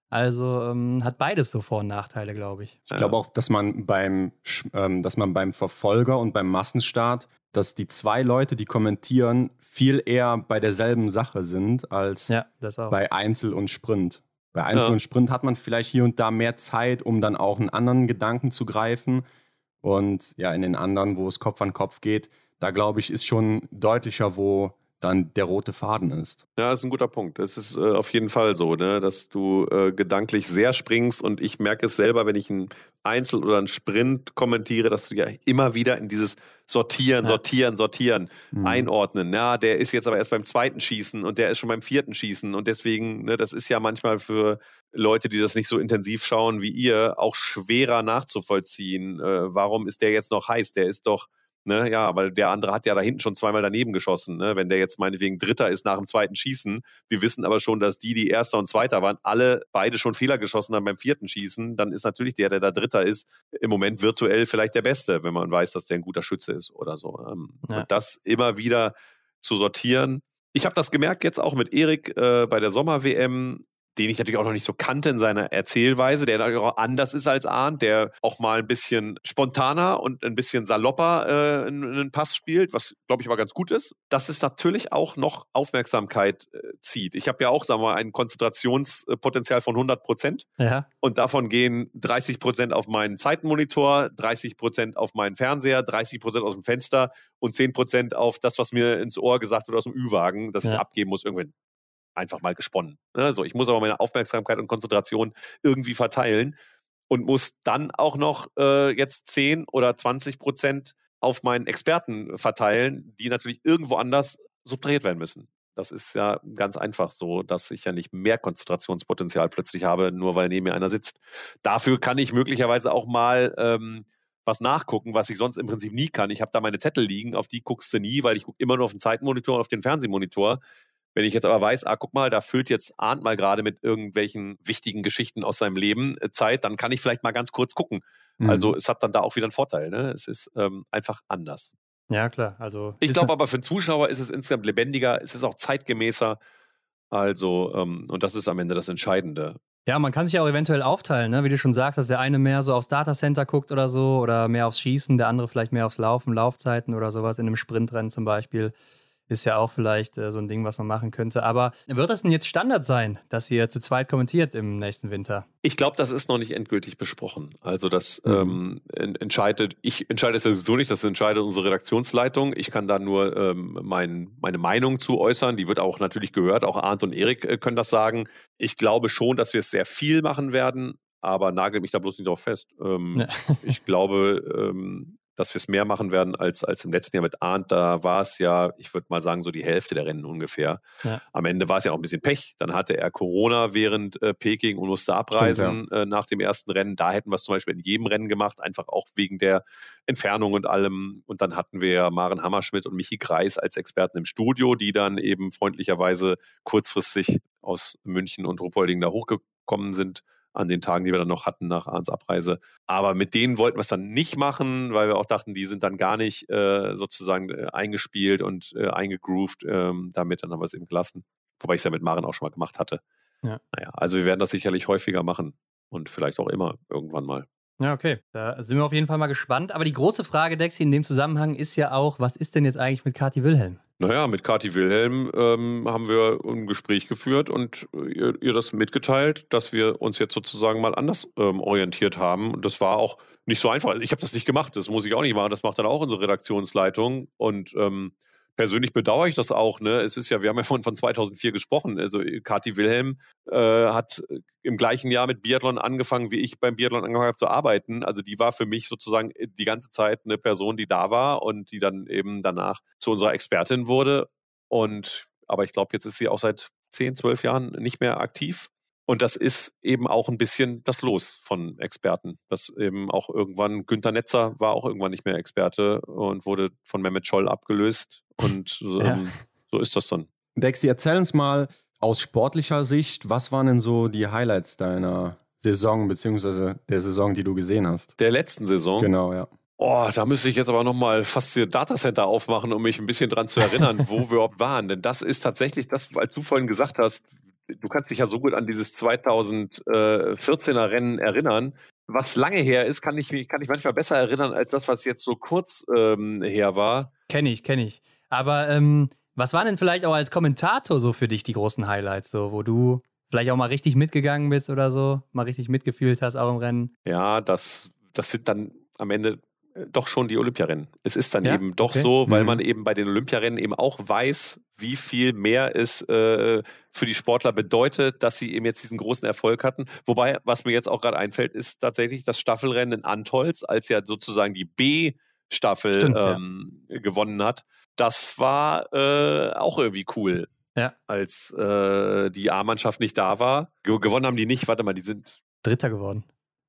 Also ähm, hat beides so Vor- und Nachteile, glaube ich. Ich glaube auch, dass man beim, ähm, dass man beim Verfolger und beim Massenstart, dass die zwei Leute, die kommentieren, viel eher bei derselben Sache sind als ja, bei Einzel und Sprint. Bei Einzel ja. und Sprint hat man vielleicht hier und da mehr Zeit, um dann auch einen anderen Gedanken zu greifen. Und ja, in den anderen, wo es Kopf an Kopf geht, da glaube ich, ist schon deutlicher, wo dann der rote Faden ist. Ja, das ist ein guter Punkt. Das ist äh, auf jeden Fall so, ne? dass du äh, gedanklich sehr springst und ich merke es selber, wenn ich ein Einzel oder ein Sprint kommentiere, dass du ja immer wieder in dieses Sortieren, ja. Sortieren, Sortieren mhm. einordnen. Ja, der ist jetzt aber erst beim zweiten Schießen und der ist schon beim vierten Schießen und deswegen, ne, das ist ja manchmal für Leute, die das nicht so intensiv schauen wie ihr, auch schwerer nachzuvollziehen. Äh, warum ist der jetzt noch heiß? Der ist doch Ne, ja, weil der andere hat ja da hinten schon zweimal daneben geschossen. Ne? Wenn der jetzt meinetwegen Dritter ist nach dem zweiten Schießen, wir wissen aber schon, dass die, die Erster und Zweiter waren, alle beide schon Fehler geschossen haben beim vierten Schießen, dann ist natürlich der, der da Dritter ist, im Moment virtuell vielleicht der Beste, wenn man weiß, dass der ein guter Schütze ist oder so. Ähm, ja. Und das immer wieder zu sortieren. Ich habe das gemerkt jetzt auch mit Erik äh, bei der Sommer-WM den ich natürlich auch noch nicht so kannte in seiner Erzählweise, der auch anders ist als Arndt, der auch mal ein bisschen spontaner und ein bisschen salopper äh, einen Pass spielt, was glaube ich aber ganz gut ist, dass es natürlich auch noch Aufmerksamkeit äh, zieht. Ich habe ja auch, sagen wir mal, ein Konzentrationspotenzial von 100 Prozent ja. und davon gehen 30 Prozent auf meinen Zeitenmonitor, 30 Prozent auf meinen Fernseher, 30 Prozent aus dem Fenster und 10 Prozent auf das, was mir ins Ohr gesagt wird aus dem Ü-Wagen, das ja. ich abgeben muss irgendwann einfach mal gesponnen. Also ich muss aber meine Aufmerksamkeit und Konzentration irgendwie verteilen und muss dann auch noch äh, jetzt 10 oder 20 Prozent auf meinen Experten verteilen, die natürlich irgendwo anders subtrahiert werden müssen. Das ist ja ganz einfach so, dass ich ja nicht mehr Konzentrationspotenzial plötzlich habe, nur weil neben mir einer sitzt. Dafür kann ich möglicherweise auch mal ähm, was nachgucken, was ich sonst im Prinzip nie kann. Ich habe da meine Zettel liegen, auf die guckst du nie, weil ich gucke immer nur auf den Zeitmonitor und auf den Fernsehmonitor. Wenn ich jetzt aber weiß, ah, guck mal, da füllt jetzt Arndt mal gerade mit irgendwelchen wichtigen Geschichten aus seinem Leben äh, Zeit, dann kann ich vielleicht mal ganz kurz gucken. Mhm. Also es hat dann da auch wieder einen Vorteil. Ne? Es ist ähm, einfach anders. Ja, klar. Also ich glaube aber für den Zuschauer ist es insgesamt lebendiger, es ist auch zeitgemäßer. Also, ähm, und das ist am Ende das Entscheidende. Ja, man kann sich ja auch eventuell aufteilen, ne? wie du schon sagst, dass der eine mehr so aufs Datacenter guckt oder so oder mehr aufs Schießen, der andere vielleicht mehr aufs Laufen, Laufzeiten oder sowas in einem Sprintrennen zum Beispiel ist ja auch vielleicht äh, so ein Ding, was man machen könnte. Aber wird das denn jetzt Standard sein, dass ihr zu zweit kommentiert im nächsten Winter? Ich glaube, das ist noch nicht endgültig besprochen. Also das mhm. ähm, entscheidet, ich entscheide es sowieso nicht, das entscheidet unsere Redaktionsleitung. Ich kann da nur ähm, mein, meine Meinung zu äußern. Die wird auch natürlich gehört. Auch Arndt und Erik äh, können das sagen. Ich glaube schon, dass wir es sehr viel machen werden, aber nagel mich da bloß nicht drauf fest. Ähm, ja. ich glaube, ähm, dass wir es mehr machen werden als, als im letzten Jahr mit Arndt. Da war es ja, ich würde mal sagen, so die Hälfte der Rennen ungefähr. Ja. Am Ende war es ja auch ein bisschen Pech. Dann hatte er Corona während äh, Peking und musste abreisen Stimmt, ja. äh, nach dem ersten Rennen. Da hätten wir es zum Beispiel in jedem Rennen gemacht, einfach auch wegen der Entfernung und allem. Und dann hatten wir Maren Hammerschmidt und Michi Kreis als Experten im Studio, die dann eben freundlicherweise kurzfristig aus München und Ruppolding da hochgekommen sind an den Tagen, die wir dann noch hatten nach Arns Abreise. Aber mit denen wollten wir es dann nicht machen, weil wir auch dachten, die sind dann gar nicht äh, sozusagen äh, eingespielt und äh, eingegroovt. Ähm, damit dann haben wir es eben gelassen. Wobei ich es ja mit Maren auch schon mal gemacht hatte. Ja. Naja, also wir werden das sicherlich häufiger machen und vielleicht auch immer irgendwann mal. Ja, okay. Da sind wir auf jeden Fall mal gespannt. Aber die große Frage, Dexi, in dem Zusammenhang ist ja auch, was ist denn jetzt eigentlich mit Kathi Wilhelm? Naja, mit Kathi Wilhelm ähm, haben wir ein Gespräch geführt und ihr, ihr, das mitgeteilt, dass wir uns jetzt sozusagen mal anders ähm, orientiert haben. Und das war auch nicht so einfach. Ich habe das nicht gemacht, das muss ich auch nicht machen. Das macht dann auch unsere Redaktionsleitung. Und ähm, persönlich bedauere ich das auch. Ne? Es ist ja, wir haben ja von, von 2004 gesprochen. Also Kathi Wilhelm äh, hat im gleichen Jahr mit Biathlon angefangen, wie ich beim Biathlon angefangen habe zu arbeiten. Also die war für mich sozusagen die ganze Zeit eine Person, die da war und die dann eben danach zu unserer Expertin wurde. Und aber ich glaube, jetzt ist sie auch seit 10, 12 Jahren nicht mehr aktiv. Und das ist eben auch ein bisschen das Los von Experten. Das eben auch irgendwann, Günter Netzer war auch irgendwann nicht mehr Experte und wurde von Mehmet Scholl abgelöst. Und ähm, ja. so ist das dann. Dexi, erzähl uns mal aus sportlicher Sicht, was waren denn so die Highlights deiner Saison, beziehungsweise der Saison, die du gesehen hast? Der letzten Saison? Genau, ja. Oh, da müsste ich jetzt aber nochmal fast das Datacenter aufmachen, um mich ein bisschen dran zu erinnern, wo wir überhaupt waren. Denn das ist tatsächlich das, als du vorhin gesagt hast, du kannst dich ja so gut an dieses 2014er Rennen erinnern. Was lange her ist, kann ich, kann ich manchmal besser erinnern als das, was jetzt so kurz ähm, her war. Kenne ich, kenne ich. Aber ähm, was waren denn vielleicht auch als Kommentator so für dich die großen Highlights, so wo du vielleicht auch mal richtig mitgegangen bist oder so, mal richtig mitgefühlt hast auch im Rennen? Ja, das, das sind dann am Ende doch schon die Olympiarennen. Es ist dann ja? eben doch okay. so, weil mhm. man eben bei den Olympiarennen eben auch weiß, wie viel mehr es äh, für die Sportler bedeutet, dass sie eben jetzt diesen großen Erfolg hatten. Wobei, was mir jetzt auch gerade einfällt, ist tatsächlich das Staffelrennen in Antolz, als ja sozusagen die B-Staffel ähm, ja. gewonnen hat. Das war äh, auch irgendwie cool. Ja. Als äh, die A-Mannschaft nicht da war. gewonnen haben die nicht, warte mal, die sind Dritter geworden.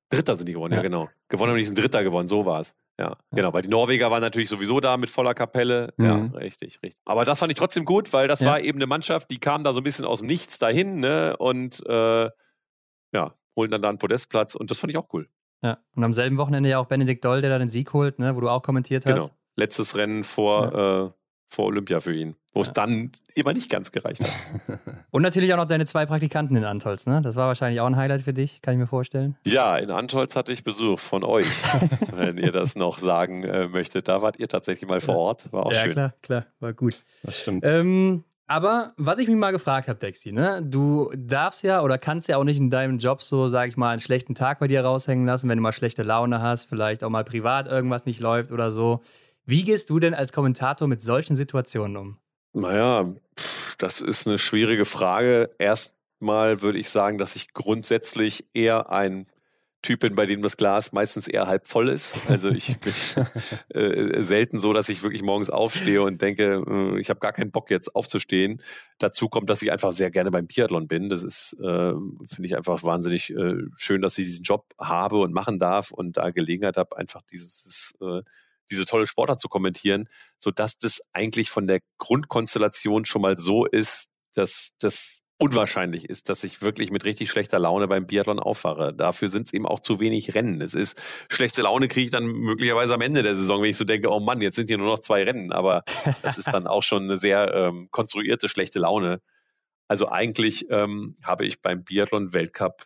Dritter sind die geworden, ja, ja genau. Gewonnen haben die sind Dritter geworden, so war es. Ja, genau, weil die Norweger waren natürlich sowieso da mit voller Kapelle. Mhm. Ja, richtig, richtig. Aber das fand ich trotzdem gut, weil das ja. war eben eine Mannschaft, die kam da so ein bisschen aus dem Nichts dahin, ne? Und äh, ja, holen dann da einen Podestplatz und das fand ich auch cool. Ja, und am selben Wochenende ja auch Benedikt Doll, der da den Sieg holt, ne? Wo du auch kommentiert hast. Genau. Letztes Rennen vor, ja. äh, vor Olympia für ihn, wo ja. es dann immer nicht ganz gereicht hat. Und natürlich auch noch deine zwei Praktikanten in Antolz, ne? Das war wahrscheinlich auch ein Highlight für dich, kann ich mir vorstellen. Ja, in Antolz hatte ich Besuch von euch, wenn ihr das noch sagen äh, möchtet. Da wart ihr tatsächlich mal vor Ort, war auch ja, schön. Ja, klar, klar, war gut. Das stimmt. Ähm, aber was ich mich mal gefragt habe, Dexi, ne? Du darfst ja oder kannst ja auch nicht in deinem Job so, sag ich mal, einen schlechten Tag bei dir raushängen lassen, wenn du mal schlechte Laune hast, vielleicht auch mal privat irgendwas nicht läuft oder so. Wie gehst du denn als Kommentator mit solchen Situationen um? Naja, das ist eine schwierige Frage. Erstmal würde ich sagen, dass ich grundsätzlich eher ein Typ bin, bei dem das Glas meistens eher halb voll ist. Also ich bin äh, selten so, dass ich wirklich morgens aufstehe und denke, äh, ich habe gar keinen Bock jetzt aufzustehen. Dazu kommt, dass ich einfach sehr gerne beim Biathlon bin. Das ist, äh, finde ich einfach wahnsinnig äh, schön, dass ich diesen Job habe und machen darf und da Gelegenheit habe, einfach dieses, äh, diese tolle Sportart zu kommentieren, sodass das eigentlich von der Grundkonstellation schon mal so ist, dass das unwahrscheinlich ist, dass ich wirklich mit richtig schlechter Laune beim Biathlon aufwache. Dafür sind es eben auch zu wenig Rennen. Es ist schlechte Laune kriege ich dann möglicherweise am Ende der Saison, wenn ich so denke, oh Mann, jetzt sind hier nur noch zwei Rennen. Aber das ist dann auch schon eine sehr ähm, konstruierte schlechte Laune. Also eigentlich ähm, habe ich beim Biathlon Weltcup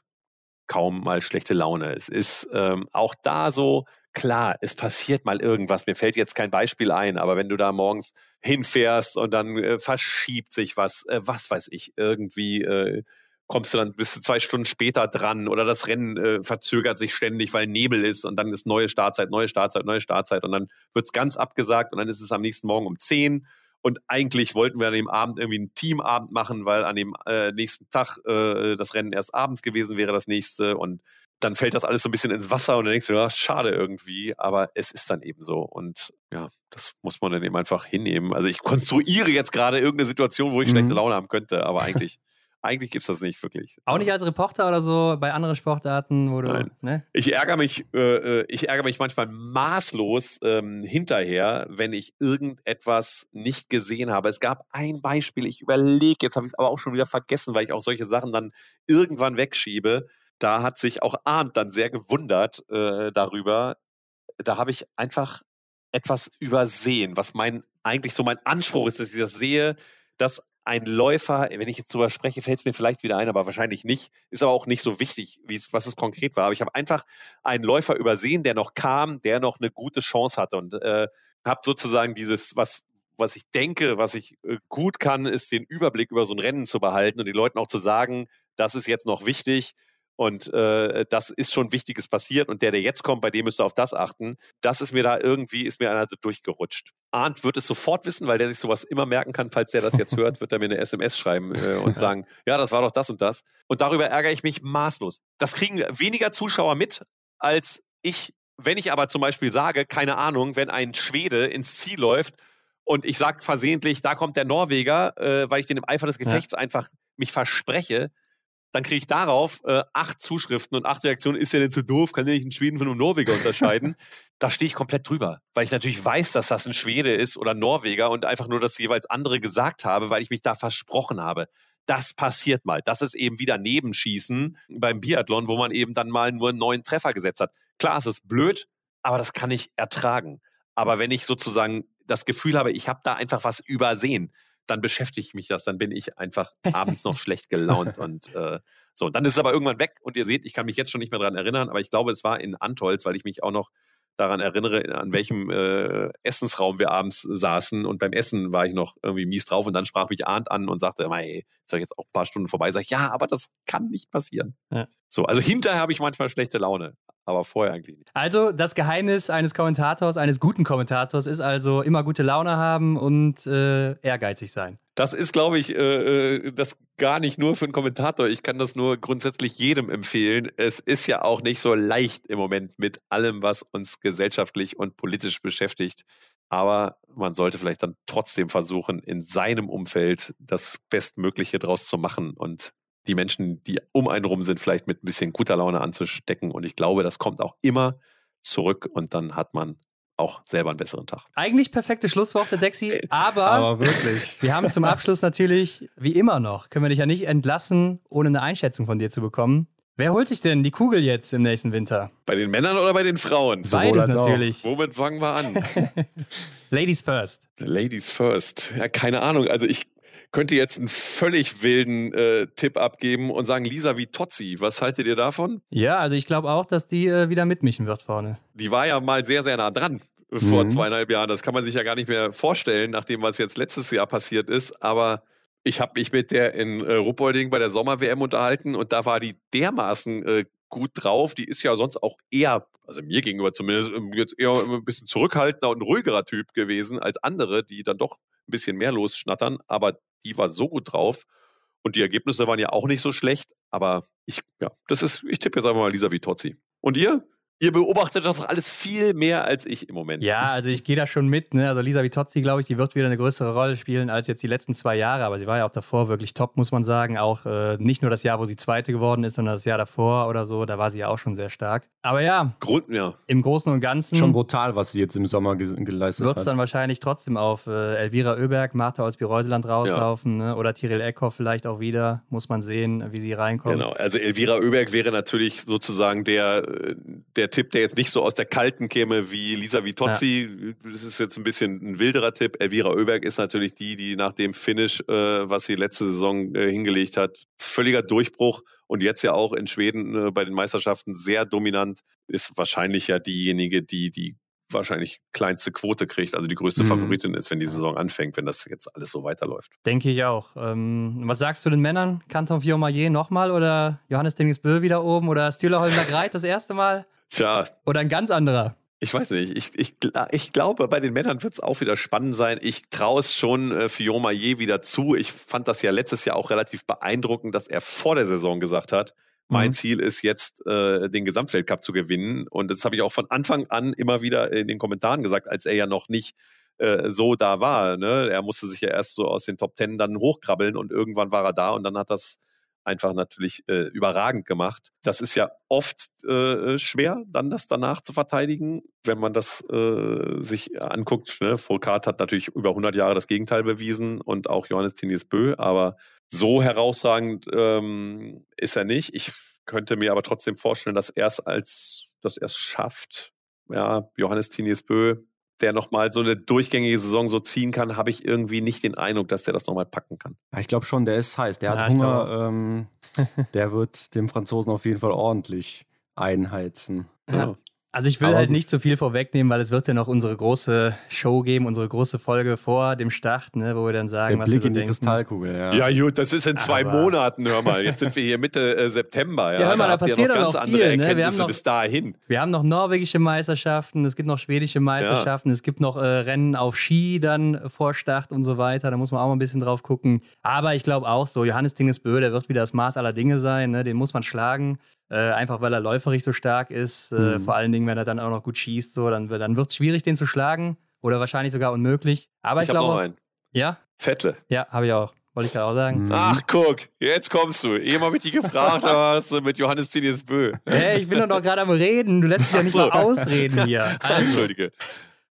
kaum mal schlechte Laune. Es ist ähm, auch da so, klar, es passiert mal irgendwas. Mir fällt jetzt kein Beispiel ein, aber wenn du da morgens hinfährst und dann äh, verschiebt sich was, äh, was weiß ich, irgendwie äh, kommst du dann bis zwei Stunden später dran oder das Rennen äh, verzögert sich ständig, weil Nebel ist und dann ist neue Startzeit, neue Startzeit, neue Startzeit und dann wird's ganz abgesagt und dann ist es am nächsten Morgen um zehn und eigentlich wollten wir an dem Abend irgendwie einen Teamabend machen, weil an dem äh, nächsten Tag äh, das Rennen erst abends gewesen wäre, das nächste und dann fällt das alles so ein bisschen ins Wasser und dann denkst du, ja, schade irgendwie, aber es ist dann eben so. Und ja, das muss man dann eben einfach hinnehmen. Also ich konstruiere jetzt gerade irgendeine Situation, wo ich mhm. schlechte Laune haben könnte, aber eigentlich. eigentlich gibt es das nicht wirklich. Auch nicht als Reporter oder so bei anderen Sportarten, wo du. Nein. Ne? Ich ärgere mich, äh, äh, ich ärgere mich manchmal maßlos ähm, hinterher, wenn ich irgendetwas nicht gesehen habe. Es gab ein Beispiel, ich überlege, jetzt habe ich es aber auch schon wieder vergessen, weil ich auch solche Sachen dann irgendwann wegschiebe da hat sich auch Arndt dann sehr gewundert äh, darüber. Da habe ich einfach etwas übersehen, was mein eigentlich so mein Anspruch ist, dass ich das sehe, dass ein Läufer, wenn ich jetzt drüber spreche, fällt es mir vielleicht wieder ein, aber wahrscheinlich nicht. Ist aber auch nicht so wichtig, was es konkret war. Aber ich habe einfach einen Läufer übersehen, der noch kam, der noch eine gute Chance hatte und äh, habe sozusagen dieses, was, was ich denke, was ich äh, gut kann, ist den Überblick über so ein Rennen zu behalten und den Leuten auch zu sagen, das ist jetzt noch wichtig und äh, das ist schon Wichtiges passiert. Und der, der jetzt kommt, bei dem müsst ihr auf das achten. Das ist mir da irgendwie, ist mir einer durchgerutscht. Arndt wird es sofort wissen, weil der sich sowas immer merken kann. Falls der das jetzt hört, wird er mir eine SMS schreiben äh, und sagen, ja, das war doch das und das. Und darüber ärgere ich mich maßlos. Das kriegen weniger Zuschauer mit, als ich, wenn ich aber zum Beispiel sage, keine Ahnung, wenn ein Schwede ins Ziel läuft und ich sage versehentlich, da kommt der Norweger, äh, weil ich den im Eifer des Gefechts ja. einfach mich verspreche, dann kriege ich darauf äh, acht Zuschriften und acht Reaktionen. Ist der denn zu doof? Kann der nicht einen Schweden von einem Norweger unterscheiden? da stehe ich komplett drüber, weil ich natürlich weiß, dass das ein Schwede ist oder Norweger und einfach nur das jeweils andere gesagt habe, weil ich mich da versprochen habe. Das passiert mal. Das ist eben wieder Nebenschießen beim Biathlon, wo man eben dann mal nur einen neuen Treffer gesetzt hat. Klar, es ist blöd, aber das kann ich ertragen. Aber wenn ich sozusagen das Gefühl habe, ich habe da einfach was übersehen, dann beschäftigt mich das, dann bin ich einfach abends noch schlecht gelaunt und äh, so. Dann ist es aber irgendwann weg und ihr seht, ich kann mich jetzt schon nicht mehr daran erinnern, aber ich glaube, es war in Antolz, weil ich mich auch noch daran erinnere, an welchem äh, Essensraum wir abends saßen und beim Essen war ich noch irgendwie mies drauf und dann sprach mich Arndt an und sagte, hey, ist ja jetzt auch ein paar Stunden vorbei. Sag ich, ja, aber das kann nicht passieren. Ja. So, also hinterher habe ich manchmal schlechte Laune aber vorher eigentlich nicht. Also das Geheimnis eines Kommentators, eines guten Kommentators ist also immer gute Laune haben und äh, ehrgeizig sein. Das ist, glaube ich, äh, äh, das gar nicht nur für einen Kommentator. Ich kann das nur grundsätzlich jedem empfehlen. Es ist ja auch nicht so leicht im Moment mit allem, was uns gesellschaftlich und politisch beschäftigt. Aber man sollte vielleicht dann trotzdem versuchen, in seinem Umfeld das Bestmögliche draus zu machen und die Menschen, die um einen rum sind, vielleicht mit ein bisschen guter Laune anzustecken. Und ich glaube, das kommt auch immer zurück und dann hat man auch selber einen besseren Tag. Eigentlich perfekte Schlussworte, Dexi, aber, aber wirklich. wir haben zum Abschluss natürlich, wie immer noch, können wir dich ja nicht entlassen, ohne eine Einschätzung von dir zu bekommen. Wer holt sich denn die Kugel jetzt im nächsten Winter? Bei den Männern oder bei den Frauen? Beides natürlich. Auch. Womit fangen wir an? Ladies first. Ladies first. Ja, keine Ahnung. Also ich könnte jetzt einen völlig wilden äh, Tipp abgeben und sagen, Lisa wie Totzi, was haltet ihr davon? Ja, also ich glaube auch, dass die äh, wieder mitmischen wird vorne. Die war ja mal sehr, sehr nah dran vor mhm. zweieinhalb Jahren. Das kann man sich ja gar nicht mehr vorstellen, nachdem was jetzt letztes Jahr passiert ist. Aber ich habe mich mit der in äh, Ruppolding bei der Sommer-WM unterhalten und da war die dermaßen äh, gut drauf. Die ist ja sonst auch eher, also mir gegenüber zumindest, ähm, jetzt eher ein bisschen zurückhaltender und ruhigerer Typ gewesen als andere, die dann doch ein bisschen mehr losschnattern. Aber die war so gut drauf. Und die Ergebnisse waren ja auch nicht so schlecht. Aber ich, ja, das ist, ich tippe jetzt einfach mal Lisa Vitozzi. Und ihr? Ihr beobachtet das doch alles viel mehr als ich im Moment. Ja, also ich gehe da schon mit. Ne? Also Lisa Vitozzi, glaube ich, die wird wieder eine größere Rolle spielen als jetzt die letzten zwei Jahre. Aber sie war ja auch davor wirklich top, muss man sagen. Auch äh, nicht nur das Jahr, wo sie Zweite geworden ist, sondern das Jahr davor oder so. Da war sie ja auch schon sehr stark. Aber ja, Grund, ja. im Großen und Ganzen Schon brutal, was sie jetzt im Sommer ge geleistet wird es hat. dann wahrscheinlich trotzdem auf äh, Elvira Oeberg, Martha Olsby-Reuseland rauslaufen. Ne? Oder Tiril Eckhoff vielleicht auch wieder. Muss man sehen, wie sie reinkommt. Genau, also Elvira Oeberg wäre natürlich sozusagen der, äh, der Tipp, der jetzt nicht so aus der Kalten käme wie Lisa Vitozzi. Das ist jetzt ein bisschen ein wilderer Tipp. Elvira Oeberg ist natürlich die, die nach dem Finish, äh, was sie letzte Saison äh, hingelegt hat, völliger Durchbruch und jetzt ja auch in Schweden äh, bei den Meisterschaften sehr dominant, ist wahrscheinlich ja diejenige, die die wahrscheinlich kleinste Quote kriegt, also die größte Mhm. Favoritin ist, wenn die Saison anfängt, wenn das jetzt alles so weiterläuft. Denke ich auch. Ähm, was sagst du den Männern? Canton Fiormaillet nochmal oder Johannes Dingesbö wieder oben oder Stühler Holmler Greit das erste Mal? Tja, Oder ein ganz anderer? Ich weiß nicht. Ich, ich, ich glaube, bei den Männern wird es auch wieder spannend sein. Ich traue es schon äh, Fiona je wieder zu. Ich fand das ja letztes Jahr auch relativ beeindruckend, dass er vor der Saison gesagt hat, mein Mhm. Ziel ist jetzt, äh, den Gesamtweltcup zu gewinnen. Und das habe ich auch von Anfang an immer wieder in den Kommentaren gesagt, als er ja noch nicht äh, so da war. Ne? Er musste sich ja erst so aus den Top Ten dann hochkrabbeln und irgendwann war er da und dann hat das einfach natürlich äh, überragend gemacht. Das ist ja oft äh, schwer, dann das danach zu verteidigen, wenn man das äh, sich anguckt. Ne? Foucault hat natürlich über 100 Jahre das Gegenteil bewiesen und auch Johannes Tinius Bö, aber so herausragend ähm, ist er nicht. Ich könnte mir aber trotzdem vorstellen, dass er es als, dass er es schafft. Ja, Johannes Tinius Bö, der nochmal so eine durchgängige Saison so ziehen kann, habe ich irgendwie nicht den Eindruck, dass der das nochmal packen kann. Ja, ich glaube schon, der ist heiß. Der Ja, hat Hunger. Ähm, der wird dem Franzosen auf jeden Fall ordentlich einheizen. Ja. Also ich will Aber halt nicht zu viel vorwegnehmen, weil es wird ja noch unsere große Show geben, unsere große Folge vor dem Start, ne, wo wir dann sagen, Der was Blick wir so in die denken. Kristallkugel, ja. Ja, gut, das ist in zwei Aber- Monaten, hör mal. Jetzt sind wir hier Mitte äh, September. Ja, Ja, hör mal, da ihr passiert noch doch ganz noch andere viel, ne? Wir haben noch- bis dahin. Wir haben noch norwegische Meisterschaften, es gibt noch schwedische Meisterschaften, es gibt noch äh, Rennen auf Ski dann vor Start und so weiter. Da muss man auch mal ein bisschen drauf gucken. Aber ich glaube auch so, Johannes Dingesbö, der wird wieder das Maß aller Dinge sein. Ne? Den muss man schlagen. Äh, einfach weil er läuferig so stark ist. Äh, Mhm. Vor allen Dingen, wenn er dann auch noch gut schießt, so, dann, dann wird es schwierig, den zu schlagen. Oder wahrscheinlich sogar unmöglich. Aber ich, Ich, noch glaube. einen. Ja, Fette. ja, habe ich auch. Wollte ich gerade auch sagen. Mhm. Ach, guck, jetzt kommst du. Eben habe ich dich gefragt, was du mit Johannes Tinius Bö. Hey, ich bin doch noch gerade am Reden. Du lässt mich ja nicht so. mal ausreden hier. Also, Entschuldige.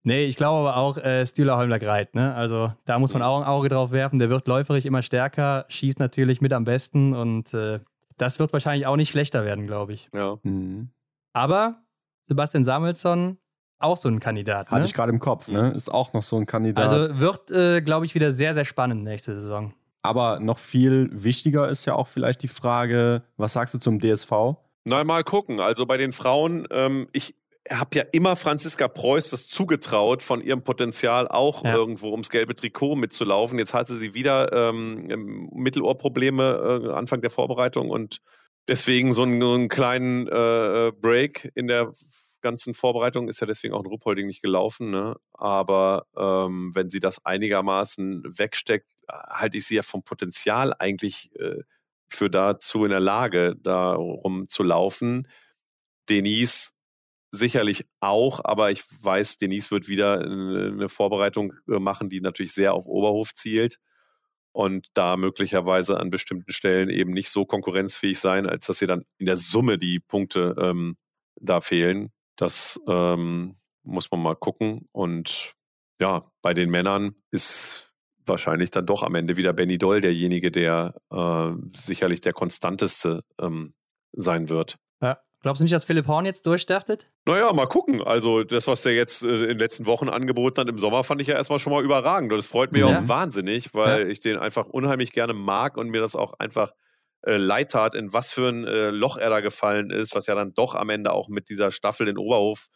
Nee, ich glaube aber auch äh, Stühler Holmler Greit. Ne? Also da muss man auch ein Auge drauf werfen. Der wird läuferig immer stärker, schießt natürlich mit am besten und äh, das wird wahrscheinlich auch nicht schlechter werden, glaube ich. Ja. Mhm. Aber Sebastian Samuelsson, auch so ein Kandidat. Hatte Ne? ich gerade im Kopf, ne? Ist auch noch so ein Kandidat. Also wird, äh, glaube ich, wieder sehr, sehr spannend nächste Saison. Aber noch viel wichtiger ist ja auch vielleicht die Frage, was sagst du zum DSV? Na, mal gucken. Also bei den Frauen, ähm, ich habe ja immer Franziska Preuß das zugetraut, von ihrem Potenzial auch Ja. irgendwo ums gelbe Trikot mitzulaufen. Jetzt hatte sie wieder ähm, Mittelohrprobleme äh, Anfang der Vorbereitung und deswegen so einen, so einen kleinen äh, Break in der ganzen Vorbereitung ist ja deswegen auch ein Ruppolding nicht gelaufen. Ne? Aber ähm, wenn sie das einigermaßen wegsteckt, halte ich sie ja vom Potenzial eigentlich äh, für dazu in der Lage, darum zu laufen. Denise sicherlich auch, aber ich weiß, Denise wird wieder eine Vorbereitung äh, machen, die natürlich sehr auf Oberhof zielt und da möglicherweise an bestimmten Stellen eben nicht so konkurrenzfähig sein, als dass ihr dann in der Summe die Punkte ähm, da fehlen. Das ähm, muss man mal gucken. Und ja, bei den Männern ist wahrscheinlich dann doch am Ende wieder Benny Doll derjenige, der äh, sicherlich der konstanteste ähm, sein wird. Ja. Glaubst du nicht, dass Philipp Horn jetzt durchstartet? Naja, mal gucken. Also das, was der jetzt äh, in den letzten Wochen angeboten hat im Sommer, fand ich ja erstmal schon mal überragend. Und das freut mich Ja. auch wahnsinnig, weil ich den einfach unheimlich gerne mag und mir das auch einfach äh, leid tat, in was für ein äh, Loch er da gefallen ist, was ja dann doch am Ende auch mit dieser Staffel in Oberhof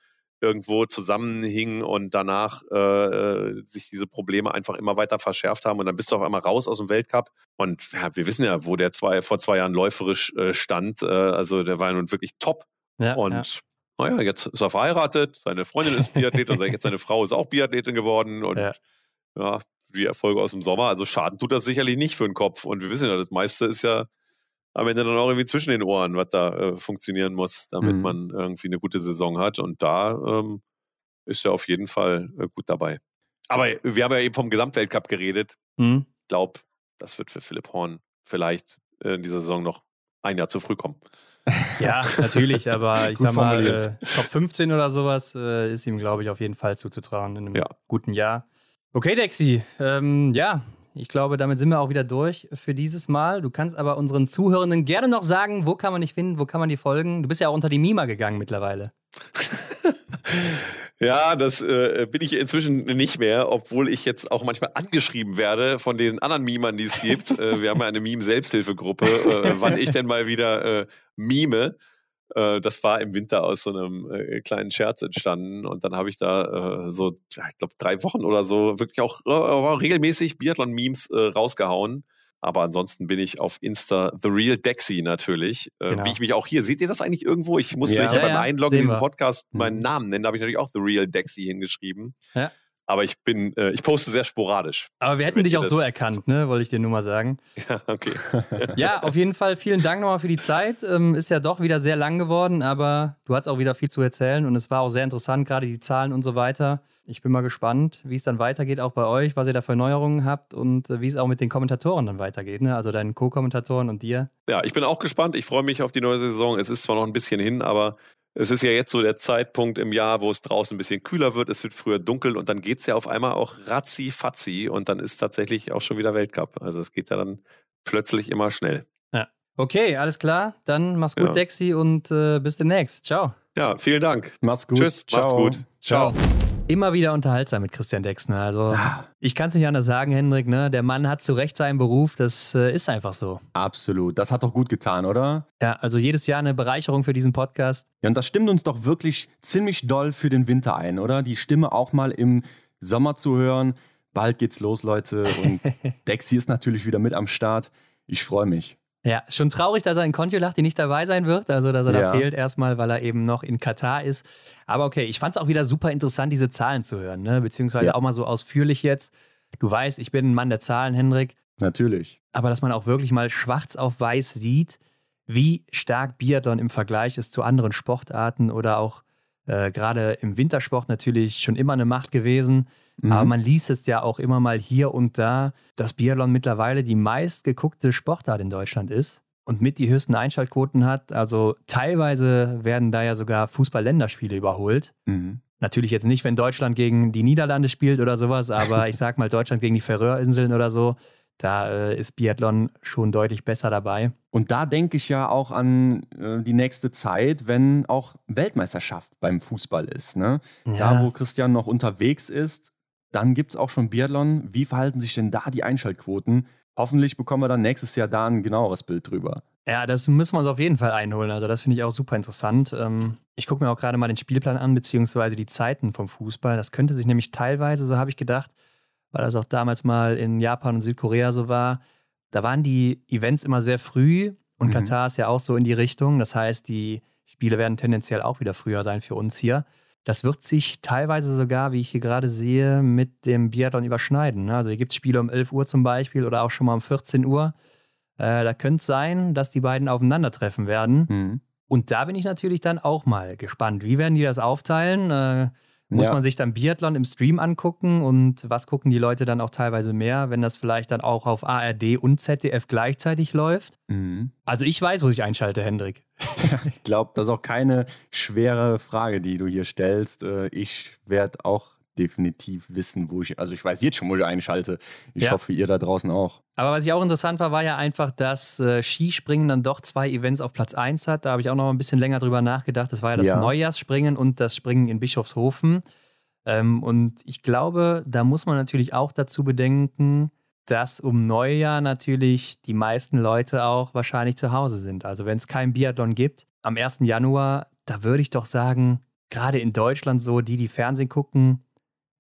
irgendwo zusammenhing und danach äh, äh, sich diese Probleme einfach immer weiter verschärft haben und dann bist du auf einmal raus aus dem Weltcup und ja, wir wissen ja, wo der zwei, vor zwei Jahren läuferisch äh, stand, äh, also der war ja nun wirklich top Ja. und ja. naja, jetzt ist er verheiratet, seine Freundin ist Biathletin und jetzt seine Frau ist auch Biathletin geworden und Ja. ja. die Erfolge aus dem Sommer. Also Schaden tut das sicherlich nicht für den Kopf. Und wir wissen ja, das meiste ist ja am Ende dann auch irgendwie zwischen den Ohren, was da äh, funktionieren muss, damit mhm. man irgendwie eine gute Saison hat. Und da ähm, ist er auf jeden Fall äh, gut dabei. Aber wir haben ja eben vom Gesamtweltcup geredet. Mhm. Ich glaube, das wird für Philipp Horn vielleicht äh, in dieser Saison noch ein Jahr zu früh kommen. Ja, natürlich, aber ich sag mal, äh, Top 15 oder sowas äh, ist ihm, glaube ich, auf jeden Fall zuzutrauen in einem ja. guten Jahr. Okay, Dexi, ähm, ja, ich glaube, damit sind wir auch wieder durch für dieses Mal. Du kannst aber unseren Zuhörenden gerne noch sagen, wo kann man dich finden, wo kann man die folgen? Du bist ja auch unter die Mima gegangen mittlerweile. Ja, das äh, bin ich inzwischen nicht mehr, obwohl ich jetzt auch manchmal angeschrieben werde von den anderen Mimern, die es gibt. äh, wir haben ja eine Meme-Selbsthilfegruppe, äh, wann ich denn mal wieder äh, mime. Äh, das war im Winter aus so einem äh, kleinen Scherz entstanden und dann habe ich da so, ich glaube, drei Wochen oder so wirklich auch regelmäßig Biathlon-Memes rausgehauen. Aber ansonsten bin ich auf Insta The Real Dexy natürlich. Äh, genau. Wie ich mich auch hier, seht ihr das eigentlich irgendwo? Ich musste ja, ja beim ja, Einloggen in den Podcast mhm. meinen Namen nennen, da habe ich natürlich auch The Real Dexy hingeschrieben. Ja. Aber ich bin, äh, ich poste sehr sporadisch. Aber wir hätten dich auch so erkannt, ne? Wollte ich dir nur mal sagen. Ja, okay. ja, auf jeden Fall vielen Dank nochmal für die Zeit. Ähm, ist ja doch wieder sehr lang geworden, aber du hast auch wieder viel zu erzählen und es war auch sehr interessant, gerade die Zahlen und so weiter. Ich bin mal gespannt, wie es dann weitergeht, auch bei euch, was ihr da für Neuerungen habt und äh, wie es auch mit den Kommentatoren dann weitergeht, ne? also deinen Co-Kommentatoren und dir. Ja, ich bin auch gespannt. Ich freue mich auf die neue Saison. Es ist zwar noch ein bisschen hin, aber es ist ja jetzt so der Zeitpunkt im Jahr, wo es draußen ein bisschen kühler wird. Es wird früher dunkel und dann geht es ja auf einmal auch ratzi-fatzi und dann ist tatsächlich auch schon wieder Weltcup. Also es geht ja dann plötzlich immer schnell. Ja. Okay, alles klar. Dann mach's gut, ja. Dexi, und äh, bis demnächst. Ciao. Ja, vielen Dank. Mach's gut. Tschüss. Ciao. Macht's gut. Ciao. Ciao immer wieder unterhaltsam mit Christian Dexner. Also ja. ich kann es nicht anders sagen, Hendrik. Ne? Der Mann hat zu Recht seinen Beruf. Das äh, ist einfach so. Absolut. Das hat doch gut getan, oder? Ja, also jedes Jahr eine Bereicherung für diesen Podcast. Ja, und das stimmt uns doch wirklich ziemlich doll für den Winter ein, oder? Die Stimme auch mal im Sommer zu hören. Bald geht's los, Leute. Und Dexy ist natürlich wieder mit am Start. Ich freue mich. Ja, schon traurig, dass er in Kontiolahti nicht dabei sein wird, also dass er ja. da fehlt erstmal, weil er eben noch in Katar ist. Aber okay, ich fand es auch wieder super interessant, diese Zahlen zu hören, ne? beziehungsweise ja. auch mal so ausführlich jetzt. Du weißt, ich bin ein Mann der Zahlen, Hendrik. Natürlich. Aber dass man auch wirklich mal schwarz auf weiß sieht, wie stark Biathlon im Vergleich ist zu anderen Sportarten oder auch äh, gerade im Wintersport natürlich schon immer eine Macht gewesen. Mhm. Aber man liest es ja auch immer mal hier und da, dass Biathlon mittlerweile die meistgeguckte Sportart in Deutschland ist und mit die höchsten Einschaltquoten hat. Also teilweise werden da ja sogar Fußball-Länderspiele überholt. Mhm. Natürlich jetzt nicht, wenn Deutschland gegen die Niederlande spielt oder sowas, aber ich sag mal Deutschland gegen die Färöerinseln oder so. Da äh, ist Biathlon schon deutlich besser dabei. Und da denke ich ja auch an äh, die nächste Zeit, wenn auch Weltmeisterschaft beim Fußball ist. Ne? Ja. Da, wo Christian noch unterwegs ist, dann gibt es auch schon Biathlon. Wie verhalten sich denn da die Einschaltquoten? Hoffentlich bekommen wir dann nächstes Jahr da ein genaueres Bild drüber. Ja, das müssen wir uns auf jeden Fall einholen. Also, das finde ich auch super interessant. Ähm, ich gucke mir auch gerade mal den Spielplan an, beziehungsweise die Zeiten vom Fußball. Das könnte sich nämlich teilweise, so habe ich gedacht, weil das auch damals mal in Japan und Südkorea so war, da waren die Events immer sehr früh und mhm. Katar ist ja auch so in die Richtung. Das heißt, die Spiele werden tendenziell auch wieder früher sein für uns hier. Das wird sich teilweise sogar, wie ich hier gerade sehe, mit dem Biathlon überschneiden. Ne? Also hier gibt es Spiele um 11 Uhr zum Beispiel oder auch schon mal um 14 Uhr. Äh, da könnte es sein, dass die beiden aufeinandertreffen werden. Mhm. Und da bin ich natürlich dann auch mal gespannt. Wie werden die das aufteilen? Äh, muss ja. man sich dann Biathlon im Stream angucken und was gucken die Leute dann auch teilweise mehr, wenn das vielleicht dann auch auf ARD und ZDF gleichzeitig läuft? Mhm. Also ich weiß, wo ich einschalte, Hendrik. ich glaube, das ist auch keine schwere Frage, die du hier stellst. Äh, ich werde auch definitiv wissen, wo ich, also ich weiß jetzt schon, wo ich einschalte. Ich ja. hoffe, ihr da draußen auch. Aber was ich auch interessant war, war ja einfach, dass äh, Skispringen dann doch zwei Events auf Platz 1 hat. Da habe ich auch noch ein bisschen länger drüber nachgedacht. Das war ja das ja. Neujahrsspringen und das Springen in Bischofshofen. Ähm, und ich glaube, da muss man natürlich auch dazu bedenken, dass um Neujahr natürlich die meisten Leute auch wahrscheinlich zu Hause sind. Also wenn es kein Biathlon gibt, am 1. Januar, da würde ich doch sagen, gerade in Deutschland so, die, die Fernsehen gucken,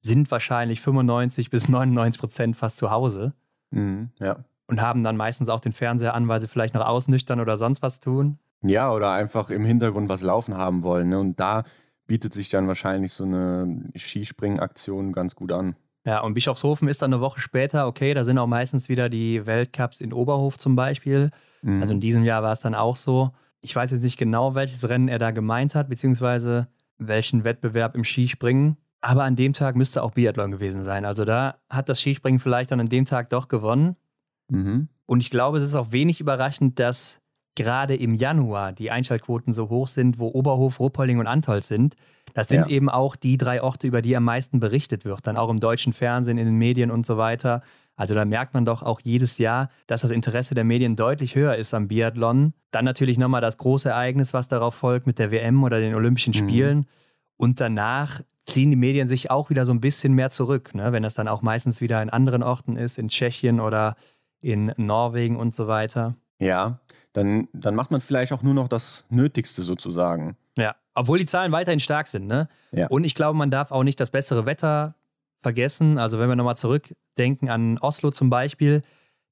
sind wahrscheinlich 95 bis 99 Prozent fast zu Hause. Mhm, ja. Und haben dann meistens auch den Fernseher an, weil sie vielleicht noch ausnüchtern oder sonst was tun. Ja, oder einfach im Hintergrund was laufen haben wollen. Ne? Und da bietet sich dann wahrscheinlich so eine Skispringaktion ganz gut an. Ja, und Bischofshofen ist dann eine Woche später, okay, da sind auch meistens wieder die Weltcups in Oberhof zum Beispiel. Mhm. Also in diesem Jahr war es dann auch so. Ich weiß jetzt nicht genau, welches Rennen er da gemeint hat, beziehungsweise welchen Wettbewerb im Skispringen. Aber an dem Tag müsste auch Biathlon gewesen sein. Also da hat das Skispringen vielleicht dann an dem Tag doch gewonnen. Mhm. Und ich glaube, es ist auch wenig überraschend, dass gerade im Januar die Einschaltquoten so hoch sind, wo Oberhof, Ruppolding und Antolz sind. Das sind ja. eben auch die drei Orte, über die am meisten berichtet wird, dann auch im deutschen Fernsehen, in den Medien und so weiter. Also da merkt man doch auch jedes Jahr, dass das Interesse der Medien deutlich höher ist am Biathlon. Dann natürlich nochmal das große Ereignis, was darauf folgt mit der WM oder den Olympischen mhm. Spielen. Mhm. Und danach ziehen die Medien sich auch wieder so ein bisschen mehr zurück, ne? wenn das dann auch meistens wieder in anderen Orten ist, in Tschechien oder in Norwegen und so weiter. Ja, dann, dann macht man vielleicht auch nur noch das Nötigste sozusagen. Ja, obwohl die Zahlen weiterhin stark sind. Ne? Ja. Und ich glaube, man darf auch nicht das bessere Wetter vergessen. Also wenn wir nochmal zurückdenken an Oslo zum Beispiel,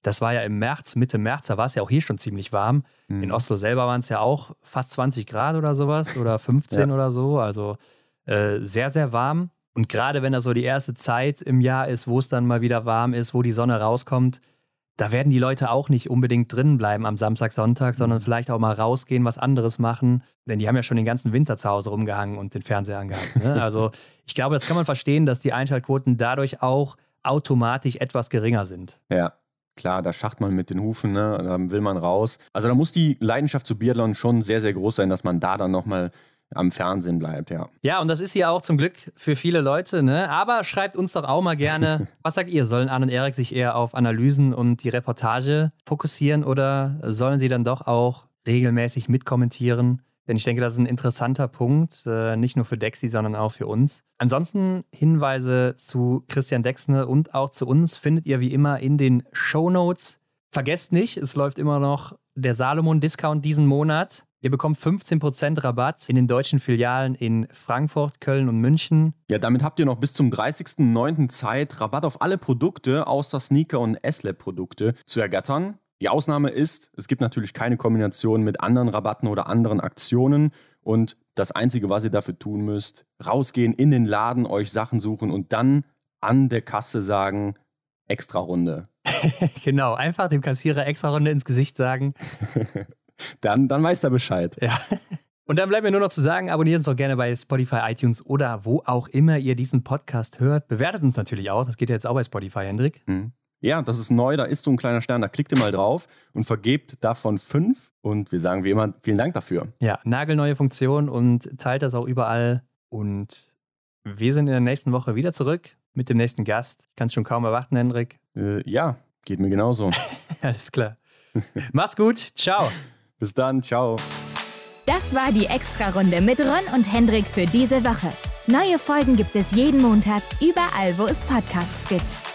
das war ja im März, Mitte März, da war es ja auch hier schon ziemlich warm. Mhm. In Oslo selber waren es ja auch fast 20 Grad oder sowas oder 15 ja. oder so. Also äh, sehr, sehr warm. Und gerade wenn das so die erste Zeit im Jahr ist, wo es dann mal wieder warm ist, wo die Sonne rauskommt, da werden die Leute auch nicht unbedingt drinnen bleiben am Samstag, Sonntag, sondern mhm. vielleicht auch mal rausgehen, was anderes machen. Denn die haben ja schon den ganzen Winter zu Hause rumgehangen und den Fernseher angehabt. Ne? Also ich glaube, das kann man verstehen, dass die Einschaltquoten dadurch auch automatisch etwas geringer sind. Ja. Klar, da schacht man mit den Hufen, ne? da will man raus. Also da muss die Leidenschaft zu Biathlon schon sehr, sehr groß sein, dass man da dann nochmal am Fernsehen bleibt, ja. Ja, und das ist ja auch zum Glück für viele Leute, ne? Aber schreibt uns doch auch mal gerne, was sagt ihr? Sollen Arne und Erik sich eher auf Analysen und die Reportage fokussieren oder sollen sie dann doch auch regelmäßig mitkommentieren? Denn ich denke, das ist ein interessanter Punkt, äh, nicht nur für Dexi, sondern auch für uns. Ansonsten Hinweise zu Christian Dexne und auch zu uns findet ihr wie immer in den Show Notes. Vergesst nicht, es läuft immer noch der Salomon-Discount diesen Monat. Ihr bekommt 15% Rabatt in den deutschen Filialen in Frankfurt, Köln und München. Ja, damit habt ihr noch bis zum 30.09. Zeit, Rabatt auf alle Produkte außer Sneaker- und S-Lab-Produkte zu ergattern. Die Ausnahme ist, es gibt natürlich keine Kombination mit anderen Rabatten oder anderen Aktionen. Und das Einzige, was ihr dafür tun müsst, rausgehen in den Laden, euch Sachen suchen und dann an der Kasse sagen, extra Runde. genau, einfach dem Kassierer extra Runde ins Gesicht sagen. dann, dann weiß er Bescheid. Ja. Und dann bleibt mir nur noch zu sagen, abonniert uns doch gerne bei Spotify, iTunes oder wo auch immer ihr diesen Podcast hört. Bewertet uns natürlich auch. Das geht ja jetzt auch bei Spotify, Hendrik. Mhm. Ja, das ist neu, da ist so ein kleiner Stern, da klickt ihr mal drauf und vergebt davon fünf. Und wir sagen wie immer vielen Dank dafür. Ja, nagelneue Funktion und teilt das auch überall. Und wir sind in der nächsten Woche wieder zurück mit dem nächsten Gast. Kannst schon kaum erwarten, Hendrik. Äh, ja, geht mir genauso. Alles klar. Mach's gut. Ciao. Bis dann. Ciao. Das war die Extra-Runde mit Ron und Hendrik für diese Woche. Neue Folgen gibt es jeden Montag, überall, wo es Podcasts gibt.